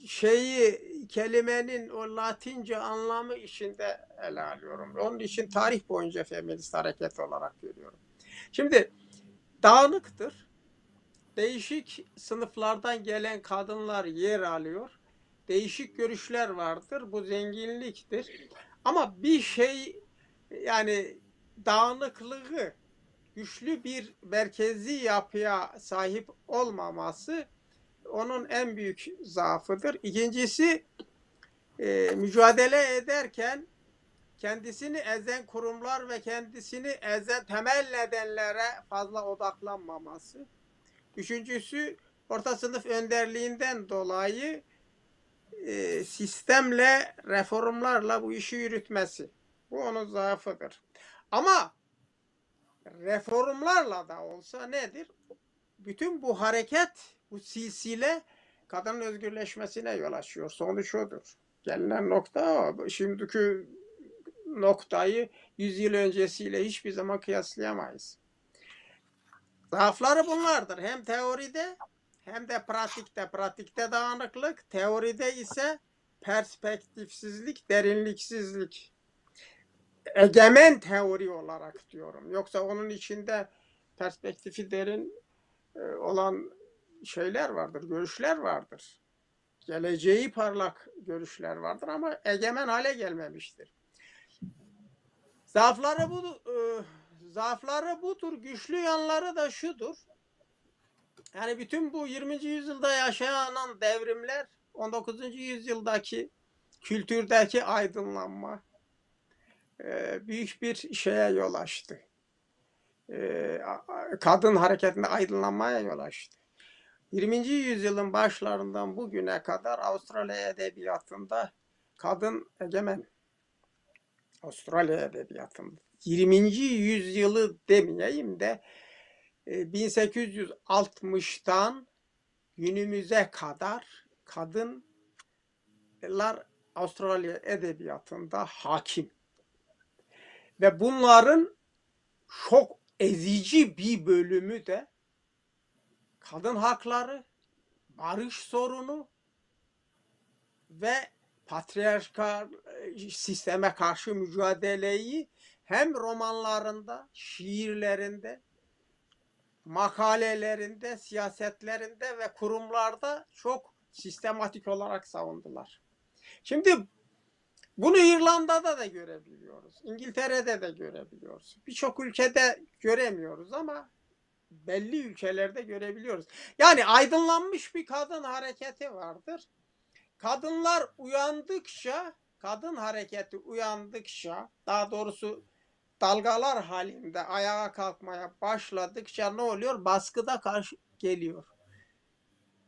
şeyi kelimenin o latince anlamı içinde ele alıyorum. Onun için tarih boyunca feminist hareket olarak görüyorum. Şimdi dağınıktır. Değişik sınıflardan gelen kadınlar yer alıyor. Değişik görüşler vardır. Bu zenginliktir. Ama bir şey yani dağınıklığı güçlü bir merkezi yapıya sahip olmaması onun en büyük zaafıdır. İkincisi e, mücadele ederken kendisini ezen kurumlar ve kendisini ezen temel nedenlere fazla odaklanmaması. Üçüncüsü orta sınıf önderliğinden dolayı e, sistemle, reformlarla bu işi yürütmesi. Bu onun zaafıdır. Ama reformlarla da olsa nedir? Bütün bu hareket, bu silsile kadının özgürleşmesine yol açıyor. Sonuç odur. Gelinen nokta o. Şimdiki noktayı 100 yıl öncesiyle hiçbir zaman kıyaslayamayız. Zaafları bunlardır. Hem teoride hem de pratikte. Pratikte dağınıklık, teoride ise perspektifsizlik, derinliksizlik. Egemen teori olarak diyorum. Yoksa onun içinde perspektifi derin e, olan şeyler vardır, görüşler vardır. Geleceği parlak görüşler vardır ama egemen hale gelmemiştir. Zaafları bu e, zaafları budur, güçlü yanları da şudur. Yani bütün bu 20. yüzyılda yaşanan devrimler 19. yüzyıldaki kültürdeki aydınlanma büyük bir şeye yol açtı. Kadın hareketinde aydınlanmaya yol açtı. 20. yüzyılın başlarından bugüne kadar Avustralya edebiyatında kadın egemen. Avustralya edebiyatında. 20. yüzyılı demeyeyim de 1860'tan e, günümüze kadar kadınlar Avustralya edebiyatında hakim. Ve bunların çok ezici bir bölümü de kadın hakları, barış sorunu ve patriarkal e, sisteme karşı mücadeleyi hem romanlarında, şiirlerinde, makalelerinde, siyasetlerinde ve kurumlarda çok sistematik olarak savundular. Şimdi Bunu İrlanda'da da görebiliyoruz. İngiltere'de de görebiliyoruz. Birçok ülkede göremiyoruz ama belli ülkelerde görebiliyoruz. Yani aydınlanmış bir kadın hareketi vardır. Kadınlar uyandıkça, kadın hareketi uyandıkça, daha doğrusu dalgalar halinde ayağa kalkmaya başladıkça ne oluyor? Baskıda karşı geliyor.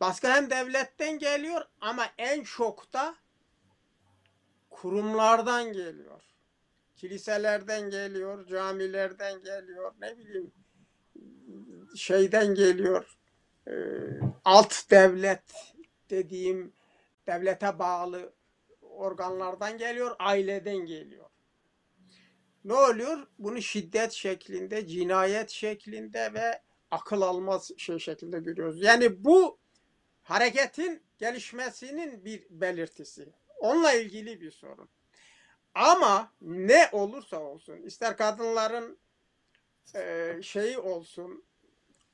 Baskı hem devletten geliyor ama en çok da kurumlardan geliyor. Kiliselerden geliyor, camilerden geliyor, ne bileyim şeyden geliyor. E, alt devlet dediğim devlete bağlı organlardan geliyor, aileden geliyor. Ne oluyor? Bunu şiddet şeklinde, cinayet şeklinde ve akıl almaz şey şeklinde görüyoruz. Yani bu hareketin gelişmesinin bir belirtisi. Onunla ilgili bir sorun. Ama ne olursa olsun, ister kadınların e, şeyi olsun,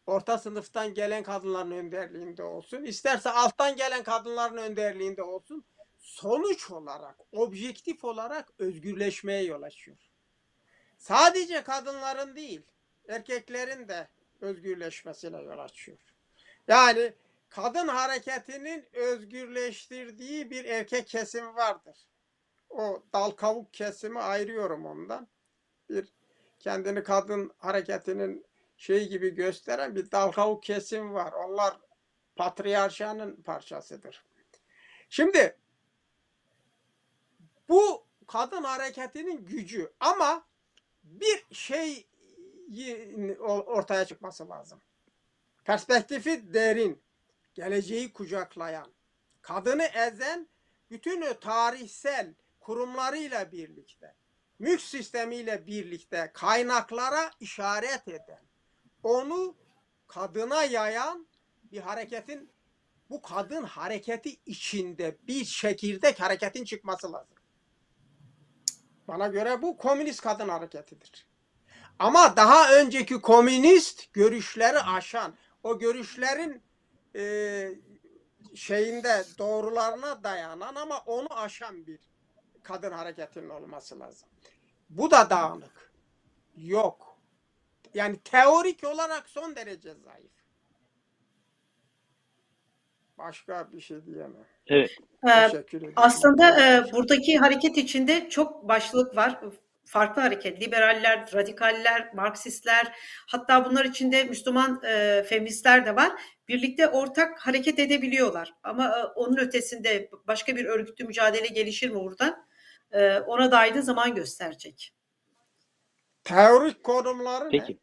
orta sınıftan gelen kadınların önderliğinde olsun, isterse alttan gelen kadınların önderliğinde olsun, sonuç olarak, objektif olarak özgürleşmeye yol açıyor. Sadece kadınların değil, erkeklerin de özgürleşmesine yol açıyor. Yani kadın hareketinin özgürleştirdiği bir erkek kesimi vardır. O dal kavuk kesimi ayırıyorum ondan. Bir kendini kadın hareketinin şey gibi gösteren bir dal kavuk kesim var. Onlar patriarşanın parçasıdır. Şimdi bu kadın hareketinin gücü ama bir şey ortaya çıkması lazım. Perspektifi derin, geleceği kucaklayan, kadını ezen bütün tarihsel kurumlarıyla birlikte, mülk sistemiyle birlikte kaynaklara işaret eden, onu kadına yayan bir hareketin bu kadın hareketi içinde bir çekirdek hareketin çıkması lazım. Bana göre bu komünist kadın hareketidir. Ama daha önceki komünist görüşleri aşan, o görüşlerin e, şeyinde doğrularına dayanan ama onu aşan bir kadın hareketinin olması lazım. Bu da dağınık. Yok. Yani teorik olarak son derece zayıf. Başka bir şey diyemem. Evet. Teşekkür ederim. Aslında e, buradaki hareket içinde çok başlık var farklı hareket, liberaller, radikaller, Marksistler, hatta bunlar içinde Müslüman e, feministler de var. Birlikte ortak hareket edebiliyorlar. Ama e, onun ötesinde başka bir örgütlü mücadele gelişir mi burada? E, ona dair de zaman gösterecek. Teorik konumları Peki. ne?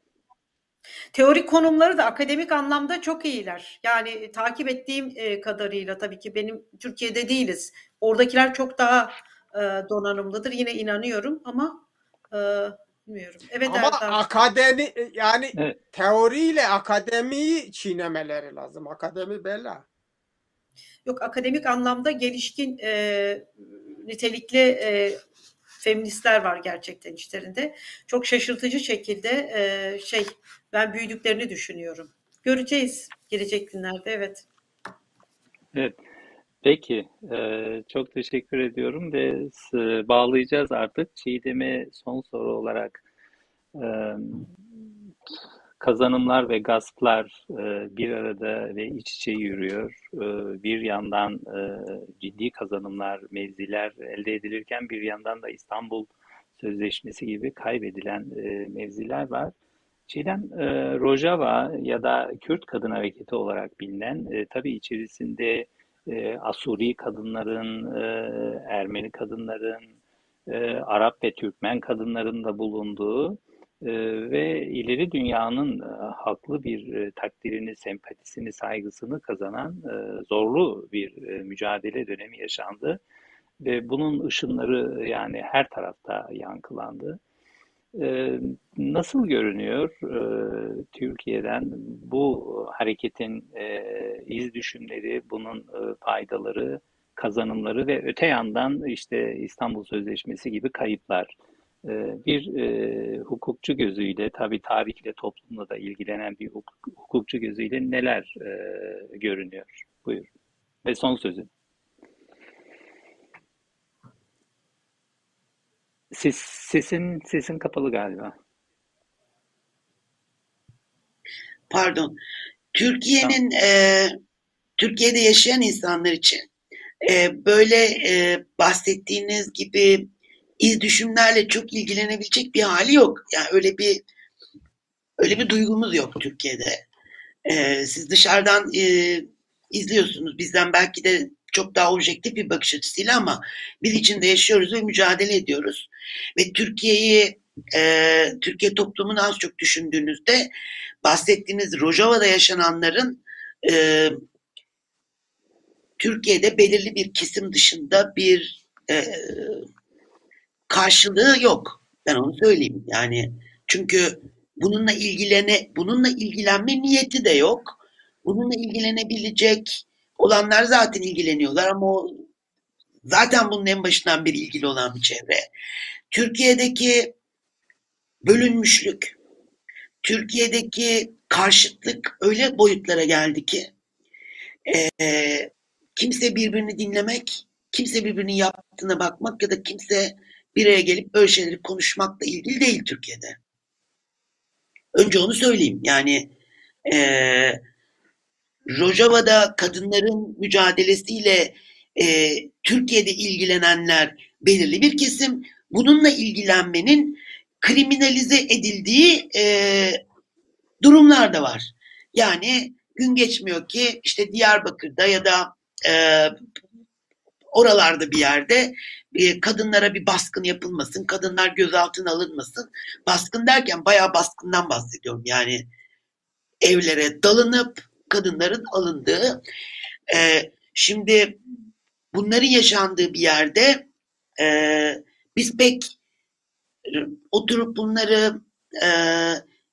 Teorik konumları da akademik anlamda çok iyiler. Yani takip ettiğim e, kadarıyla tabii ki benim Türkiye'de değiliz. Oradakiler çok daha e, donanımlıdır. Yine inanıyorum ama ee, bilmiyorum. Evet Ama Erdem. akademi e, yani Evet. teoriyle akademiyi çiğnemeleri lazım. Akademi bela. Yok akademik anlamda gelişkin e, nitelikli e, feministler var gerçekten içlerinde. Çok şaşırtıcı şekilde e, şey ben büyüdüklerini düşünüyorum. Göreceğiz gelecek günlerde evet. Evet. Peki, eee, çok teşekkür ediyorum ve bağlayacağız artık. Çiğdem'e son soru olarak eee, kazanımlar ve gasplar eee, bir arada ve iç içe yürüyor. Bir yandan ciddi kazanımlar, mevziler elde edilirken bir yandan da İstanbul Sözleşmesi gibi kaybedilen mevziler var. Çiğdem, eee, Rojava ya da Kürt Kadın Hareketi olarak bilinen, eee, tabii içerisinde e, Asuri kadınların, e, Ermeni kadınların, e, Arap ve Türkmen kadınların da bulunduğu e, ve ileri dünyanın haklı bir takdirini, sempatisini, saygısını kazanan zorlu bir mücadele dönemi yaşandı. Ve bunun ışınları yani her tarafta yankılandı. Ee, nasıl görünüyor e, Türkiye'den bu hareketin e, iz düşümleri, bunun e, faydaları, kazanımları ve öte yandan işte İstanbul Sözleşmesi gibi kayıplar? E, bir hukukçu gözüyle, tabii tarihle, toplumla da ilgilenen bir hukukçu gözüyle neler görünüyor? Buyur. Ve son sözün. Ses, sesin sesin kapalı galiba. Pardon. Türkiye'nin e, Türkiye'de yaşayan insanlar için e, böyle e, bahsettiğiniz gibi iz düşümlerle çok ilgilenebilecek bir hali yok. Yani öyle bir öyle bir duygumuz yok Türkiye'de. E, siz dışarıdan e, izliyorsunuz. Bizden belki de çok daha objektif bir bakış açısıyla ama biz içinde yaşıyoruz ve mücadele ediyoruz. Ve Türkiye'yi e, Türkiye toplumunu az çok düşündüğünüzde bahsettiğiniz Rojava'da yaşananların e, Türkiye'de belirli bir kesim dışında bir e, karşılığı yok. Ben onu söyleyeyim. Yani çünkü bununla ilgilene bununla ilgilenme niyeti de yok. Bununla ilgilenebilecek olanlar zaten ilgileniyorlar ama o zaten bunun en başından beri ilgili olan bir çevre. Türkiye'deki bölünmüşlük, Türkiye'deki karşıtlık öyle boyutlara geldi ki e, kimse birbirini dinlemek, kimse birbirinin yaptığına bakmak ya da kimse bir araya gelip böyle şeyleri konuşmakla ilgili değil Türkiye'de. Önce onu söyleyeyim. Yani e, Rojava'da kadınların mücadelesiyle e, Türkiye'de ilgilenenler belirli bir kesim. Bununla ilgilenmenin kriminalize edildiği e, durumlar da var. Yani gün geçmiyor ki işte Diyarbakır'da ya da e, oralarda bir yerde e, kadınlara bir baskın yapılmasın, kadınlar gözaltına alınmasın. Baskın derken bayağı baskından bahsediyorum. Yani evlere dalınıp kadınların alındığı. E, şimdi bunların yaşandığı bir yerde e, biz pek oturup bunları e,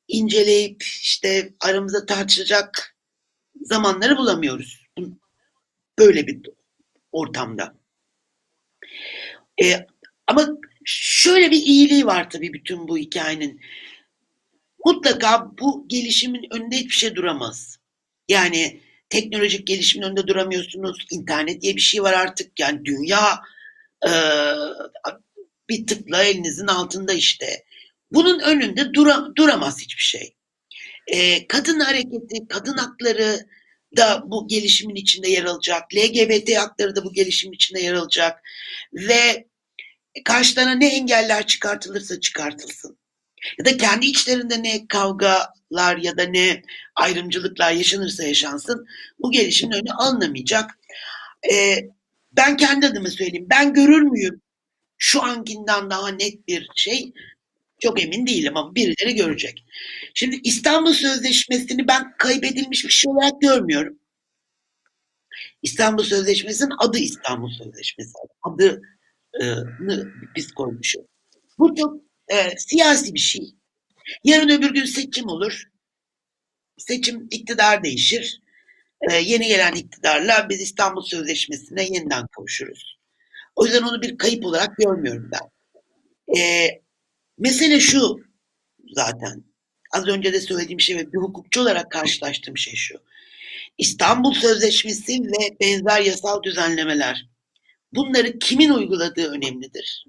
inceleyip işte aramızda tartışacak zamanları bulamıyoruz. Böyle bir ortamda. E, ama şöyle bir iyiliği var tabii bütün bu hikayenin. Mutlaka bu gelişimin önünde hiçbir şey duramaz. Yani teknolojik gelişimin önünde duramıyorsunuz. İnternet diye bir şey var artık. Yani dünya e, bir tıkla elinizin altında işte. Bunun önünde dura, duramaz hiçbir şey. E, kadın hareketi, kadın hakları da bu gelişimin içinde yer alacak. LGBT hakları da bu gelişimin içinde yer alacak. Ve karşılarına ne engeller çıkartılırsa çıkartılsın. Ya da kendi içlerinde ne kavgalar ya da ne ayrımcılıklar yaşanırsa yaşansın bu gelişimin önü alınamayacak. Ee, ben kendi adıma söyleyeyim. Ben görür müyüm şu ankinden daha net bir şey? Çok emin değilim ama birileri görecek. Şimdi İstanbul Sözleşmesi'ni ben kaybedilmiş bir şey olarak görmüyorum. İstanbul Sözleşmesi'nin adı İstanbul Sözleşmesi. Adını biz koymuşuz. Bu çok e, siyasi bir şey. Yarın öbür gün seçim olur. Seçim iktidar değişir. E, yeni gelen iktidarla biz İstanbul Sözleşmesi'ne yeniden kavuşuruz. O yüzden onu bir kayıp olarak görmüyorum ben. E, mesele şu zaten. Az önce de söylediğim şey ve bir hukukçu olarak karşılaştığım şey şu. İstanbul Sözleşmesi ve benzer yasal düzenlemeler bunları kimin uyguladığı önemlidir.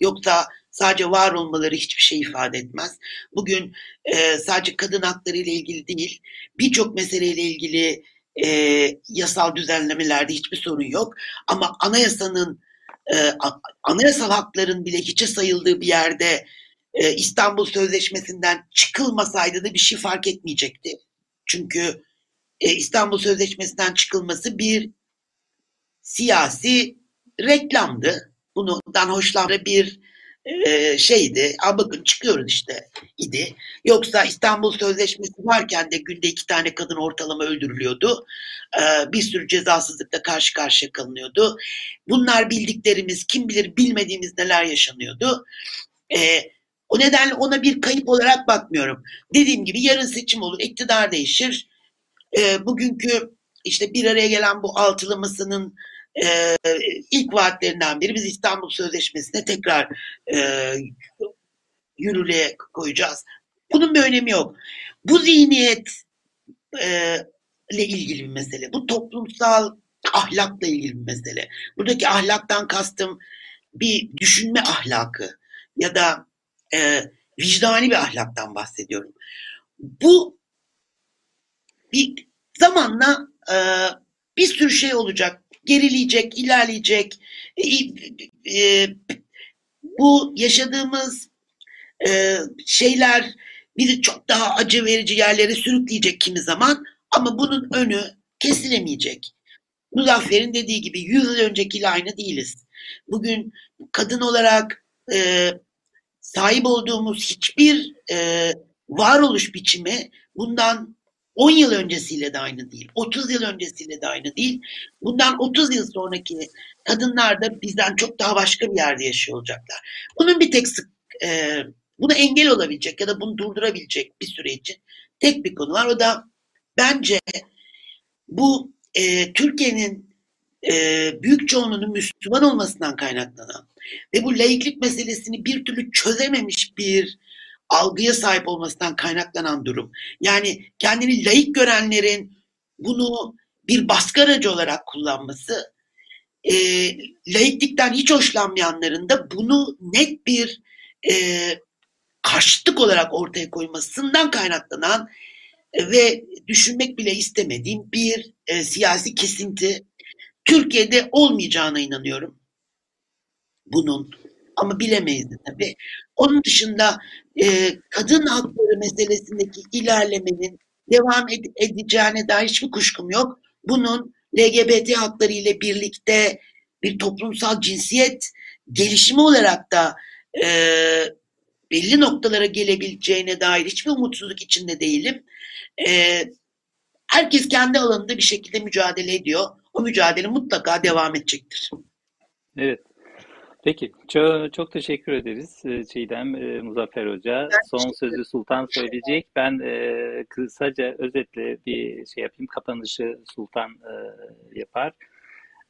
Yoksa sadece var olmaları hiçbir şey ifade etmez. Bugün e, sadece kadın hakları ile ilgili değil, birçok meseleyle ilgili e, yasal düzenlemelerde hiçbir sorun yok. Ama anayasanın, e, anayasal hakların bile hiçe sayıldığı bir yerde e, İstanbul Sözleşmesi'nden çıkılmasaydı da bir şey fark etmeyecekti. Çünkü e, İstanbul Sözleşmesi'nden çıkılması bir siyasi reklamdı. Bundan hoşlandığı bir e, şeydi. A bakın çıkıyoruz işte idi. Yoksa İstanbul Sözleşmesi varken de günde iki tane kadın ortalama öldürülüyordu. E, bir sürü cezasızlıkla karşı karşıya kalınıyordu. Bunlar bildiklerimiz, kim bilir bilmediğimiz neler yaşanıyordu. E, o nedenle ona bir kayıp olarak bakmıyorum. Dediğim gibi yarın seçim olur, iktidar değişir. Bugünkü işte bir araya gelen bu altılamasının e, ilk vaatlerinden biri biz İstanbul Sözleşmesi'ne tekrar e, yürürlüğe koyacağız. Bunun bir önemi yok. Bu zihniyet e, ile ilgili bir mesele. Bu toplumsal ahlakla ilgili bir mesele. Buradaki ahlaktan kastım bir düşünme ahlakı ya da e, vicdani bir ahlaktan bahsediyorum. Bu bir zamanla e, bir sürü şey olacak. Gerileyecek, ilerleyecek. E, e, bu yaşadığımız e, şeyler bizi çok daha acı verici yerlere sürükleyecek kimi zaman ama bunun önü kesilemeyecek. Muzaffer'in dediği gibi 100 yıl öncekiyle aynı değiliz. Bugün kadın olarak e, sahip olduğumuz hiçbir e, varoluş biçimi bundan 10 yıl öncesiyle de aynı değil. 30 yıl öncesiyle de aynı değil. Bundan 30 yıl sonraki kadınlar da bizden çok daha başka bir yerde yaşıyor olacaklar. Bunun bir tek sık, e, buna engel olabilecek ya da bunu durdurabilecek bir süre için tek bir konu var. O da bence bu e, Türkiye'nin e, büyük çoğunluğunun Müslüman olmasından kaynaklanan ve bu laiklik meselesini bir türlü çözememiş bir algıya sahip olmasından kaynaklanan durum. Yani kendini laik görenlerin bunu bir baskı aracı olarak kullanması, e, laiklikten hiç hoşlanmayanların da bunu net bir e, karşıtlık olarak ortaya koymasından kaynaklanan ve düşünmek bile istemediğim bir e, siyasi kesinti Türkiye'de olmayacağına inanıyorum. Bunun ama bilemeyiz tabii. Onun dışında e, kadın hakları meselesindeki ilerlemenin devam ed- edeceğine dair hiçbir kuşkum yok. Bunun LGBT hakları ile birlikte bir toplumsal cinsiyet gelişimi olarak da e, belli noktalara gelebileceğine dair hiçbir umutsuzluk içinde değilim. E, herkes kendi alanında bir şekilde mücadele ediyor. O mücadele mutlaka devam edecektir. Evet. Peki, çok, çok teşekkür ederiz e, Çiğdem, e, Muzaffer Hoca. Son sözü Sultan söyleyecek. Ben e, kısaca özetle bir şey yapayım, kapanışı Sultan e, yapar.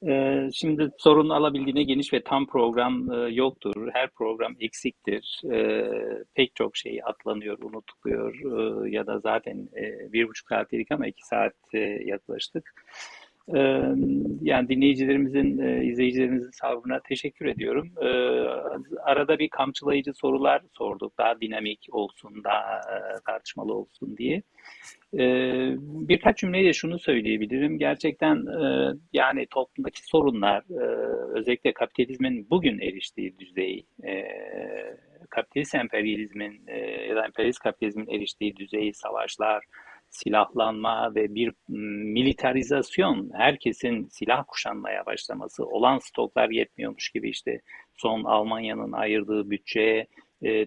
E, şimdi sorun alabildiğine geniş ve tam program e, yoktur. Her program eksiktir. Pek çok şey atlanıyor, unutuluyor ya da zaten bir buçuk saat dedik ama iki saat Yani dinleyicilerimizin, izleyicilerimizin sabrına teşekkür ediyorum. Arada bir kamçılayıcı sorular sorduk. Daha dinamik olsun, daha tartışmalı olsun diye. Birkaç cümleyle şunu söyleyebilirim. Gerçekten yani toplumdaki sorunlar, özellikle kapitalizmin bugün eriştiği düzey, kapitalist emperyalizmin ya da emperyalist kapitalizmin eriştiği düzey, savaşlar, silahlanma ve bir militarizasyon, herkesin silah kuşanmaya başlaması, olan stoklar yetmiyormuş gibi işte son Almanya'nın ayırdığı bütçeye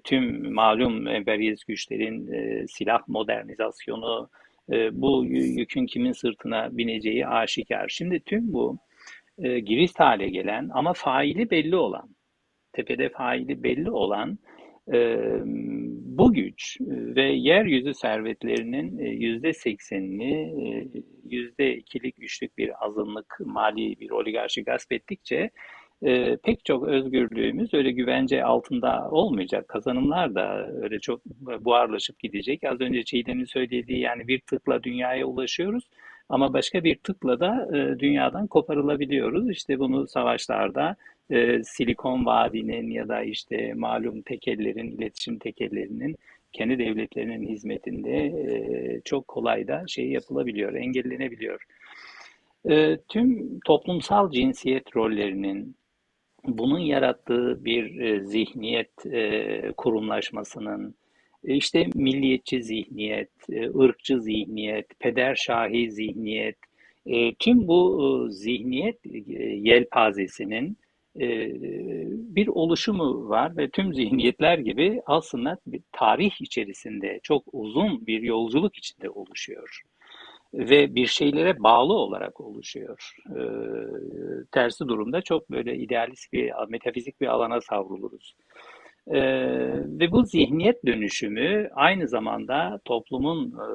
tüm malum emperyalist güçlerin e, silah modernizasyonu, e, bu yükün kimin sırtına bineceği aşikar. Şimdi tüm bu e, hale gelen ama faili belli olan, tepede faili belli olan bu güç ve yeryüzü servetlerinin yüzde seksenini yüzde ikilik, üçlük bir azınlık mali bir oligarşi gasp ettikçe pek çok özgürlüğümüz öyle güvence altında olmayacak. Kazanımlar da öyle çok buharlaşıp gidecek. Az önce Çiğdem'in söylediği yani bir tıkla dünyaya ulaşıyoruz. Ama başka bir tıkla da dünyadan koparılabiliyoruz. İşte bunu savaşlarda e, Silikon Vadi'nin ya da işte malum tekellerin, iletişim tekellerinin kendi devletlerinin hizmetinde e, çok kolay da şey yapılabiliyor, engellenebiliyor. E, tüm toplumsal cinsiyet rollerinin bunun yarattığı bir e, zihniyet e, kurumlaşmasının, e, işte milliyetçi zihniyet, e, ırkçı zihniyet, pederşahi zihniyet, e, tüm bu zihniyet yelpazesinin bir oluşumu var ve tüm zihniyetler gibi aslında bir tarih içerisinde çok uzun bir yolculuk içinde oluşuyor ve bir şeylere bağlı olarak oluşuyor. tersi durumda çok böyle idealist bir, metafizik bir alana savruluruz. E, ve bu zihniyet dönüşümü aynı zamanda toplumun e,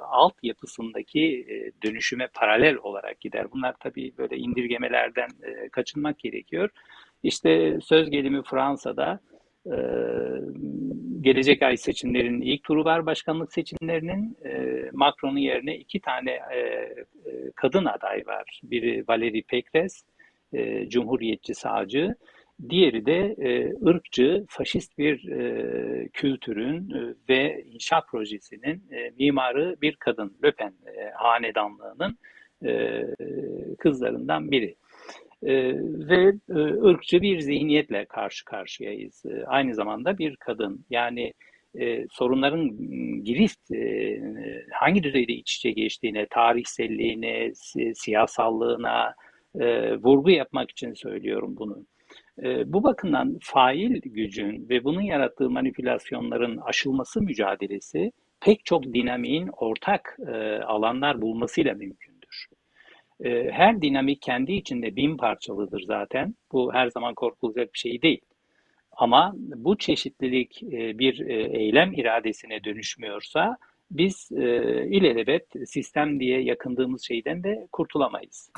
altyapısındaki e, dönüşüme paralel olarak gider. Bunlar tabii böyle indirgemelerden e, kaçınmak gerekiyor. İşte söz gelimi Fransa'da e, gelecek ay seçimlerinin ilk turu var başkanlık seçimlerinin. E, Macron'un yerine iki tane e, e, kadın aday var. Biri Valérie Pécresse, e, Cumhuriyetçi sağcı. Diğeri de e, ırkçı, faşist bir e, kültürün e, ve inşaat projesinin e, mimarı bir kadın, Löpen e, hanedanlığının e, kızlarından biri. E, ve e, ırkçı bir zihniyetle karşı karşıyayız. E, aynı zamanda bir kadın. Yani e, sorunların girift e, hangi düzeyde iç içe geçtiğine, tarihselliğine, si siyasallığına e, vurgu yapmak için söylüyorum bunu. E, bu bakımdan fail gücün ve bunun yarattığı manipülasyonların aşılması mücadelesi pek çok dinamiğin ortak e, alanlar bulmasıyla mümkündür. E, her dinamik kendi içinde bin parçalıdır zaten. Bu her zaman korkulacak bir şey değil. Ama bu çeşitlilik e, bir e, eylem iradesine dönüşmüyorsa biz e, ilelebet sistem diye yakındığımız şeyden de kurtulamayız.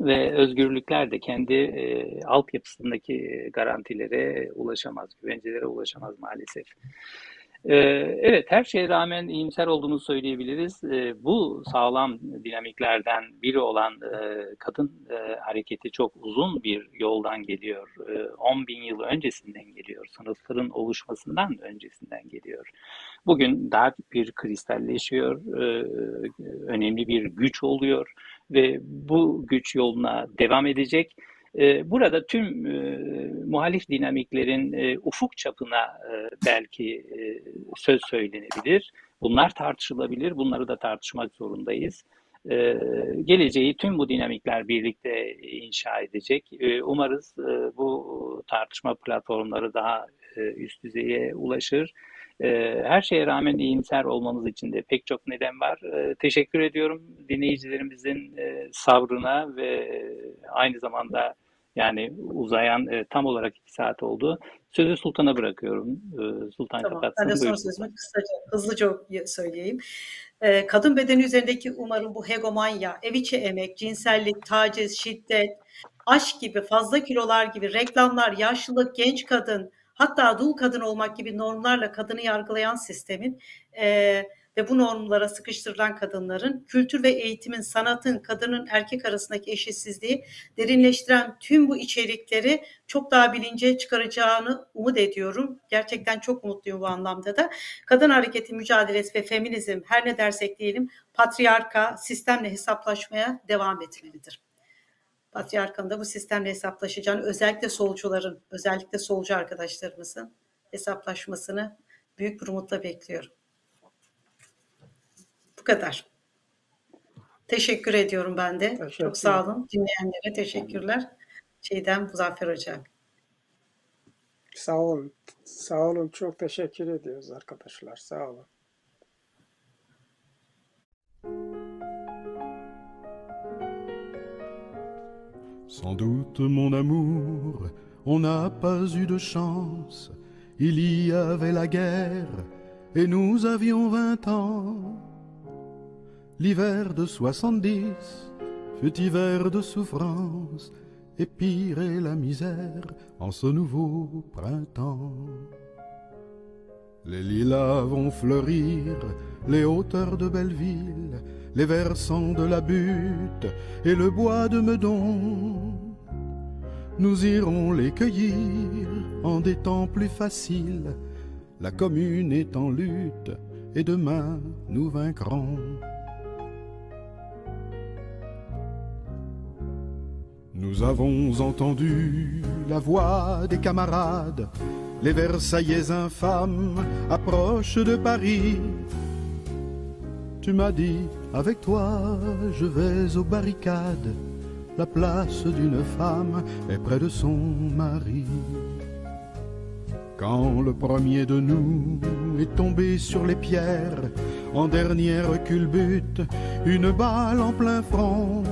Ve özgürlükler de kendi e, altyapısındaki garantilere ulaşamaz, güvencelere ulaşamaz maalesef. Ee, evet, her şeye rağmen iyimser olduğunu söyleyebiliriz. Ee, bu sağlam dinamiklerden biri olan e, kadın e, hareketi çok uzun bir yoldan geliyor. 10 ee, bin yıl öncesinden geliyor. Sınıfların oluşmasından öncesinden geliyor. Bugün daha bir kristalleşiyor, önemli bir güç oluyor ve bu güç yoluna devam edecek. Ee, burada tüm e, muhalif dinamiklerin e, ufuk çapına e, belki e, söz söylenebilir. Bunlar tartışılabilir, bunları da tartışmak zorundayız. E, geleceği tüm bu dinamikler birlikte inşa edecek. E, umarız e, bu tartışma platformları daha e, üst düzeye ulaşır. E, her şeye rağmen iyimser olmamız için de pek çok neden var. E, teşekkür ediyorum dinleyicilerimizin e, sabrına ve aynı zamanda yani uzayan e, tam olarak iki saat oldu. Sözü Sultan'a bırakıyorum. E, Sultan tamam, kapatsın. Ben de son sözümü kısaca, hızlıca söyleyeyim. E, kadın bedeni üzerindeki umarım bu hegemonya, ev içi emek, cinsellik, taciz, şiddet, aşk gibi, fazla kilolar gibi reklamlar, yaşlılık, genç kadın, hatta dul kadın olmak gibi normlarla kadını yargılayan sistemin e, ve bu normlara sıkıştırılan kadınların kültür ve eğitimin, sanatın, kadının erkek arasındaki eşitsizliği derinleştiren tüm bu içerikleri çok daha bilince çıkaracağını umut ediyorum. Gerçekten çok mutluyum bu anlamda da. Kadın hareketi mücadelesi ve feminizm her ne dersek diyelim patriarka sistemle hesaplaşmaya devam etmelidir. Patriarkanın da bu sistemle hesaplaşacağını özellikle solcuların, özellikle solcu arkadaşlarımızın hesaplaşmasını büyük bir umutla bekliyorum kadar. Teşekkür ediyorum ben de. Teşekkür Çok sağ olun. Dinleyenlere teşekkürler. Şeyden Muzaffer Hocam. Sağ olun. Sağ olun. Çok teşekkür ediyoruz arkadaşlar. Sağ olun. Sans doute, mon amour, on n'a pas eu de chance. Il y avait la guerre et nous avions vingt ans. L'hiver de soixante-dix fut hiver de souffrance, et pire est la misère en ce nouveau printemps. Les lilas vont fleurir, les hauteurs de Belleville, les versants de la butte et le bois de Meudon. Nous irons les cueillir en des temps plus faciles. La commune est en lutte et demain nous vaincrons. Nous avons entendu la voix des camarades, les Versaillais infâmes approchent de Paris. Tu m'as dit, avec toi, je vais aux barricades. La place d'une femme est près de son mari. Quand le premier de nous est tombé sur les pierres, en dernière culbute, une balle en plein front,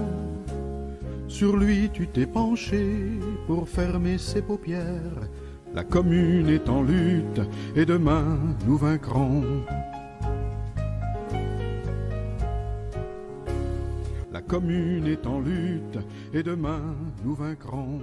sur lui tu t'es penché pour fermer ses paupières. La commune est en lutte et demain nous vaincrons. Commune est en lutte et demain nous vaincrons.